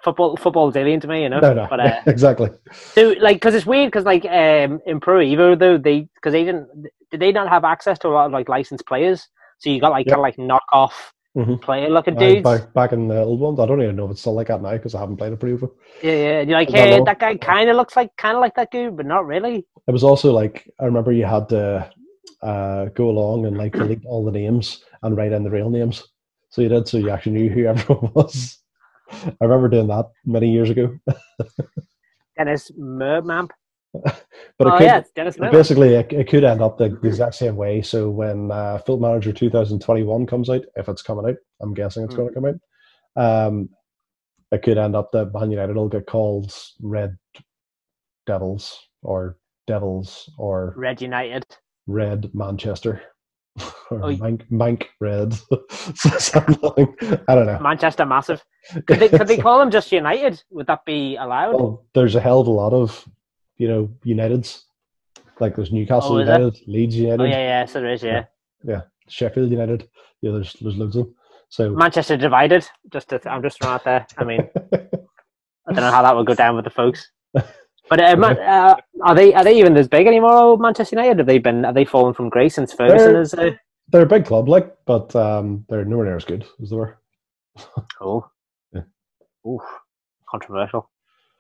football football alien to me, you know. No, no, But uh, exactly. so like, because it's weird, because like um, in Pro Evo though, they because they didn't did they not have access to a lot of like licensed players? So you got like Yep. kind of like knockoff Mhm. player looking dudes. back, back in the old ones, I don't even know if it's still like that now because I haven't played pretty over. Yeah, yeah. And you're like, hey, that guy kind of looks like kind of like that dude, but not really. It was also like I remember you had to uh, go along and like delete all the names and write in the real names. So you did, so you actually knew who everyone was. I remember doing that many years ago. Dennis Mermamp. But it oh could, yeah, it's Dennis Mermamp. basically it, it could end up the, the exact same way. So when uh, Football Manager 2021 comes out, if it's coming out, I'm guessing it's Mm. going to come out. Um, it could end up that Man United will get called Red Devils or Devils or Red United. Red Manchester or Oh, Mank, Mank Red. Something. I don't know. Manchester Massive. Could they could they call them just United? Would that be allowed? Well, there's a hell of a lot of, you know, Uniteds. Like there's Newcastle Oh? United, Leeds oh, United, Oh yeah, yeah, so there is, yeah. Yeah. Sheffield United. Yeah, there's there's loads of them. So Manchester divided. Just to, I'm just throwing out there. I mean, I don't know how that would go down with the folks. But uh, uh, are they are they even as big anymore? Manchester United have they been have they fallen from grace since Ferguson They're- is uh, they're a big club, like, but um, they're nowhere near as good as they were. oh, Yeah. Oof, controversial.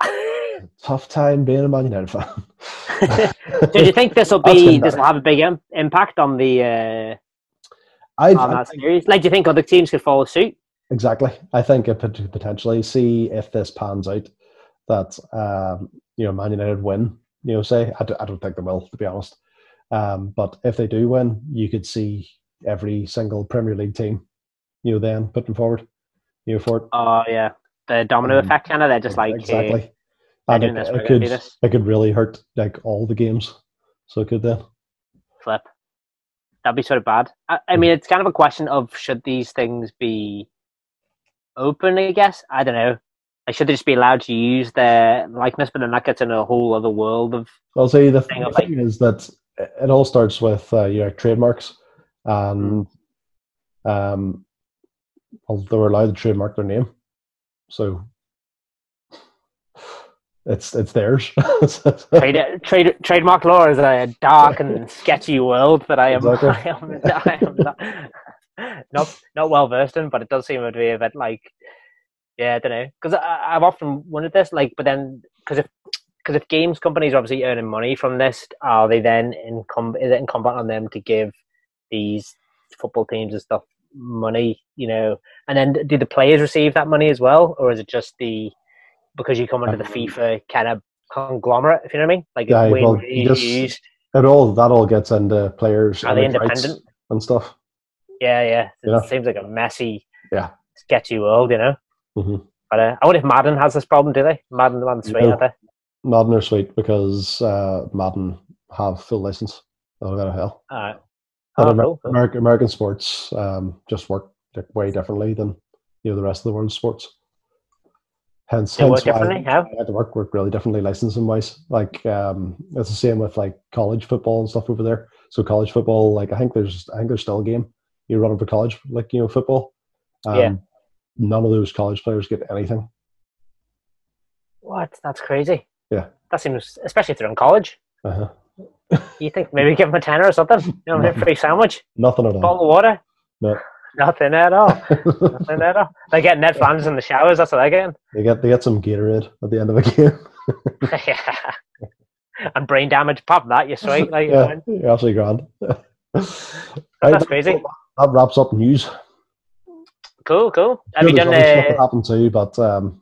Tough time being a Man United fan. Do you think this will be this will have a big Im- impact on the uh, I, on that series? Like, do you think other teams could follow suit? exactly. I think it could potentially see if this pans out that um, you know Man United win. You know, say I, d- I don't think they will, to be honest. Um, but if they do win, you could see every single Premier League team, you know, then putting forward, you know, for it. Oh yeah, the domino Um, effect kind of. They're just like exactly. they're and it, this, it could it could really hurt like all the games. So it could then. flip. That'd be sort of bad. I, I mean, it's kind of a question of should these things be open? I guess I don't know. Like, should they just be allowed to use their likeness, but then that gets in a whole other world of I'll say the, Thing of, like- is that it all starts with uh, you know, trademarks, and um, well, they were allowed to trademark their name, so it's it's theirs. trade, trade, trademark law is a dark and sketchy world that I am, Exactly. I am, I am not, not not well versed in, but it does seem to be a bit like yeah, I don't know because I've often wondered this, like, but then because if because if games companies are obviously earning money from this, are they then incum- is it incumbent on them to give these football teams and stuff money, you know, and then do the players receive that money as well, or is it just the because you come under the Um, FIFA kind of conglomerate, if you know what I mean? Like, Yeah, well, just- used. it all that all gets into players Are they and independent? and stuff. Yeah, yeah. It Yeah. seems like a messy, Yeah. sketchy world, you know. Hmm But uh, I wonder if Madden has this problem. Do they? Madden, the one sweet, No. aren't they? Madden are sweet because uh, Madden have full license. Oh, go to hell. But Oh, Amer- cool. American, American sports um, just work way differently than you know the rest of the world's sports. Hence, They work hence why differently. Had to work work really differently licensing wise. Like um, it's the same with like college football and stuff over there. So college football, like I think there's I think there's still a game you run for college, like you know football. Um, Yeah. None of those college players get anything. What? That's crazy. Yeah. That seems, especially if they're in college. Uh-huh. You think maybe give them a tenner or something? You know, a free sandwich, Nothing at all. bottle of water. No. Nothing at all. Nothing at all. They get Ned Flanders in the showers. That's what they're getting. they get they get some Gatorade at the end of a game. yeah. And brain damage. Pop that. You're sweet. Like, yeah, you're absolutely grand. That's crazy. That wraps up news. Cool, cool. Have you done there's other stuff that the? happened too, but um,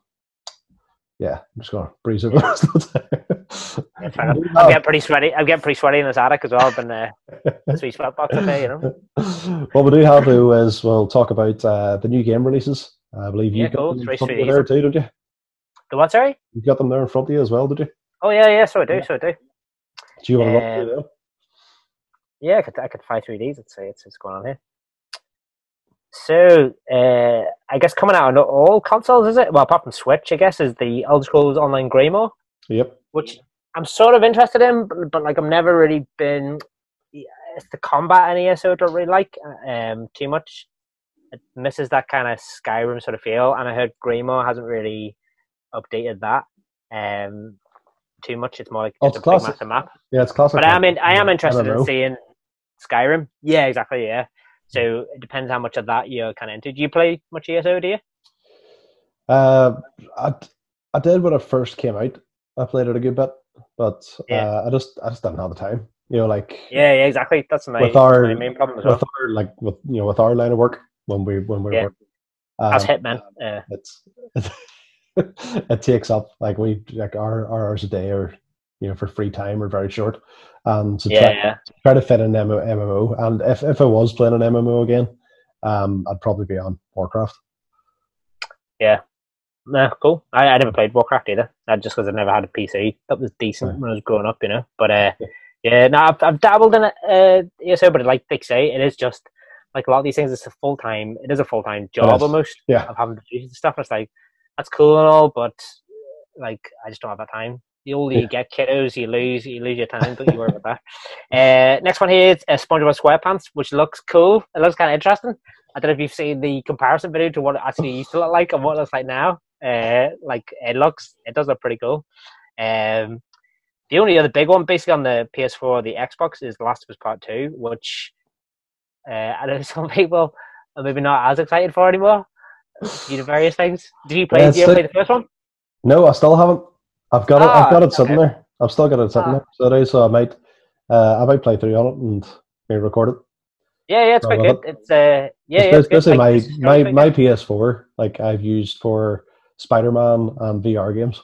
yeah, I'm just gonna breeze over the rest of the Yeah. I'm getting pretty sweaty. I'm getting pretty sweaty in this attic as well. I've been uh, sweet sweat box there, you know. what we do have though is we'll talk about uh, the new game releases. I believe you Yeah, got cool. them in Three front of you there too, don't you? The what? Sorry. You got them there in front of you as well, did you? Oh yeah, yeah. So I do. Yeah. So I do. Do you want to Um, through them? Yeah, I could, I could fly through these. Let's see, it's, it's going on here. So, uh, I guess coming out on all consoles, is it? Well, apart from Switch, I guess, is the Elder Scrolls Online Greymoor, Yep. which I'm sort of interested in, but, but like I've never really been. It's the combat in ESO I don't really like um, too much. It misses that kind of Skyrim sort of feel, and I heard Greymoor hasn't really updated that um, too much. It's more like Oh, it's a classic. massive map. Yeah, it's classic. But I am in, I am interested in seeing Skyrim. Yeah, exactly. Yeah. So it depends how much of that you're kind of into. Do you play much ESO? Do you? Uh, I, I did when it first came out. I played it a good bit, but Yeah. uh, I just I just didn't have the time. You know, like Yeah, yeah, exactly. That's my, With our- my main problem as well. with our like with you know with our line of work when we when we Yeah. work. Um, As Hitman. Uh, it's it takes up like we like our, our hours a day or you know for free time are very short and to yeah, try, yeah. try to fit in M- MMO and if, if I was playing an MMO again um I'd probably be on Warcraft Yeah. No, cool. I, I never played Warcraft either. Uh, just because I never had a PC. That was decent Right. when I was growing up, you know. But uh, yeah, no, I've, I've dabbled in it, uh, ESO, but like they say, it is just like a lot of these things. It's a full time. It is a full time job almost. Yeah. of having to do stuff. And it's like that's cool and all, but like I just don't have that time. The older you get, kiddos, you lose, you lose your time. Don't you worry about that. Uh, next one here is uh, SpongeBob SquarePants, which looks cool. It looks kind of interesting. I don't know if you've seen the comparison video to what it actually used to look like and what it looks like now. Uh, like it looks, it does look pretty cool. Um, the only other big one, basically on the PS4 or the Xbox, is The Last of Us Part Two, which uh, I know some people are maybe not as excited for anymore due to various things. Did you play? Yeah, did you play the first one? no I still haven't I've got it Ah, I've got it sitting okay. there I've still got it sitting Ah. there so, so I might uh, I might play through on it and maybe record it Yeah, yeah, it's quite good. It's uh, yeah, yeah, It's it's good. basically Like, my my my. PS4. Like I've used for Spider Man and VR games.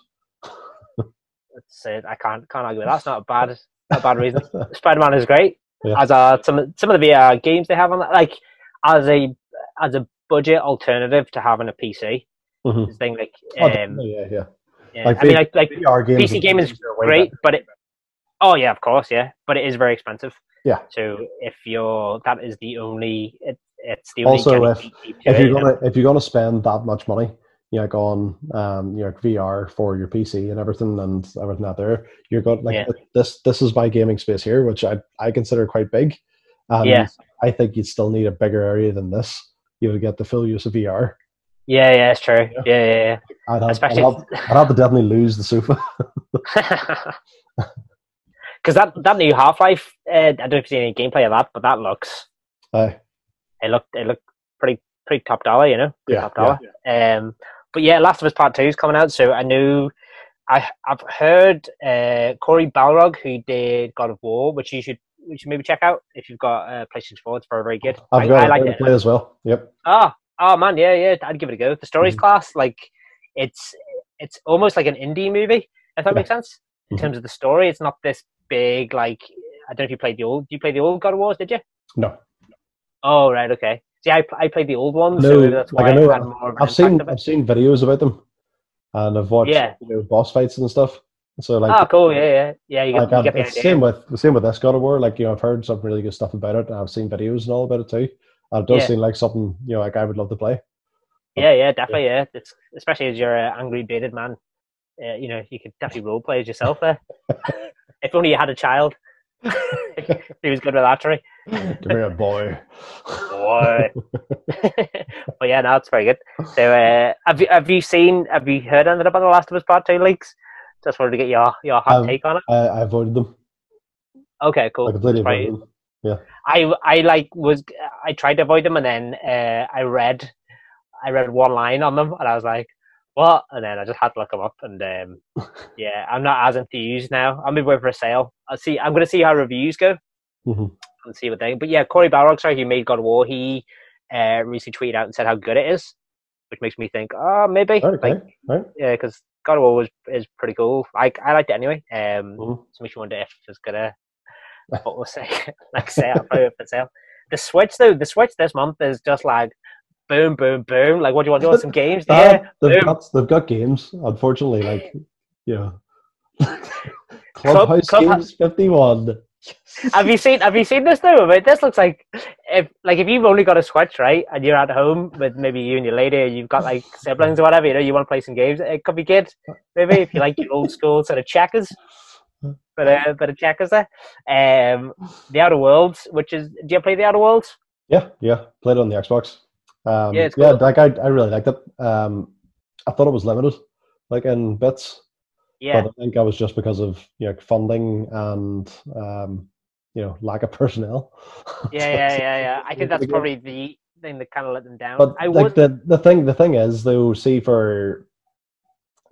It's, uh, I can't can't argue with that. That's not a bad a bad reason. Spider Man is great. Yeah. As a some of- some of the VR games they have on that, like as a as a budget alternative to having a PC. Mhm. This thing like Oh, um, definitely, yeah, yeah. Yeah. Like I mean like like VR games. PC gaming is great, but it oh yeah, of course, yeah, but it is very expensive. Yeah. So if you're that is the only it, it's the only Also, if- If you're gonna if you're gonna spend that much money, you know, on um, you know, VR for your PC and everything and everything out there, you're going like Yeah. this. This is my gaming space here, which I I consider quite big. And Yeah. I think you'd still need a bigger area than this. You would get the full use of VR. Yeah, yeah, it's true. Yeah. Yeah, yeah, yeah. I'd have, Especially I'd, have, I'd have to definitely lose the sofa. because that that new Half Life, uh, I don't know if you've seen any gameplay of that, but that looks Aye. it looked it looked pretty pretty top dollar, you know, pretty Yeah, top dollar. Um, but yeah, Last of Us Part Two is coming out, so I knew I I've heard uh, Cory Barlog who did God of War, which you should you should maybe check out if you've got uh, PlayStation Four. It's very very good. I've I, got I it like to it. play as well. Yep. Oh, oh man, yeah, yeah, I'd give it a go. The story's Mhm. class, like it's it's almost like an indie movie, if that Yeah. makes sense. In Mhm. terms of the story, it's not this big like I don't know if you played the old. You play the old God of Wars? Did you? No. Oh right, okay. See, I I played the old ones, No, so that's like, why I know- I had more I've seen. I've seen videos about them, and I've watched Yeah. you know boss fights and stuff. So like, oh, cool. Yeah, yeah, yeah. You get, like you get the it's idea. same with the same with this God of War. Like you know, I've heard some really good stuff about it. and I've seen videos and all about it too. And it does Yeah. seem like something you know, like I would love to play. Yeah, yeah, definitely. Yeah, it's especially as you're an angry, bearded man. Uh, you know, you could definitely role play as yourself there. if only you had a child. he was good with archery. Come here, boy. Boy. but yeah, no, it's very good. So, uh, have you have you seen? Have you heard anything about the Last of Us Part Two leaks? Just wanted to get your your hot take on it. I, I avoided them. Okay, cool. I completely avoided them. I I like was I tried to avoid them and then uh, I read I read one line on them and I was like, what? And then I just had to look them up and um, yeah, I'm not as enthused now. I'm waiting for a sale. I'll see. I'm going to see how reviews go Mhm. and see what they. But yeah, Cory Barlog, sorry, who made God of War, he uh, recently tweeted out and said how good it is, which makes me think, oh, maybe, Okay, like, right. yeah, because God of War was is pretty cool. Like I liked it anyway. Um, Mhm. so makes you wonder if it's gonna what we'll say like say I'll put it for sale. The Switch though, the Switch this month is just like boom, boom, boom. Like what do you want? Do you want some games? Uh, Yeah. they've, boom. got, they've got games. Unfortunately, like yeah, Club- Clubhouse Clubhouse- Games Fifty One. Have you seen have you seen this though? But this looks like if like if you've only got a Switch, right, and you're at home with maybe you and your lady, or you've got like siblings or whatever, you know, you want to play some games, it could be good. Maybe if you like your old school sort of checkers. But uh, bit of checkers there. Um, the Outer Worlds, which is, do you play the Outer Worlds? Yeah, yeah. Played it on the Xbox. Um, Yeah, it's yeah. Like I, I really liked it. Um, I thought it was limited, like in bits. Yeah, But I think that was just because of you know funding and um, you know lack of personnel. yeah, yeah, yeah, yeah. I think that's probably the thing that kind of let them down. But I like would, the the thing the thing is though, see for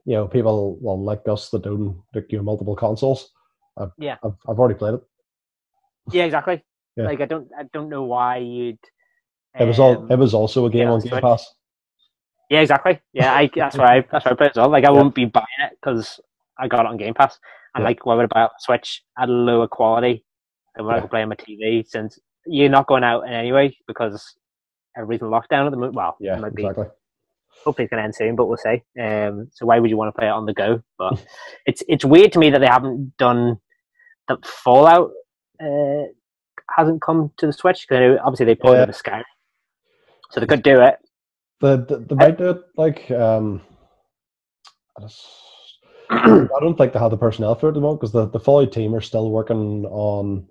you know people well like us that own like you know multiple consoles. I've, Yeah. I've, I've already played it. yeah, exactly. Yeah. Like I don't, I don't know why you'd. It was all. um, It was also a game yeah, on. Game Pass. Yeah, exactly. Yeah, I, that's why I, that's why I play it as well. Like I Yeah. won't be buying it because I got it on Game Pass, and Yeah. like why would I buy Switch at a lower quality than what I can play on my TV? Since you're not going out in anyway because everybody's in lockdown at the moment. Well, Yeah, it might be exactly. Hopefully it's going to end soon, but we'll see. Um, so why would you want to play it on the go? But it's it's weird to me that they haven't done that. Fallout uh, hasn't come to the Switch because obviously they put Yeah. it in the Sky, so they could do it. The the, the might do it like um. I just- I don't think they have the personnel for it at the moment because the the Fallout team are still working on.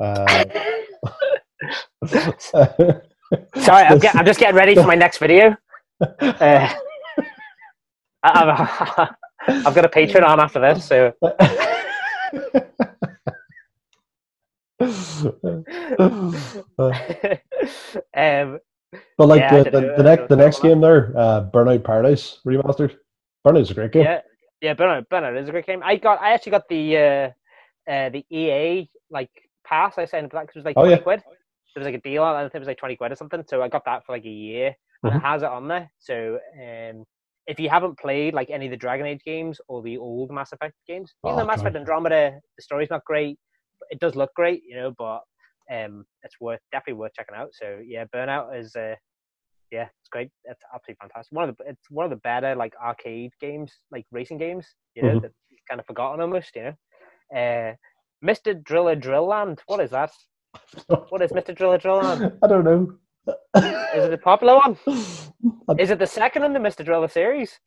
Uh, Sorry, I'm, get, I'm just getting ready for my next video. Uh, I- I've, I've got a Patreon on after this, so um, But like Yeah, the, the, the next the next game there, uh, Burnout Paradise remastered. Burnout's a great game. yeah, yeah, Burnout, Burnout is a great game. I got, I actually got the uh, uh, the EA like pass. I signed up for that 'cause it was like Oh, twenty yeah. quid. there was like a deal it. Think it was like twenty quid or something. So I got that for like a year, and Mhm. it has it on there. So um, if you haven't played like any of the Dragon Age games or the old Mass Effect games, even Oh, though Mass Effect Andromeda, the story's not great. but It does look great, you know, but um, it's worth definitely worth checking out. So yeah, Burnout is uh, yeah, it's great. It's absolutely fantastic. One of the it's one of the better like arcade games, like racing games. You know, Mhm. that's kind of forgotten almost. You know, uh, Mr. Driller Drill Land. What is that? What is Mr. Driller Drill Land? I don't know. Is it a popular one? Is it the second in the Mr. Driller series?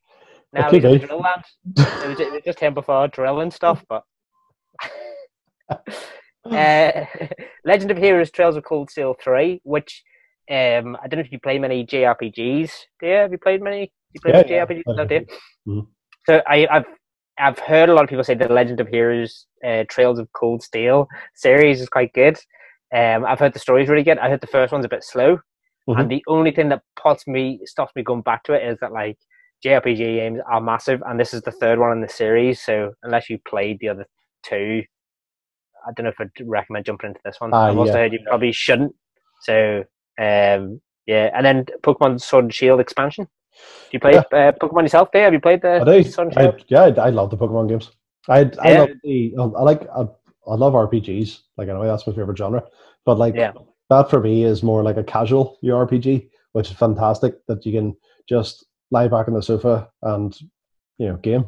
No, could he's in be. Drill Land. It was, it was just him before drilling stuff, but. uh, Legend of Heroes Trails of Cold Steel 3, which um, I don't know if you play many JRPGs. Do you? Have you played many? You played Yeah, many yeah, JRPGs? I No, do? Mhm. So I, I've I've heard a lot of people say the Legend of Heroes uh, Trails of Cold Steel series is quite good. Um, I've heard the story's really good. I heard the first one's a bit slow, Mhm. and the only thing that puts me stops me going back to it is that like JRPG games are massive, and this is the third one in the series. So unless you played the other two, I don't know if I'd recommend jumping into this one. Ah, I've also yeah. heard you probably shouldn't. So um, yeah, and then Pokemon Sword and Shield expansion. Do you play uh, Pokemon yourself? There, have you played the I. Sword and I, Shield? yeah, I, I love the Pokemon games. I I love the I like I, I love RPGs. Like anyway, that's my favorite genre. But like Yeah. That for me is more like a casual RPG, which is fantastic. That you can just lie back on the sofa and you know game.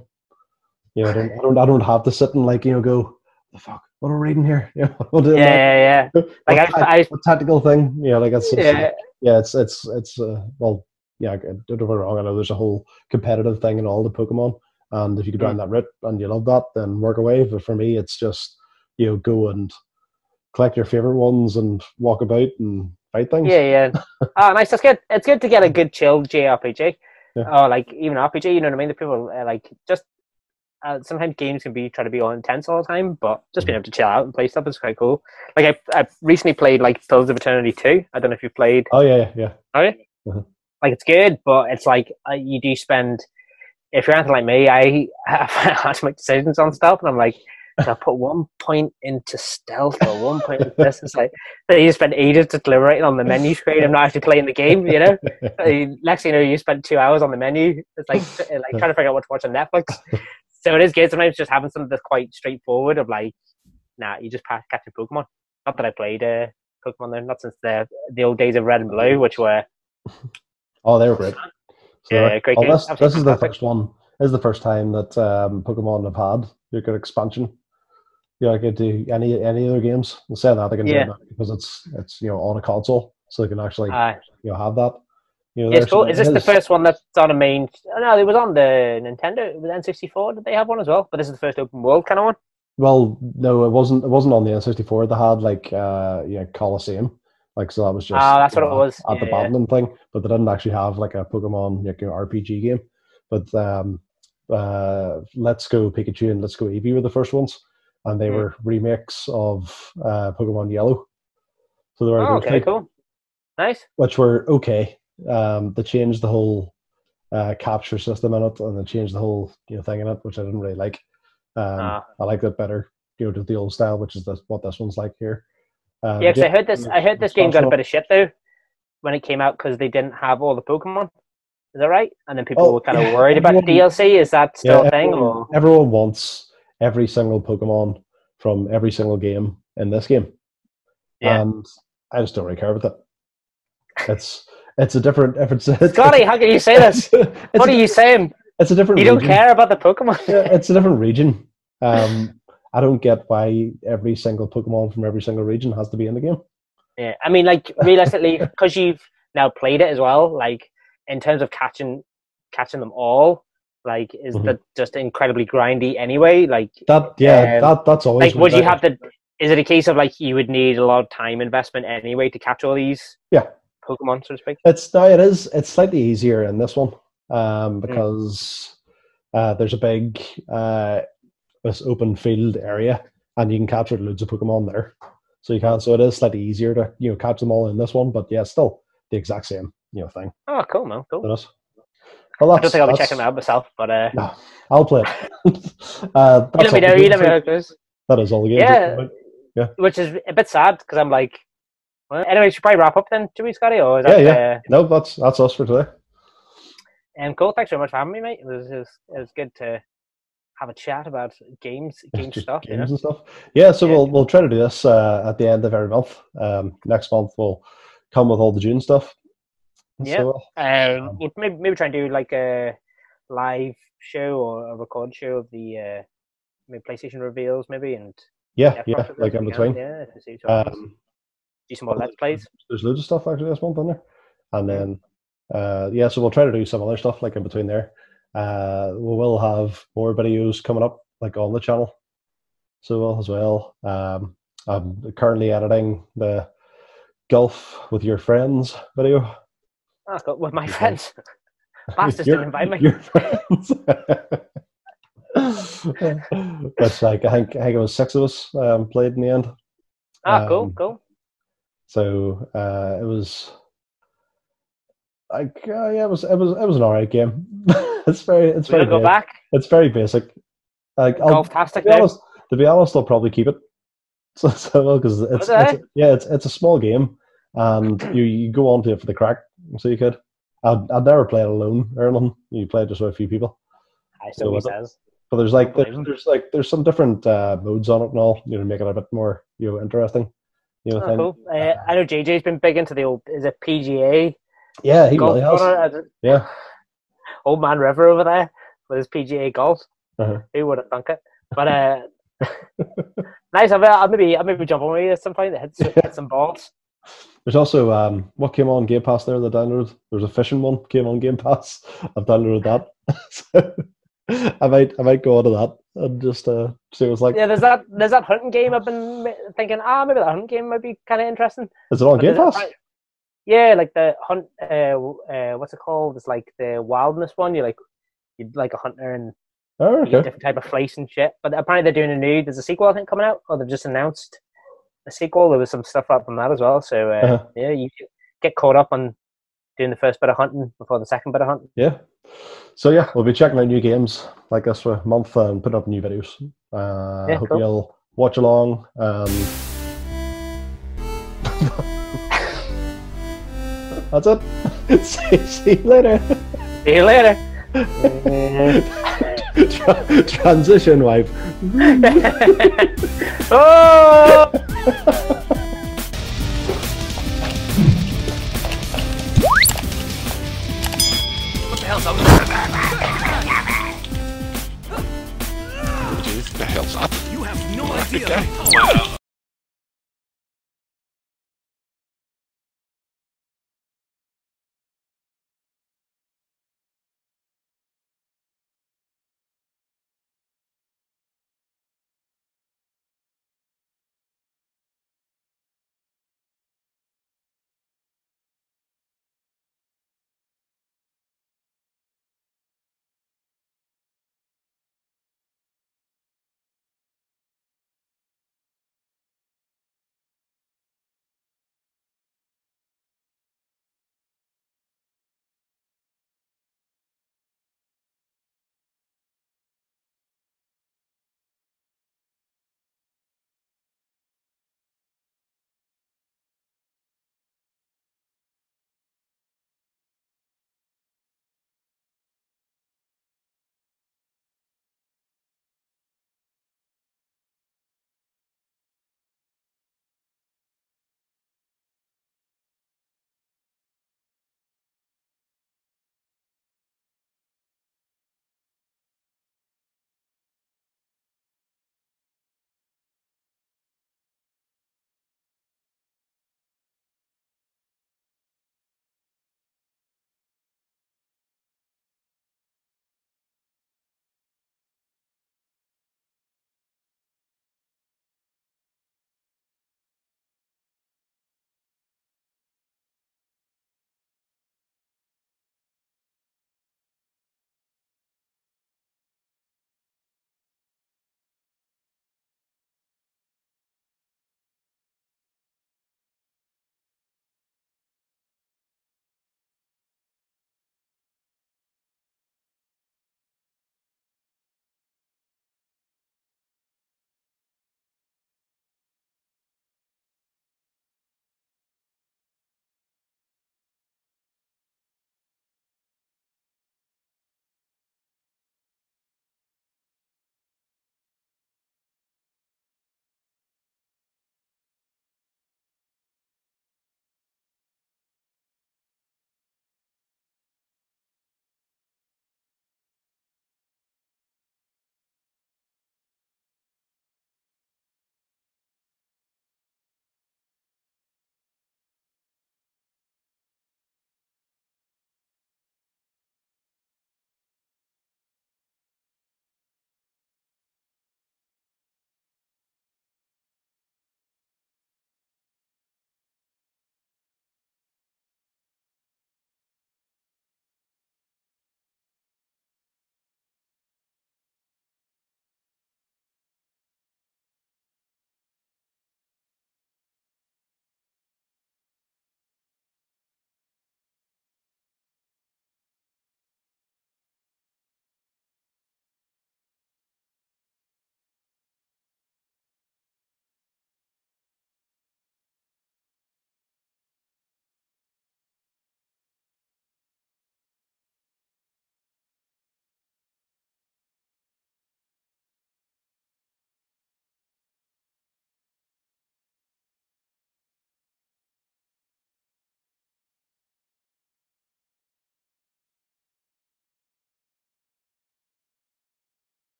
You know, I don't I don't, I don't have to sit and like you know go the fuck what am I reading here? You know, what am Yeah, yeah, yeah. Like what, I, I what tactical thing? Yeah, like it's, it's yeah, yeah, it's it's it's uh, well, yeah. Don't get me wrong. I know there's a whole competitive thing in all the Pokemon, and if you go down Mm. that route and you love that, then work away. But for me, it's just you know go and collect your favorite ones and walk about and fight things. Yeah, yeah. oh, nice. That's good. It's good to get a good chilled JRPG. Yeah. Or like even RPG. You know what I mean? The people uh, like just uh, sometimes games can be try to be all intense all the time, but just being able to chill out and play stuff is quite cool. Like I, I recently played like Pillars of Eternity two. I don't know if you played. Oh yeah, yeah, yeah. Are you? Mhm. Like it's good, but it's like uh, you do spend. If you're anything like me, I have to make decisions on stuff, and I'm like, I put one point into stealth or one point into this. It's like you spent ages just deliberating on the menu screen. I'm not actually playing the game, you know. Next thing you know, you spent two hours on the menu. It's like uh, like trying to figure out what to watch on Netflix. So it is good sometimes just having something that's quite straightforward. Of like, nah, you just pass catching Pokemon. Not that I played uh, Pokemon there, not since the the old days of Red and Blue, which were Oh, they were great. So, Yeah, great oh, this, this is the first one. This is the first time that um, Pokemon have had your good expansion. Know, like they do any any other games. I'm saying that they can Yeah. do it because it's it's you know on a console, so they can actually uh, you know have that. You know, yeah, cool. Is this the first one that's on a main? Oh, no, it was on the Nintendo. It was N64. Did they have one as well? But this is the first open world kind of one. Well, no, it wasn't. It wasn't on the N64. They had like uh, yeah, Colosseum. Like so, that was just Ah, that's what it was. at the Yeah. thing. But they didn't actually have like a Pokemon like, you know, RPG game. But um, uh, Let's Go Pikachu and Let's Go Eevee were the first ones, and they Hmm. were remakes of uh, Pokemon Yellow. So they were Oh, okay, type- cool. Nice. which were okay. Um, they changed the whole uh, capture system in it, and they changed the whole you know thing in it, which I didn't really like. Um, Ah. I like it better, you know, to the old style, which is the, what this one's like here. Uh, Yeah, because I heard this. I heard this game got a bit of shit though when it came out because they didn't have all the Pokemon. Is that right? And then people Oh, were kind of yeah, worried about everyone- DLC. Is that still yeah, a thing? everyone, everyone wants every single Pokemon from every single game in this game, Yeah. and I just don't really care about that. It's it's a different. If it's, it's Scotty, how can you say this? What are you saying? It's a different. You don't region. care about the Pokemon? Yeah, it's a different region. Um, I don't get why every single Pokemon from every single region has to be in the game. Yeah, I mean, like realistically, because you've now played it as well. Like in terms of catching catching them all, like is Mhm. that just incredibly grindy anyway? Like, That yeah, Um, that that's always like would you have to? Is it a case of like you would need a lot of time investment anyway to catch all these? Yeah. Pokemon, so to speak. It's no, it is. It's slightly easier in this one um, Hmm. because uh, there's a big uh, this open field area, and you can capture loads of Pokemon there. So you can't. So it is slightly easier to you know catch them all in this one, but yeah, still the exact same you know thing. Oh, cool, man, cool. Well, I don't think I'll be checking it out myself, but uh, No, I'll play it. uh, you let me know. You let me know, goes. That is all the games. Yeah. are- Which is a bit sad because I'm like, Well, anyway, should probably wrap up then, do we, Scotty? Or is Yeah, that, yeah. No, that's that's us for today. Uh, um, cool. Thanks very much for having me, mate. It was, it was, it was good to have a chat about games, game stuff. You know? games and stuff. Yeah, so Yeah. we'll we'll try to do this uh, at the end of every month. Um, next month we'll come with all the June stuff. And Yeah. So, Um, we'll maybe, maybe try and do like a live show or a record show of the uh, maybe PlayStation reveals, maybe, and yeah, yeah, like in we can, between. Yeah. Um, do some more let's plays. There's loads of stuff actually this month on there, and then uh, yeah, so we'll try to do some other stuff like in between there. Uh, we will have more videos coming up like on the channel, so we'll as well. Um, I'm currently editing the golf with your friends video. Oh, I've got with my friends. Bastards didn't invite me. Your friends. That's like I think I think it was six of us um, played in the end. Ah, cool, Um, cool. So uh, it was like uh, yeah, it was it was it was an alright game. it's very it's We're very go back. it's very basic. Like I'll, to be honest, to be honest, I'll probably keep it. So so because it's, Okay. it's yeah, it's it's a small game, and you you go on to it for the crack. So you could. I'd, I'd never play it alone or anything. You play it just with a few people. I so he it? says. But there's like there's, there's like there's some different uh, modes on it and all. You know, make it a bit more you know interesting. You know, Oh, cool. Uh, I know JJ's been big into the old is it PGA Yeah, he really has. Uh, Yeah. Old man River over there with his PGA golf. Uh-huh. Who would have thunk it? But uh, nice. I'll, I'll maybe I'll maybe jump on with you at some point. Hit, hit some balls. There's also um, what came on Game Pass there that I downloaded. There's a fishing one came on Game Pass. I've downloaded that. so I might I might go on to that and just uh, see what's like. Yeah, there's that there's that hunting game. I've been thinking, ah, maybe that hunting game might be kind of interesting. Is it on But Game Pass? Yeah, like the hunt. Uh, uh, what's it called? It's like the wildness one. You like you'd like a hunter and Oh, okay. different type of flights and shit. But apparently they're doing a new. There's a sequel I think coming out, or they've just announced a sequel. There was some stuff up from that as well. So uh, Uh-huh. yeah, you get caught up on doing the first bit of hunting before the second bit of hunting. Yeah. So yeah, we'll be checking out new games like this for a month and putting up new videos. Uh, Yeah, hope cool. you'll watch along. Um, that's it. see, see you later. See you later. Tra- transition wife. oh! What the hell's up? You have no idea Okay. how